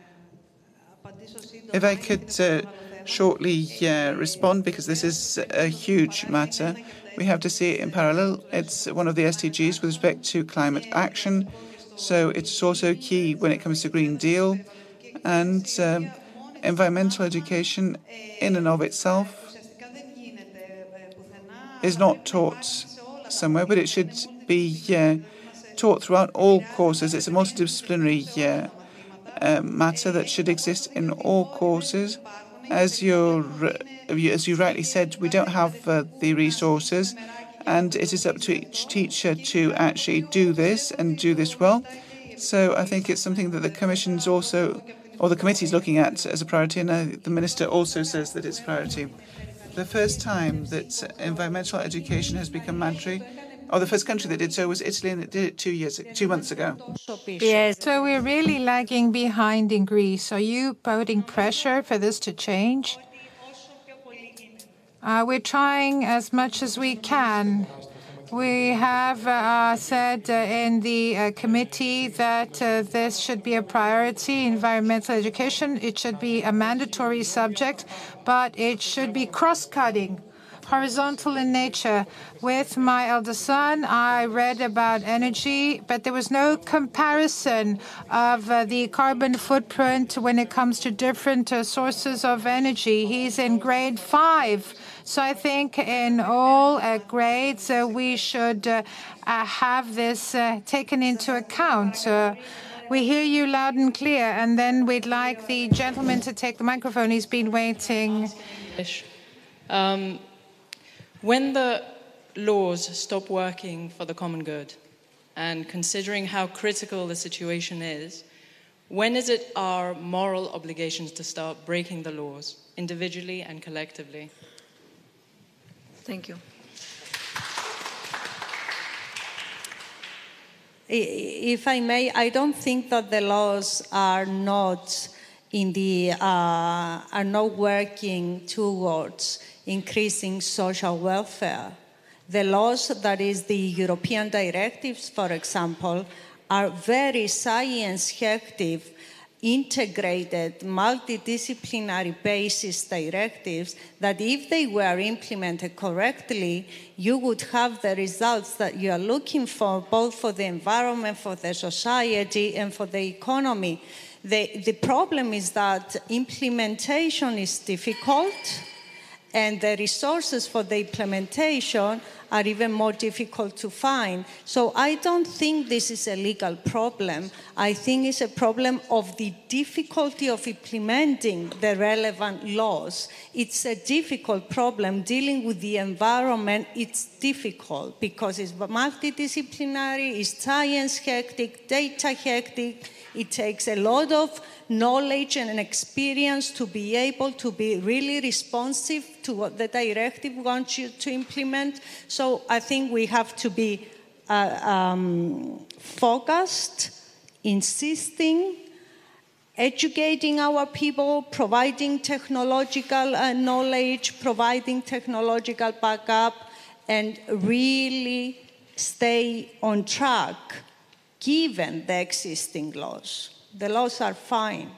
If I could uh, shortly uh, respond, because this is a huge matter, we have to see it in parallel. It's one of the SDGs with respect to climate action. So it's also key when it comes to Green Deal. And um, environmental education in and of itself is not taught somewhere, but it should be uh, taught throughout all courses. It's a multidisciplinary uh, uh, matter that should exist in all courses. As you as you rightly said, we don't have uh, the resources, and it is up to each teacher to actually do this and do this well. So I think it's something that the Commission's also or the committee is looking at as a priority, and uh, the minister also says that it's a priority. The first time that environmental education has become mandatory or the first country that did so was Italy, and it did it two years, two months ago. Yes. So we're really lagging behind in Greece. Are you putting pressure for this to change? Uh, we're trying as much as we can. We have uh, said uh, in the uh, committee that uh, this should be a priority, environmental education. It should be a mandatory subject, but it should be cross-cutting horizontal in nature. With my elder son, I read about energy, but there was no comparison of uh, the carbon footprint when it comes to different uh, sources of energy. He's in grade five. So I think in all uh, grades, uh, we should uh, have this taken into account. We hear you loud and clear, and then we'd like the gentleman to take the microphone. He's been waiting. Um, when the laws stop working for the common good, and considering how critical the situation is, when is it our moral obligations to start breaking the laws, individually and collectively? Thank you. If I may, I don't think that the laws are not in the uh, are not working towards increasing social welfare. The laws, that is the European directives, for example, are very science-effective, integrated, multidisciplinary basis directives that if they were implemented correctly, you would have the results that you are looking for, both for the environment, for the society, and for the economy. The, the problem is that implementation is difficult and the resources for the implementation are even more difficult to find. So I don't think this is a legal problem. I think it's a problem of the difficulty of implementing the relevant laws. It's a difficult problem. Dealing with the environment, it's difficult because it's multidisciplinary, it's science hectic, data hectic. It takes a lot of knowledge and experience to be able to be really responsive to what the directive wants you to implement. So I think we have to be uh, um, focused, insisting, educating our people, providing technological uh, knowledge, providing technological backup, and really stay on track given the existing laws. The laws are fine.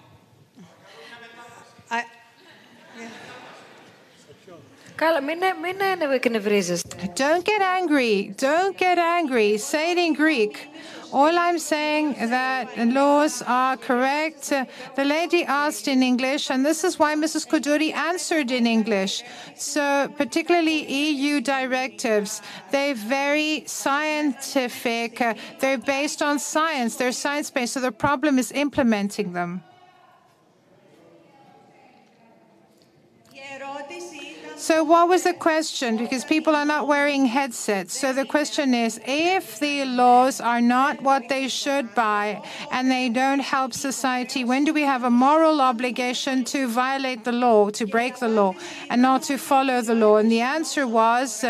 I, yeah. Don't get angry. Don't get angry. Say it in Greek. All I'm saying that laws are correct. The lady asked in English, and this is why Mrs. Koundouri answered in English. So, particularly EU directives, they're very scientific. They're based on science. They're science-based. So the problem is implementing them. So what was the question? Because people are not wearing headsets. So the question is, if the laws are not what they should be and they don't help society, when do we have a moral obligation to violate the law, to break the law, and not to follow the law? And the answer was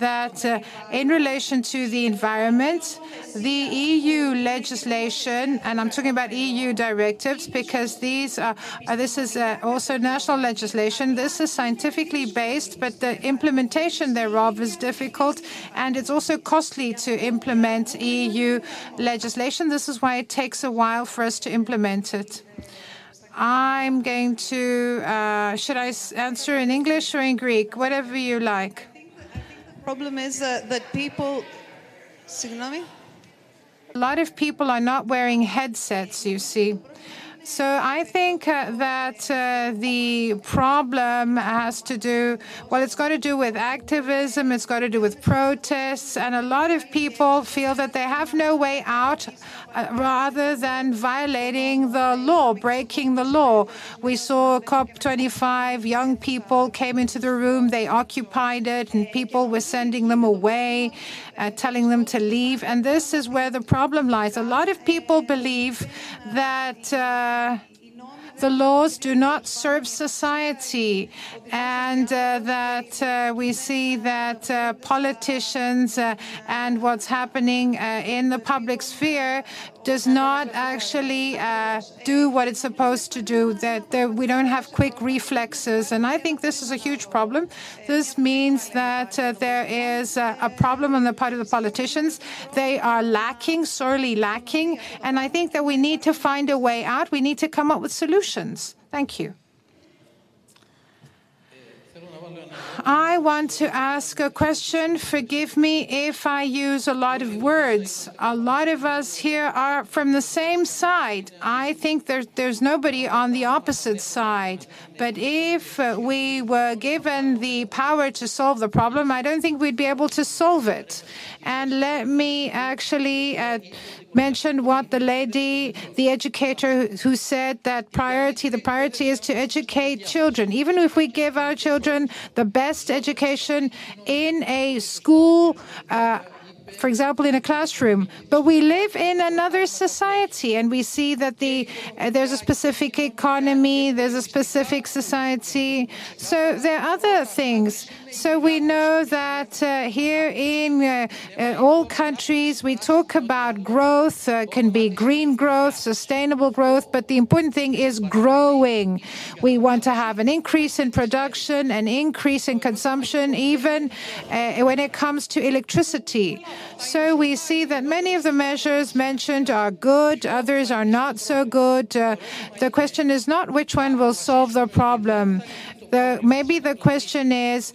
that uh, in relation to the environment, the EU legislation, and I'm talking about EU directives because these are, uh, this is uh, also national legislation. This is scientifically based, but the implementation thereof is difficult, and it's also costly to implement EU legislation. This is why it takes a while for us to implement it. I'm going to, uh, should I answer in English or in Greek? Whatever you like problem is uh, that people. Tsunami? A lot of people are not wearing headsets, you see. So I think uh, that uh, the problem has to do, well, it's got to do with activism, it's got to do with protests, and a lot of people feel that they have no way out rather than violating the law, breaking the law. We saw COP25, young people came into the room, they occupied it, and people were sending them away, uh, telling them to leave. And this is where the problem lies. A lot of people believe that. Uh, the laws do not serve society, and uh, that uh, we see that uh, politicians and what's happening in the public sphere does not actually uh, do what it's supposed to do, that we don't have quick reflexes. And I think this is a huge problem. This means that uh, there is a problem on the part of the politicians. They are lacking, sorely lacking. And I think that we need to find a way out. We need to come up with solutions. Thank you. I want to ask a question. Forgive me if I use a lot of words. A lot of us here are from the same side. I think there, there's nobody on the opposite side. But if we were given the power to solve the problem, I don't think we'd be able to solve it. And let me actually uh, mention what the lady, the educator who said that priority, the priority is to educate children. Even if we give our children the best education in a school, uh, for example, in a classroom. But we live in another society, and we see that the uh, there's a specific economy, there's a specific society. So there are other things. So we know that uh, here in uh, uh, all countries we talk about growth, uh, can be green growth, sustainable growth, but the important thing is growing. We want to have an increase in production, an increase in consumption, even uh, when it comes to electricity. So we see that many of the measures mentioned are good, others are not so good. Uh, the question is not which one will solve the problem. The, maybe the question is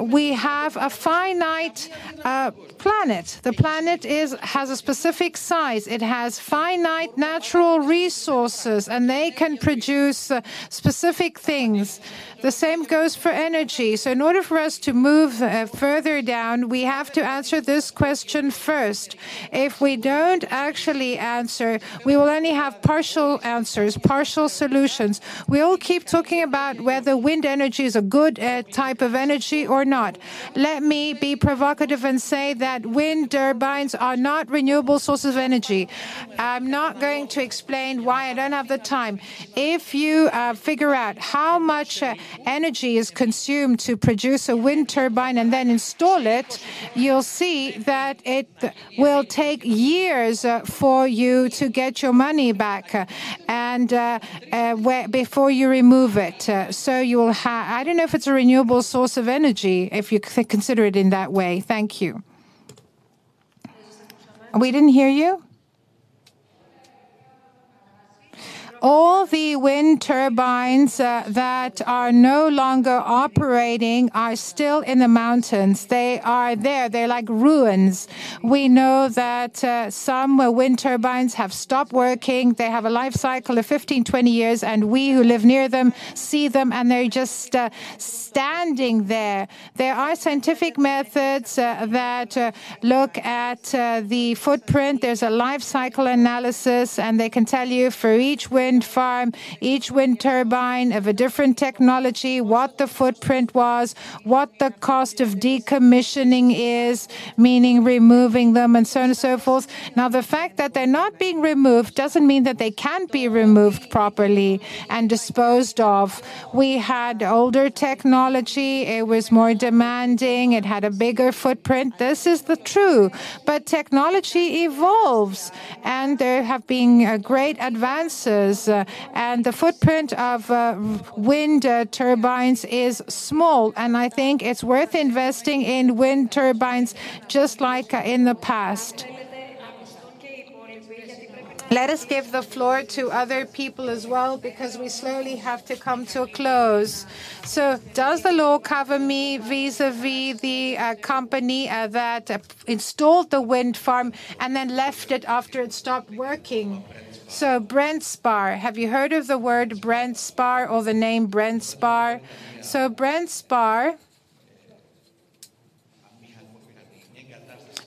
we have a finite uh, planet. The planet is has a specific size. It has finite natural resources, and they can produce uh, specific things. The same goes for energy. So, in order for us to move uh, further down, we have to answer this question first. If we don't actually answer, we will only have partial answers, partial solutions. We all keep talking about whether wind energy is a good uh, type of energy or not. Let me be provocative and say that wind turbines are not renewable sources of energy. I'm not going to explain why I don't have the time. If you uh, figure out how much uh, energy is consumed to produce a wind turbine and then install it, you'll see that it will take years uh, for you to get your money back uh, and uh, uh, where, before you remove it. So you'll have, I don't know if it's a renewable source of energy, if you consider it in that way. Thank you. We didn't hear you? All the wind turbines uh, that are no longer operating are still in the mountains. They are there. They're like ruins. We know that uh, some uh, wind turbines have stopped working. They have a life cycle of 15, 20 years, and we who live near them see them and they're just uh, standing there. There are scientific methods uh, that uh, look at the footprint. There's a life cycle analysis, and they can tell you for each wind wind farm, each wind turbine of a different technology, what the footprint was, what the cost of decommissioning is, meaning removing them, and so on and so forth. Now, the fact that they're not being removed doesn't mean that they can't be removed properly and disposed of. We had older technology, it was more demanding, it had a bigger footprint. This is the true. But technology evolves, and there have been uh, great advances uh, and the footprint of uh, wind uh, turbines is small. And I think it's worth investing in wind turbines just like in the past. Let us give the floor to other people as well because we slowly have to come to a close. So, does the law cover me vis a vis the uh, company uh, that uh, installed the wind farm and then left it after it stopped working? So, Brent Spar, have you heard of the word Brent Spar or the name Brent Spar? So, Brent Spar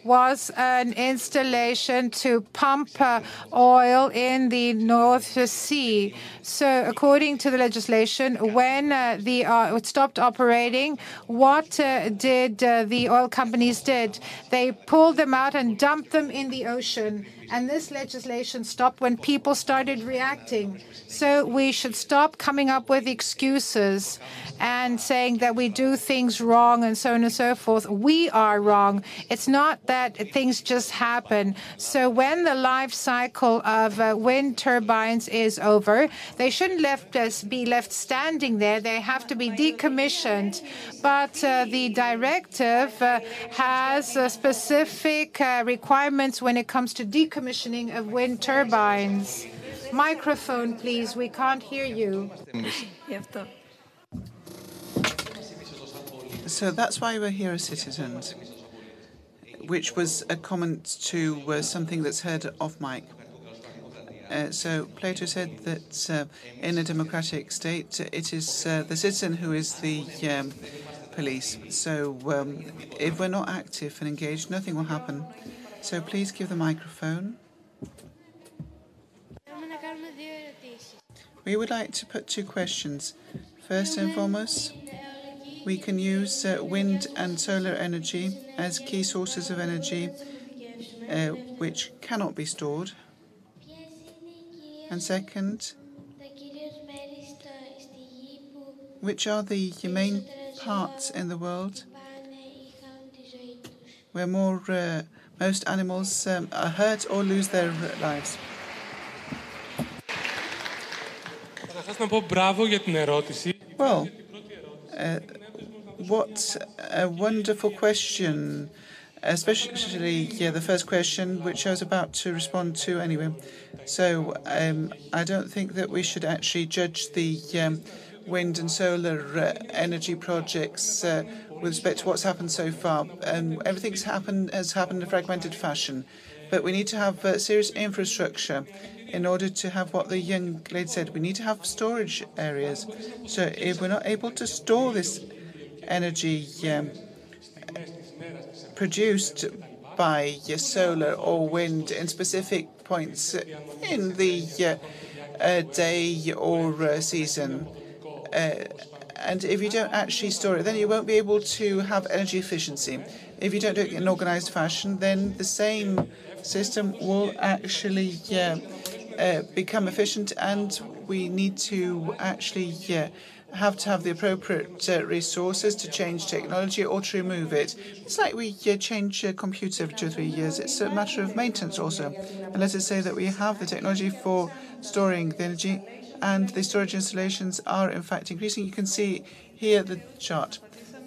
was an installation to pump uh, oil in the North Sea. So, according to the legislation, when uh, the uh, it stopped operating, what uh, did uh, the oil companies did? They pulled them out and dumped them in the ocean. And this legislation stopped when people started reacting. So we should stop coming up with excuses and saying that we do things wrong and so on and so forth. We are wrong. It's not that things just happen. So when the life cycle of uh, wind turbines is over, they shouldn't left us be left standing there. They have to be decommissioned. But uh, the directive uh, has uh, specific uh, requirements when it comes to decommissioning Commissioning of wind turbines. Microphone, please. We can't hear you. So that's why we're here as citizens, which was a comment to uh, something that's heard off mic. Uh, so Plato said that uh, in a democratic state, it is uh, the citizen who is the um, police. So um, if we're not active and engaged, nothing will happen. So please give the microphone. We would like to put two questions. First and foremost, we can use uh, wind and solar energy as key sources of energy uh, which cannot be stored. And second, which are the main parts in the world where more uh, most animals um, are hurt or lose their lives. Well, uh, what a wonderful question, especially yeah, the first question, which I was about to respond to anyway. So um, I don't think that we should actually judge the um, wind and solar uh, energy projects uh, with respect to what's happened so far. Um, everything's happened has happened in a fragmented fashion, but we need to have uh, serious infrastructure in order to have what the young lady said. We need to have storage areas. So if we're not able to store this energy um, produced by uh, solar or wind in specific points in the uh, uh, day or uh, season, uh, and if you don't actually store it, then you won't be able to have energy efficiency. If you don't do it in an organized fashion, then the same system will actually uh, uh, become efficient, and we need to actually uh, have to have the appropriate uh, resources to change technology or to remove it. It's like we uh, change a computer every two or three years. It's a matter of maintenance also. And let us say that we have the technology for storing the energy, and the storage installations are in fact increasing. You can see here the chart.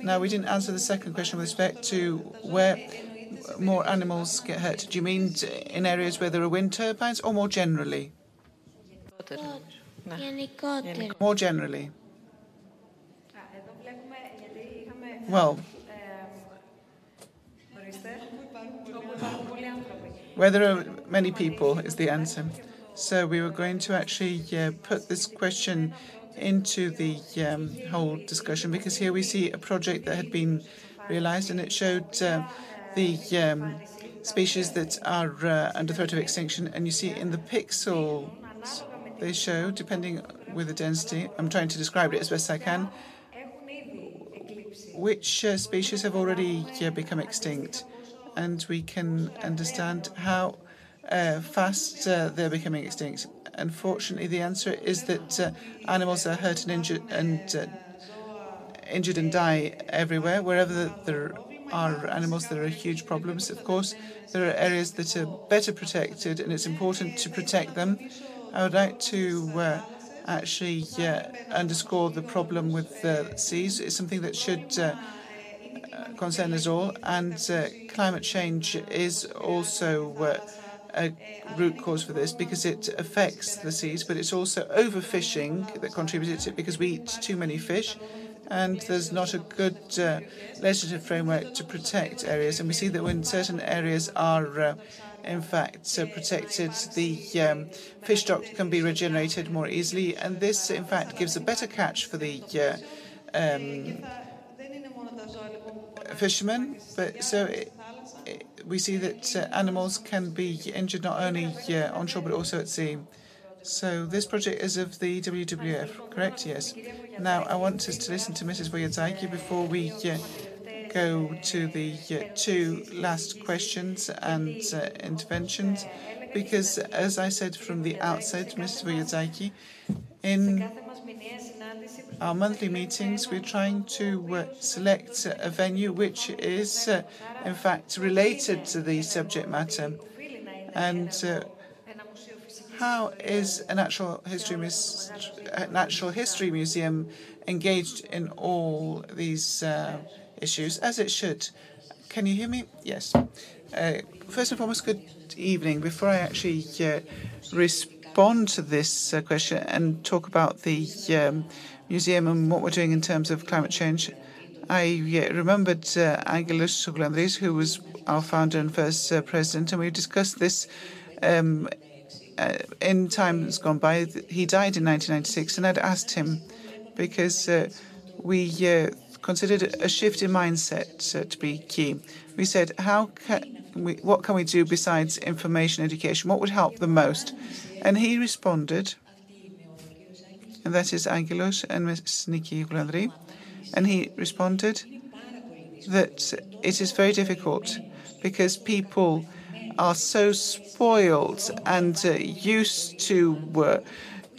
Now, we didn't answer the second question with respect to where more animals get hurt. Do you mean in areas where there are wind turbines or more generally? More generally. Well, where there are many people is the answer. So we were going to actually uh, put this question into the um, whole discussion because here we see a project that had been realized and it showed uh, the um, species that are uh, under threat of extinction. And you see in the pixels they show, depending with the density, I'm trying to describe it as best I can, which uh, species have already uh, become extinct. And we can understand how uh, fast uh, they're becoming extinct. Unfortunately, the answer is that uh, animals are hurt and injured and uh, injured and die everywhere. Wherever there are animals, there are huge problems. Of course, there are areas that are better protected, and it's important to protect them. I would like to uh, actually underscore the problem with the seas. It's something that should concern us all, and climate change is also a root cause for this because it affects the seas, but it's also overfishing that contributes to it because we eat too many fish. And there's not a good uh, legislative framework to protect areas. And we see that when certain areas are, uh, in fact, uh, protected, the um, fish stock can be regenerated more easily. And this, in fact, gives a better catch for the uh, um, fishermen. But so it, we see that uh, animals can be injured not only uh, onshore but also at sea. So this project is of the WWF, correct? Yes. Now I want us to listen to Mrs. Voyadzaki before we uh, go to the uh, two last questions and uh, interventions because, as I said from the outset, Mrs. Voyazaki, in our monthly meetings, we're trying to uh, select a venue which is, uh, in fact, related to the subject matter. And uh, how is a natural history, natural history museum engaged in all these uh, issues, as it should? Can you hear me? Yes. Uh, first and foremost, good evening. Before I actually uh, respond to this uh, question and talk about the um, museum and what we're doing in terms of climate change, I uh, remembered uh, Angelos Goulandris, who was our founder and first uh, president, and we discussed this um, uh, in times gone by. He died in 1996, and I'd asked him because uh, we considered a shift in mindset to be key. We said, how can we, what can we do besides information education? What would help the most? And he responded, and that is Angelos and Ms. Niki Goulandri, and he responded that it is very difficult because people are so spoiled and uh, used to uh,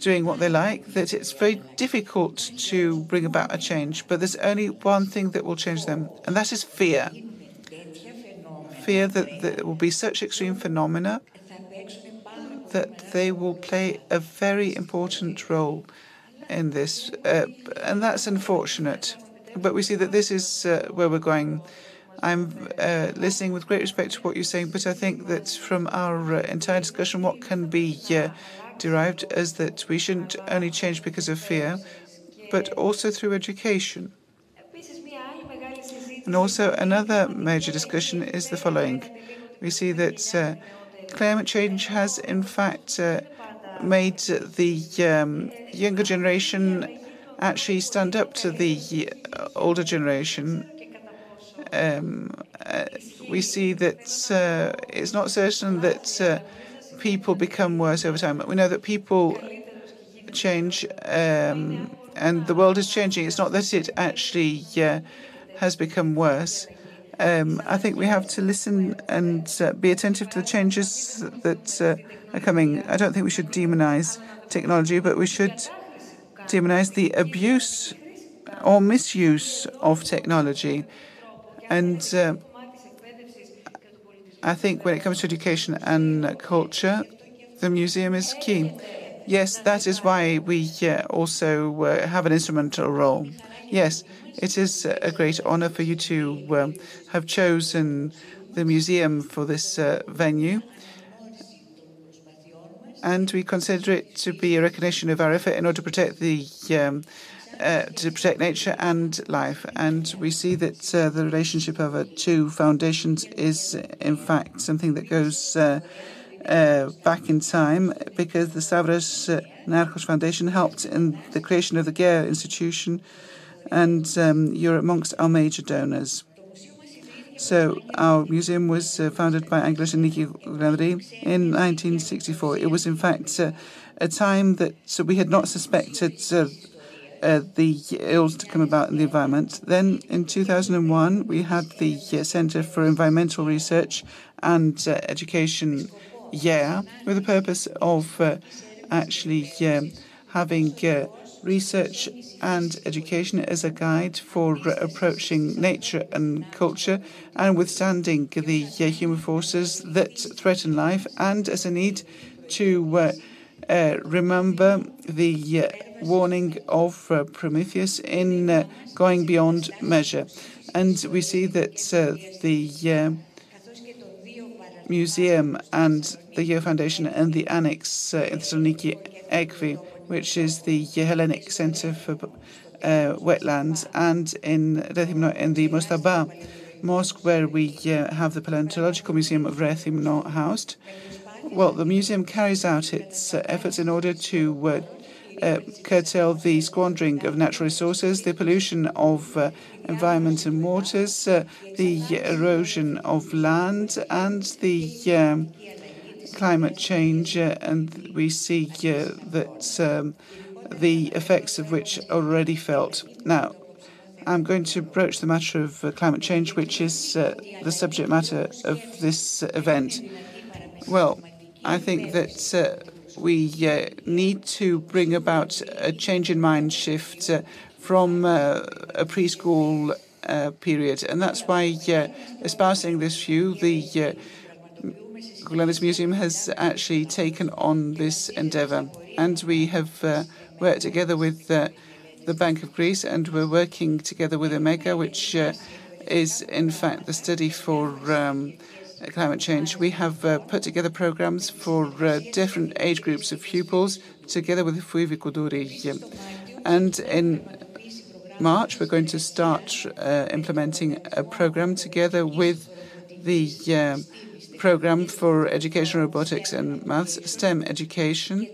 doing what they like that it's very difficult to bring about a change. But there's only one thing that will change them, and that is fear. Fear that there will be such extreme phenomena that they will play a very important role in this. Uh, and that's unfortunate. But we see that this is uh, where we're going. I'm uh, listening with great respect to what you're saying, but I think that from our uh, entire discussion, what can be uh, derived is that we shouldn't only change because of fear, but also through education. And also, another major discussion is the following. We see that uh, climate change has, in fact, uh, made the um, younger generation actually stand up to the uh, older generation. Um, uh, we see that uh, it's not certain that uh, people become worse over time. We know that people change um, and the world is changing. It's not that it actually uh, has become worse. Um, I think we have to listen and uh, be attentive to the changes that uh, are coming. I don't think we should demonize technology, but we should demonize the abuse or misuse of technology. And uh, I think when it comes to education and culture, the museum is key. Yes, that is why we uh, also uh, have an instrumental role. Yes, it is a great honor for you to um, have chosen the museum for this uh, venue. And we consider it to be a recognition of our effort in order to protect the um, uh, to protect nature and life. And we see that uh, the relationship of our two foundations is, in fact, something that goes uh, uh back in time because the Stavros Niarchos Foundation helped in the creation of the GAIA institution, and um, you're amongst our major donors. So our museum was uh, founded by Angelos and Niki Goulandri in 1964. It was, in fact, uh, a time that so we had not suspected uh, uh, the ills to come about in the environment. Then in 2001, we had the uh, Center for Environmental Research and uh, Education year with the purpose of actually um, having research and education as a guide for approaching nature and culture and withstanding the uh, human forces that threaten life and as a need to uh, uh, remember the uh, warning of uh, Prometheus in uh, going beyond measure. And we see that the museum and the GAIA Foundation and the annex in Thessaloniki EKBY which is the Hellenic Centre for uh, Wetlands, and in Rethymno, in the Mastaba Mosque, where we uh, have the Paleontological Museum of Rethymno housed. Well, the museum carries out its uh, efforts in order to uh, uh, curtail the squandering of natural resources, the pollution of uh, environment and waters, the erosion of land, and the um, climate change, uh, and we see uh, that um, the effects of which are already felt. Now, I'm going to broach the matter of uh, climate change, which is the subject matter of this event. Well, I think that we uh, need to bring about a change in mind shift uh, from uh, a preschool period, and that's why, espousing this view, the Glennis Museum has actually taken on this endeavour, and we have uh, worked together with uh, the Bank of Greece, and we're working together with Omega, which uh, is in fact the study for um, climate change. We have uh, put together programs for uh, different age groups of pupils together with Phoebe Koundouri. And in March, we're going to start uh, implementing a program together with the um, program for education, robotics, and maths, STEM education.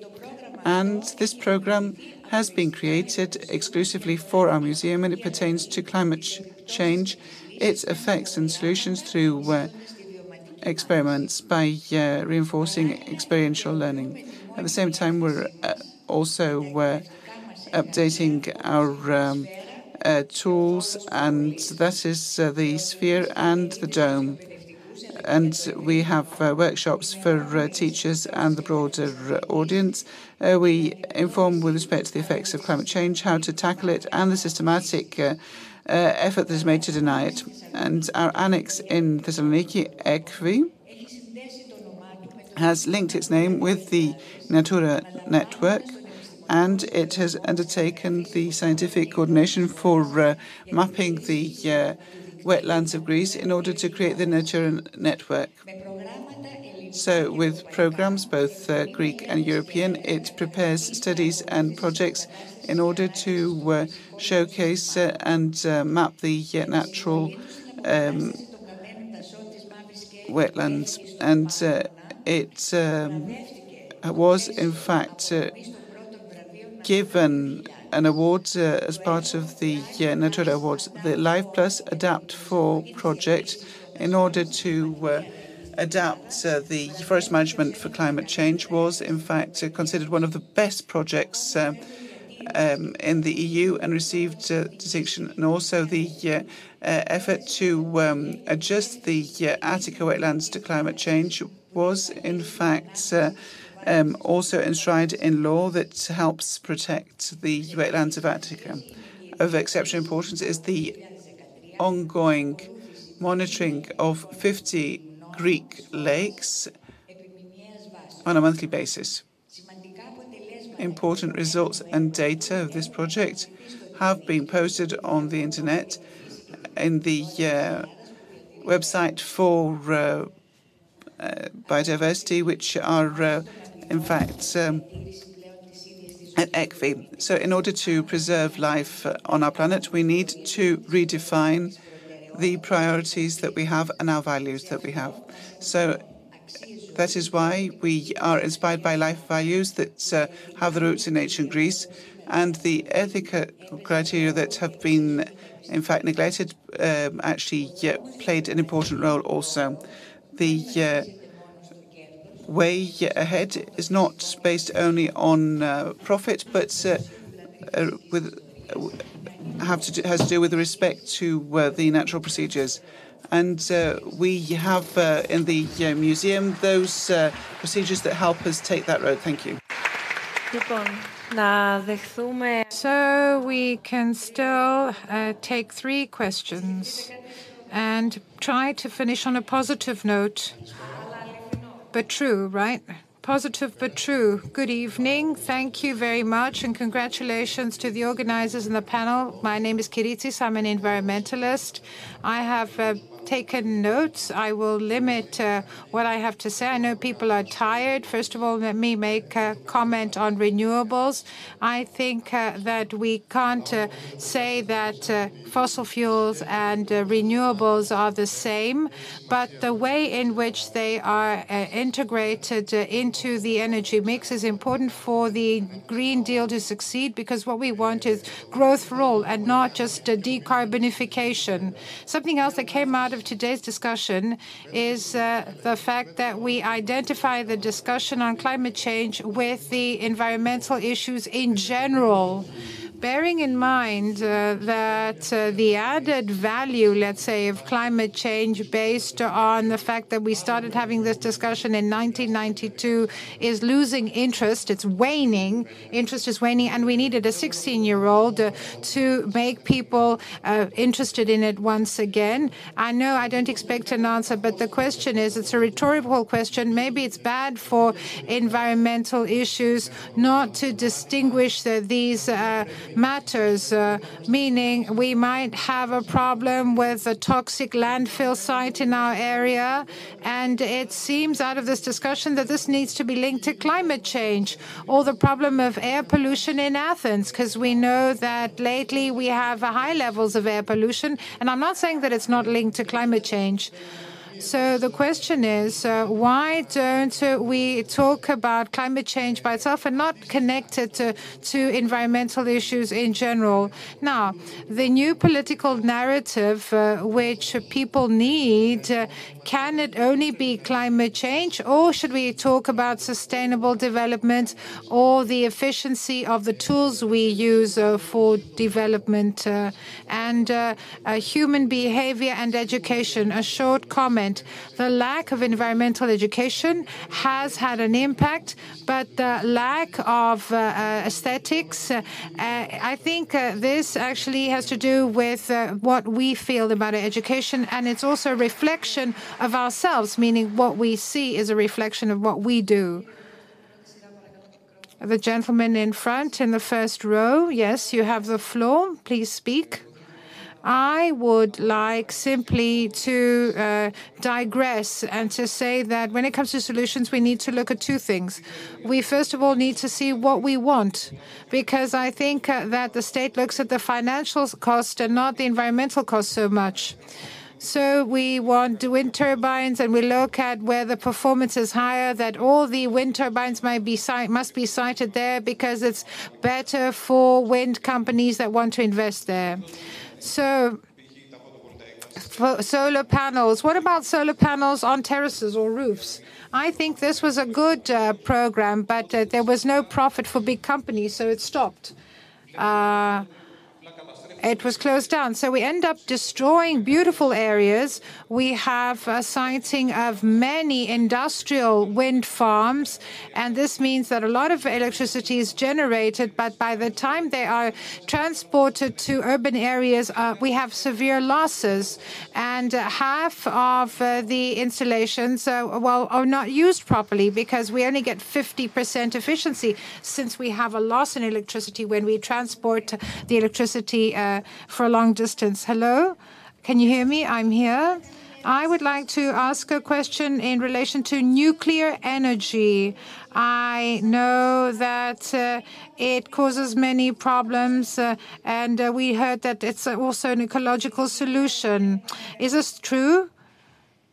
And this program has been created exclusively for our museum, and it pertains to climate ch- change, its effects and solutions through uh, experiments by uh, reinforcing experiential learning. At the same time, we're uh, also uh, updating our um, uh, tools, and that is uh, the sphere and the dome. And we have uh, workshops for uh, teachers and the broader uh, audience. We inform with respect to the effects of climate change, how to tackle it, and the systematic effort that is made to deny it. And our annex in Thessaloniki, EKBY, has linked its name with the Natura network and it has undertaken the scientific coordination for uh, mapping the uh, wetlands of Greece in order to create the Natura network. So, with programs, both uh, Greek and European, it prepares studies and projects in order to uh, showcase uh, and uh, map the uh, natural um, wetlands. And uh, it um, was, in fact, given an award uh, as part of the uh, Natura Awards, the LIFE Plus AdaptFor project, in order to uh, adapt uh, the forest management for climate change, was in fact uh, considered one of the best projects. Uh, um, in the EU and received distinction, and also the effort to um, adjust the Attica wetlands to climate change was, in fact, um, also enshrined in law that helps protect the wetlands of Attica. Of exceptional importance is the ongoing monitoring of 50 Greek lakes on a monthly basis. Important results and data of this project have been posted on the internet in the uh, website for uh, uh, biodiversity, which are uh, in fact um, at EKBY. So, in order to preserve life on our planet, we need to redefine the priorities that we have and our values that we have. So, that is why we are inspired by life values that uh, have the roots in ancient Greece and the ethical criteria that have been, in fact, neglected um, actually yeah, played an important role also. The uh, way ahead is not based only on uh, profit, but uh, uh, with uh, have to do, has to do with respect to uh, the natural procedures. And uh, we have in the museum those procedures that help us take that road. Thank you. So we can still take three questions and try to finish on a positive note. But true, right? Positive but true. Good evening. Thank you very much and congratulations to the organizers and the panel. My name is Kiritsis. I'm an environmentalist. I have uh, taken notes. I will limit uh, what I have to say. I know people are tired. First of all, let me make a comment on renewables. I think uh, that we can't uh, say that uh, fossil fuels and uh, renewables are the same, but the way in which they are uh, integrated into the energy mix is important for the Green Deal to succeed because what we want is growth for all and not just decarbonification. Something else that came out of today's discussion is uh, the fact that we identify the discussion on climate change with the environmental issues in general. bearing in mind uh, that uh, the added value, let's say, of climate change based on the fact that we started having this discussion in 1992 is losing interest, it's waning, interest is waning, and we needed a 16 year old to make people uh, interested in it once again. I know I don't expect an answer, but the question is it's a rhetorical question. Maybe it's bad for environmental issues not to distinguish the, these uh, matters, uh, meaning we might have a problem with a toxic landfill site in our area, and it seems out of this discussion that this needs to be linked to climate change or the problem of air pollution in Athens, because we know that lately we have high levels of air pollution, and I'm not saying that it's not linked to climate change. So the question is, uh, why don't uh, we talk about climate change by itself and not connect it to, to environmental issues in general? Now, the new political narrative uh, which people need, uh, can it only be climate change or should we talk about sustainable development or the efficiency of the tools we use uh, for development uh, and human behavior and education? A short comment the lack of environmental education has had an impact, but the lack of uh, aesthetics, uh, I think uh, this actually has to do with what we feel about education, and it's also a reflection of ourselves, meaning what we see is a reflection of what we do. The gentleman in front in the first row, yes, you have the floor. Please speak. I would like simply to uh, digress and to say that when it comes to solutions, we need to look at two things. We first of all need to see what we want, because I think uh, that the state looks at the financial cost and not the environmental cost so much. So we want wind turbines, and we look at where the performance is higher. That all the wind turbines might be must be sited there because it's better for wind companies that want to invest there. So, solar panels. What about solar panels on terraces or roofs? I think this was a good uh, program, but uh, there was no profit for big companies, so it stopped. Uh, it was closed down. So we end up destroying beautiful areas. We have a sighting of many industrial wind farms, and this means that a lot of electricity is generated, but by the time they are transported to urban areas, uh, we have severe losses. And half of uh, the installations, uh, well, are not used properly because we only get 50% efficiency since we have a loss in electricity when we transport the electricity uh, for a long distance. Hello? Can you hear me? I'm here. I would like to ask a question in relation to nuclear energy. I know that uh, it causes many problems, uh, and uh, we heard that it's also an ecological solution. Is this true?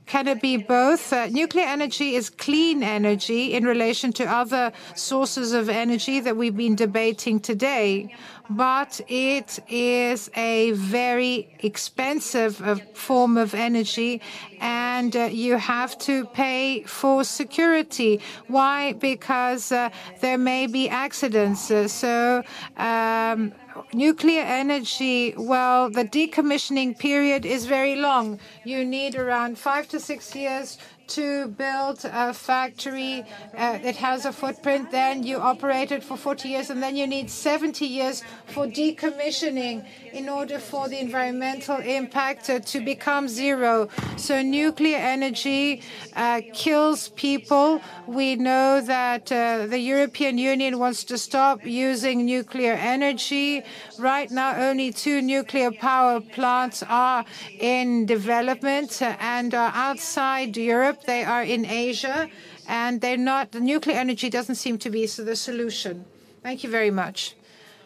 Can it be both? Uh, nuclear energy is clean energy in relation to other sources of energy that we've been debating today but it is a very expensive uh, form of energy and uh, you have to pay for security. Why? Because uh, there may be accidents. Uh, so, um, nuclear energy, well, the decommissioning period is very long. You need around five to six years to build a factory uh, that has a footprint, then you operate it for 40 years, and then you need 70 years for decommissioning in order for the environmental impact uh, to become zero. So nuclear energy uh, kills people. We know that uh, the European Union wants to stop using nuclear energy. Right now, only two nuclear power plants are in development uh, and are outside Europe. They are in Asia, and they're not. The nuclear energy doesn't seem to be the solution. Thank you very much.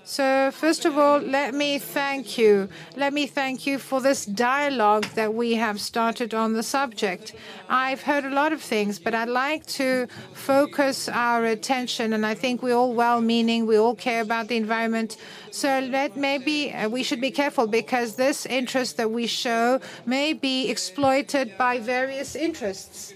So, first of all, let me thank you. Let me thank you for this dialogue that we have started on the subject. I've heard a lot of things, but I'd like to focus our attention, and I think we're all well meaning, we all care about the environment. So, let maybe uh, we should be careful because this interest that we show may be exploited by various interests.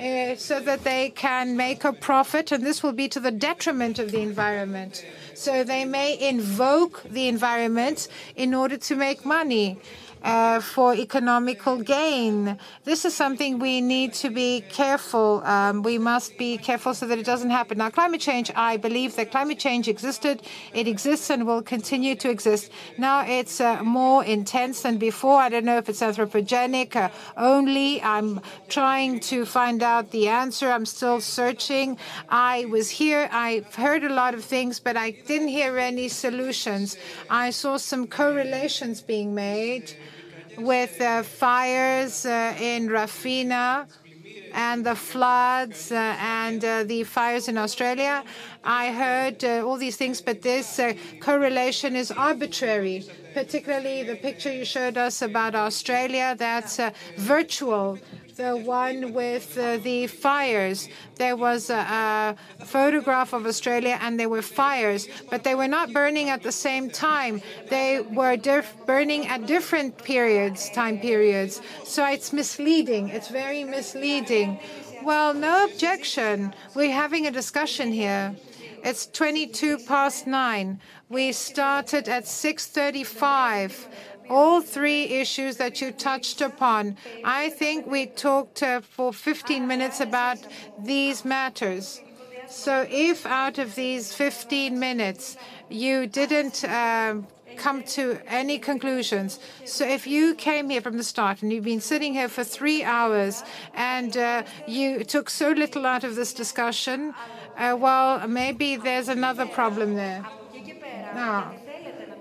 Uh, so that they can make a profit, and this will be to the detriment of the environment. So they may invoke the environment in order to make money. Uh, for economical gain. This is something we need to be careful. Um, we must be careful so that it doesn't happen. Now, climate change, I believe that climate change existed, it exists and will continue to exist. Now it's uh, more intense than before. I don't know if it's anthropogenic uh, only. I'm trying to find out the answer. I'm still searching. I was here, I've heard a lot of things, but I didn't hear any solutions. I saw some correlations being made with uh, fires uh, in Rafina and the floods uh, and uh, the fires in Australia. I heard uh, all these things, but this uh, correlation is arbitrary, particularly the picture you showed us about Australia, that's uh, virtual. The one with uh, the fires. There was a, a photograph of Australia and there were fires, but they were not burning at the same time. They were burning at different periods, time periods. So it's misleading. It's very misleading. Well, no objection. We're having a discussion here. It's 22 past 9. We started at 6:35. All three issues that you touched upon. I think we talked uh, for 15 minutes about these matters. So if out of these 15 minutes you didn't um, come to any conclusions. So if you came here from the start and you've been sitting here for three hours and uh, you took so little out of this discussion, uh, well, maybe there's another problem there. Now,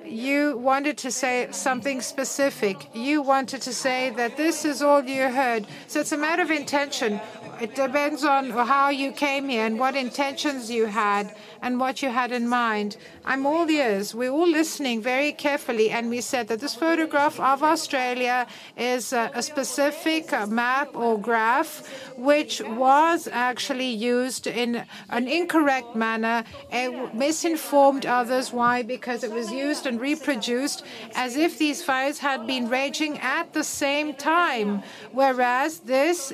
you wanted to say something specific. You wanted to say that this is all you heard. So it's a matter of intention. It depends on how you came here and what intentions you had and what you had in mind. I'm all ears. We're all listening very carefully, and we said that this photograph of Australia is a, a specific uh, map or graph which was actually used in an incorrect manner. It misinformed others. Why? Because it was used and reproduced as if these fires had been raging at the same time, whereas this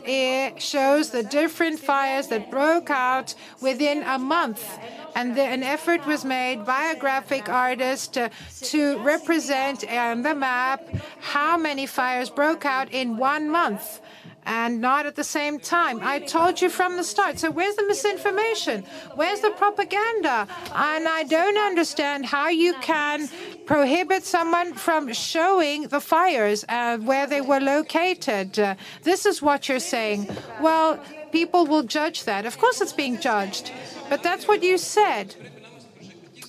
shows the different fires that broke out within a month and the, an effort was made by a graphic artist uh, to represent on the map how many fires broke out in one month and not at the same time. I told you from the start. So where's the misinformation? Where's the propaganda? And I don't understand how you can prohibit someone from showing the fires uh, where they were located. Uh, this is what you're saying. Well, people will judge that. Of course, it's being judged. But that's what you said.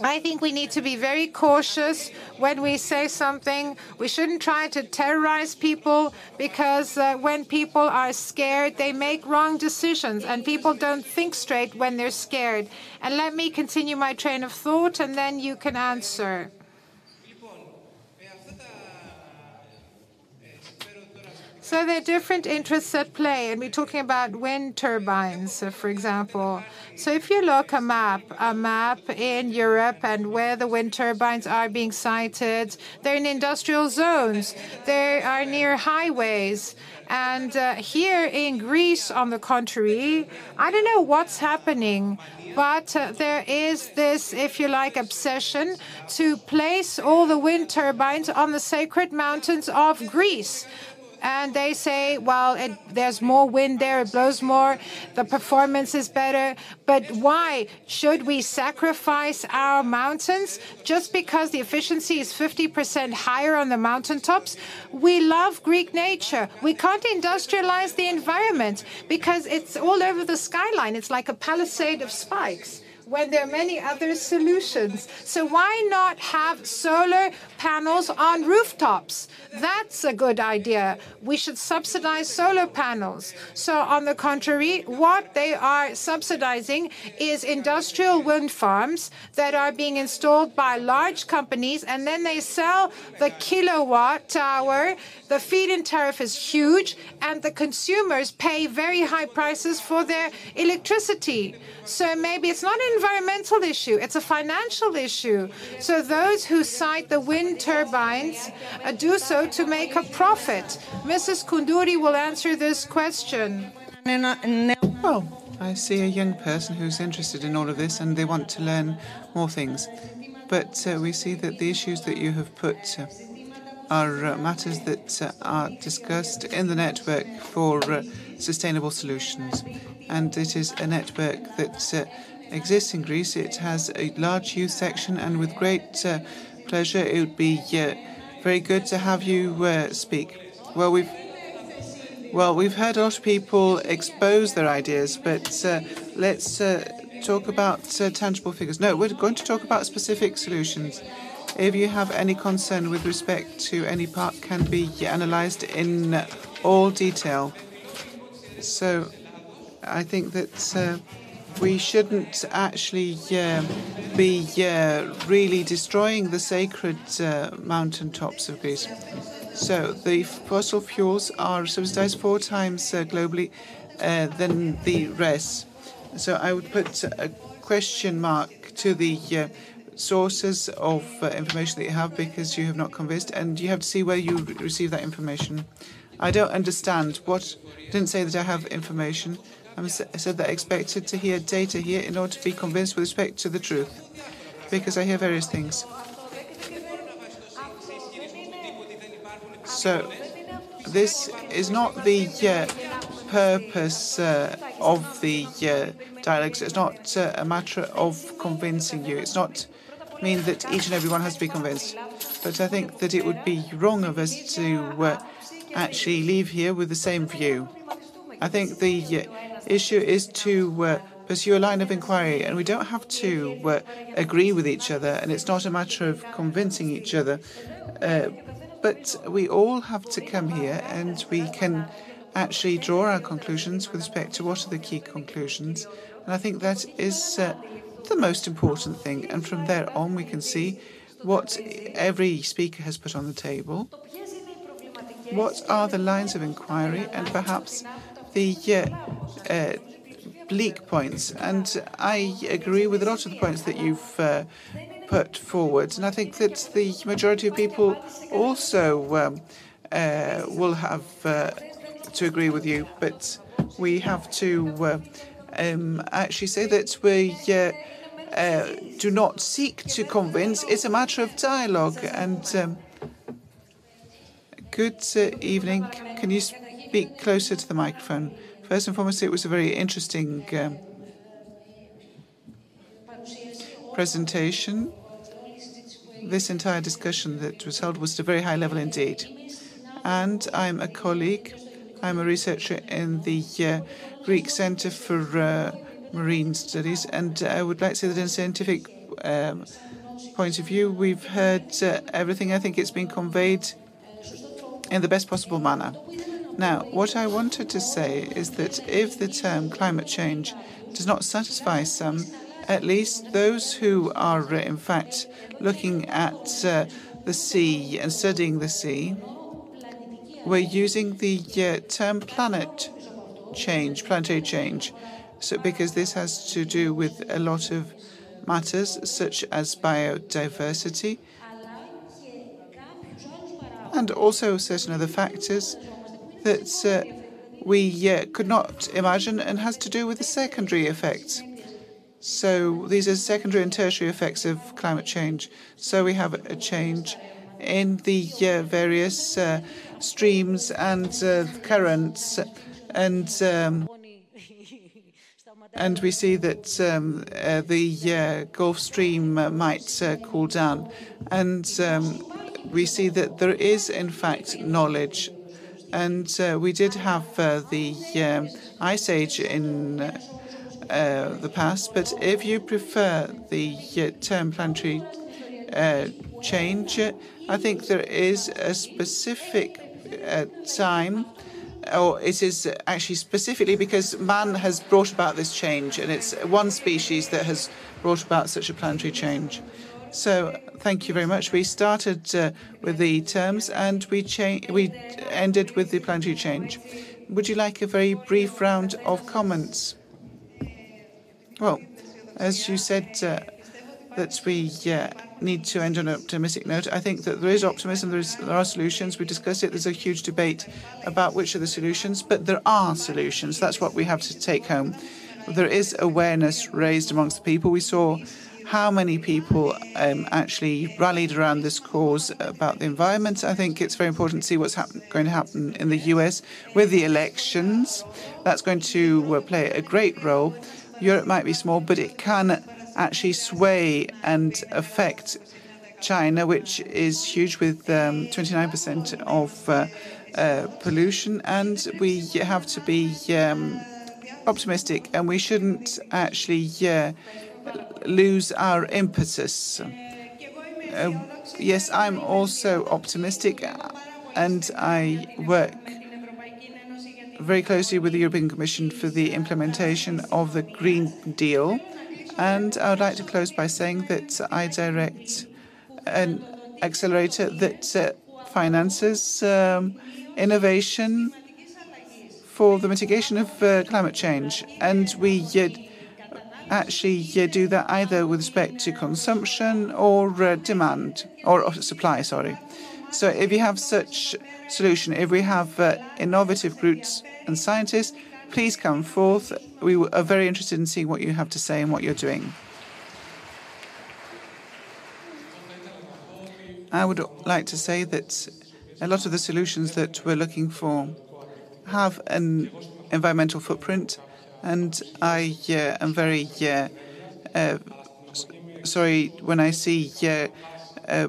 I think we need to be very cautious when we say something. We shouldn't try to terrorize people because uh, when people are scared, they make wrong decisions and people don't think straight when they're scared. And let me continue my train of thought and then you can answer. So there are different interests at play, and we're talking about wind turbines, uh, for example. So if you look a map, a map in Europe and where the wind turbines are being sited, they're in industrial zones. They are near highways. And uh, here in Greece, on the contrary, I don't know what's happening, but uh, there is this, if you like, obsession to place all the wind turbines on the sacred mountains of Greece and they say, well, it, there's more wind there, it blows more, the performance is better. But why should we sacrifice our mountains just because the efficiency is 50% higher on the mountaintops? We love Greek nature. We can't industrialize the environment because it's all over the skyline. It's like a palisade of spikes when there are many other solutions. So why not have solar panels on rooftops? That's a good idea. We should subsidize solar panels. So on the contrary, what they are subsidizing is industrial wind farms that are being installed by large companies and then they sell the kilowatt hour. The feed-in tariff is huge and the consumers pay very high prices for their electricity. So maybe it's not an environmental issue, it's a financial issue. So those who cite the wind turbines uh, do so to make a profit. Mrs. Koundouri will answer this question. Well, I see a young person who's interested in all of this and they want to learn more things. but uh, we see that the issues that you have put uh, are uh, matters that uh, are discussed in the network for uh, sustainable solutions. And it is a network that uh, exists in Greece. It has a large youth section, and with great uh, pleasure, it would be uh, very good to have you uh, speak. Well, we've well, we've heard a lot of people expose their ideas, but uh, let's uh, talk about uh, tangible figures. No, we're going to talk about specific solutions. If you have any concern with respect to any part, can be analysed in all detail. So, I think that we shouldn't actually uh, be uh, really destroying the sacred uh, mountaintops of Greece. So the fossil fuels are subsidized four times uh, globally uh, than the rest. So I would put a question mark to the uh, sources of information that you have because you have not convinced, and you have to see where you receive that information. I don't understand what. Didn't say that I have information. I said that I expected to hear data here in order to be convinced with respect to the truth, because I hear various things. So, this is not the uh, purpose uh, of the uh. It's not uh, a matter of convincing you. It's not mean that each and every one has to be convinced. But I think that it would be wrong of us to uh, actually leave here with the same view. I think the issue is to uh, pursue a line of inquiry, and we don't have to uh, agree with each other, and it's not a matter of convincing each other. Uh, but we all have to come here, and we can actually draw our conclusions with respect to what are the key conclusions. And I think that is uh, the most important thing. And from there on, we can see what every speaker has put on the table. What are the lines of inquiry and perhaps the uh, uh, bleak points? And I agree with a lot of the points that you've uh, put forward. And I think that the majority of people also um, uh, will have uh, to agree with you. But we have to um, actually say that we. Uh, do not seek to convince. It's a matter of dialogue. And um, good uh, evening. Can you speak closer to the microphone? First and foremost, it was a very interesting um, presentation. This entire discussion that was held was at a very high level indeed. And I'm a colleague. I'm a researcher in the uh, Greek Center for uh, Marine Studies, and I would like to say that in scientific um, point of view, we've heard uh, everything. I think it's been conveyed in the best possible manner. Now, what I wanted to say is that if the term climate change does not satisfy some, at least those who are, uh, in fact, looking at uh, the sea and studying the sea, we're using the uh, term planet change, planetary change. So, because this has to do with a lot of matters such as biodiversity and also certain other factors that uh, we uh, could not imagine and has to do with the secondary effects. So these are secondary and tertiary effects of climate change. So we have a change in the uh, various uh, streams and uh, currents, and um, and we see that um, uh, the Gulf Stream might cool down, and um, we see that there is in fact knowledge, and uh, we did have uh, the um, ice age in. Uh, the past, but if you prefer the term planetary change, I think there is a specific time, or it is actually specifically because man has brought about this change, and it's one species that has brought about such a planetary change. So, thank you very much. We started uh, with the terms, and we we ended with the planetary change. Would you like a very brief round of comments? Well, as you said, uh, that we uh, need to end on an optimistic note. I think that there is optimism, there, is, there are solutions. We discussed it. There's a huge debate about which are the solutions, but there are solutions. That's what we have to take home. There is awareness raised amongst the people. We saw how many people um, actually rallied around this cause about the environment. I think it's very important to see what's going to happen in the US with the elections. That's going to uh, play a great role. Europe might be small, but it can actually sway and affect China, which is huge with um, 29% of uh, uh, pollution. And we have to be um, optimistic and we shouldn't actually uh, lose our impetus. Uh, yes, I'm also optimistic and I work very closely with the European Commission for the implementation of the Green Deal. And I would like to close by saying that I direct an accelerator that uh, finances um, innovation for the mitigation of uh, climate change. And we uh, actually do that either with respect to consumption or uh, demand, or supply, sorry. So if you have such solution, if we have uh, innovative groups and scientists, please come forth. We are very interested in seeing what you have to say and what you're doing. I would like to say that a lot of the solutions that we're looking for have an environmental footprint, and I uh, am very uh, uh, sorry when I see uh, uh,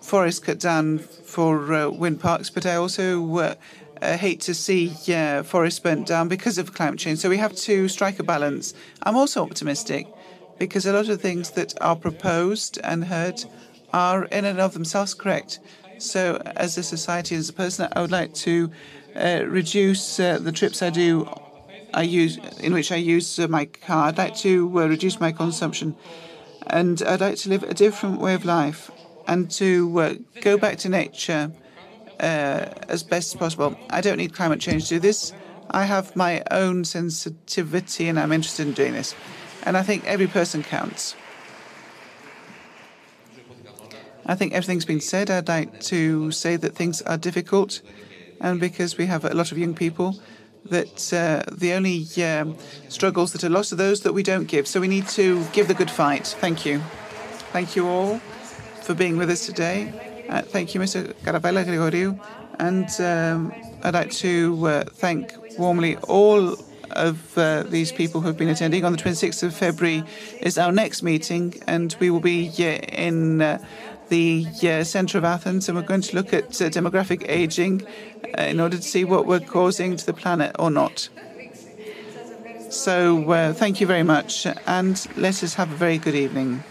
forests cut down for uh, wind parks, but I also hate to see forests burnt down because of climate change. So we have to strike a balance. I'm also optimistic because a lot of things that are proposed and heard are in and of themselves correct. So, as a society, as a person, I would like to reduce the trips I do. I use in which I use uh, my car. I'd like to uh, reduce my consumption, and I'd like to live a different way of life and to uh, go back to nature as best as possible. I don't need climate change to do this. I have my own sensitivity, and I'm interested in doing this. And I think every person counts. I think everything's been said. I'd like to say that things are difficult, and because we have a lot of young people, that uh, the only um, struggles that are lost are those that we don't give. So we need to give the good fight. Thank you. Thank you all for being with us today. Uh, thank you, Mr. Karavella Grigoriou. And um, I'd like to uh, thank warmly all of uh, these people who have been attending. On the 26th of February is our next meeting, and we will be in uh, the uh, centre of Athens, and we're going to look at uh, demographic aging uh, in order to see what we're causing to the planet or not. So, uh, thank you very much, and let us have a very good evening.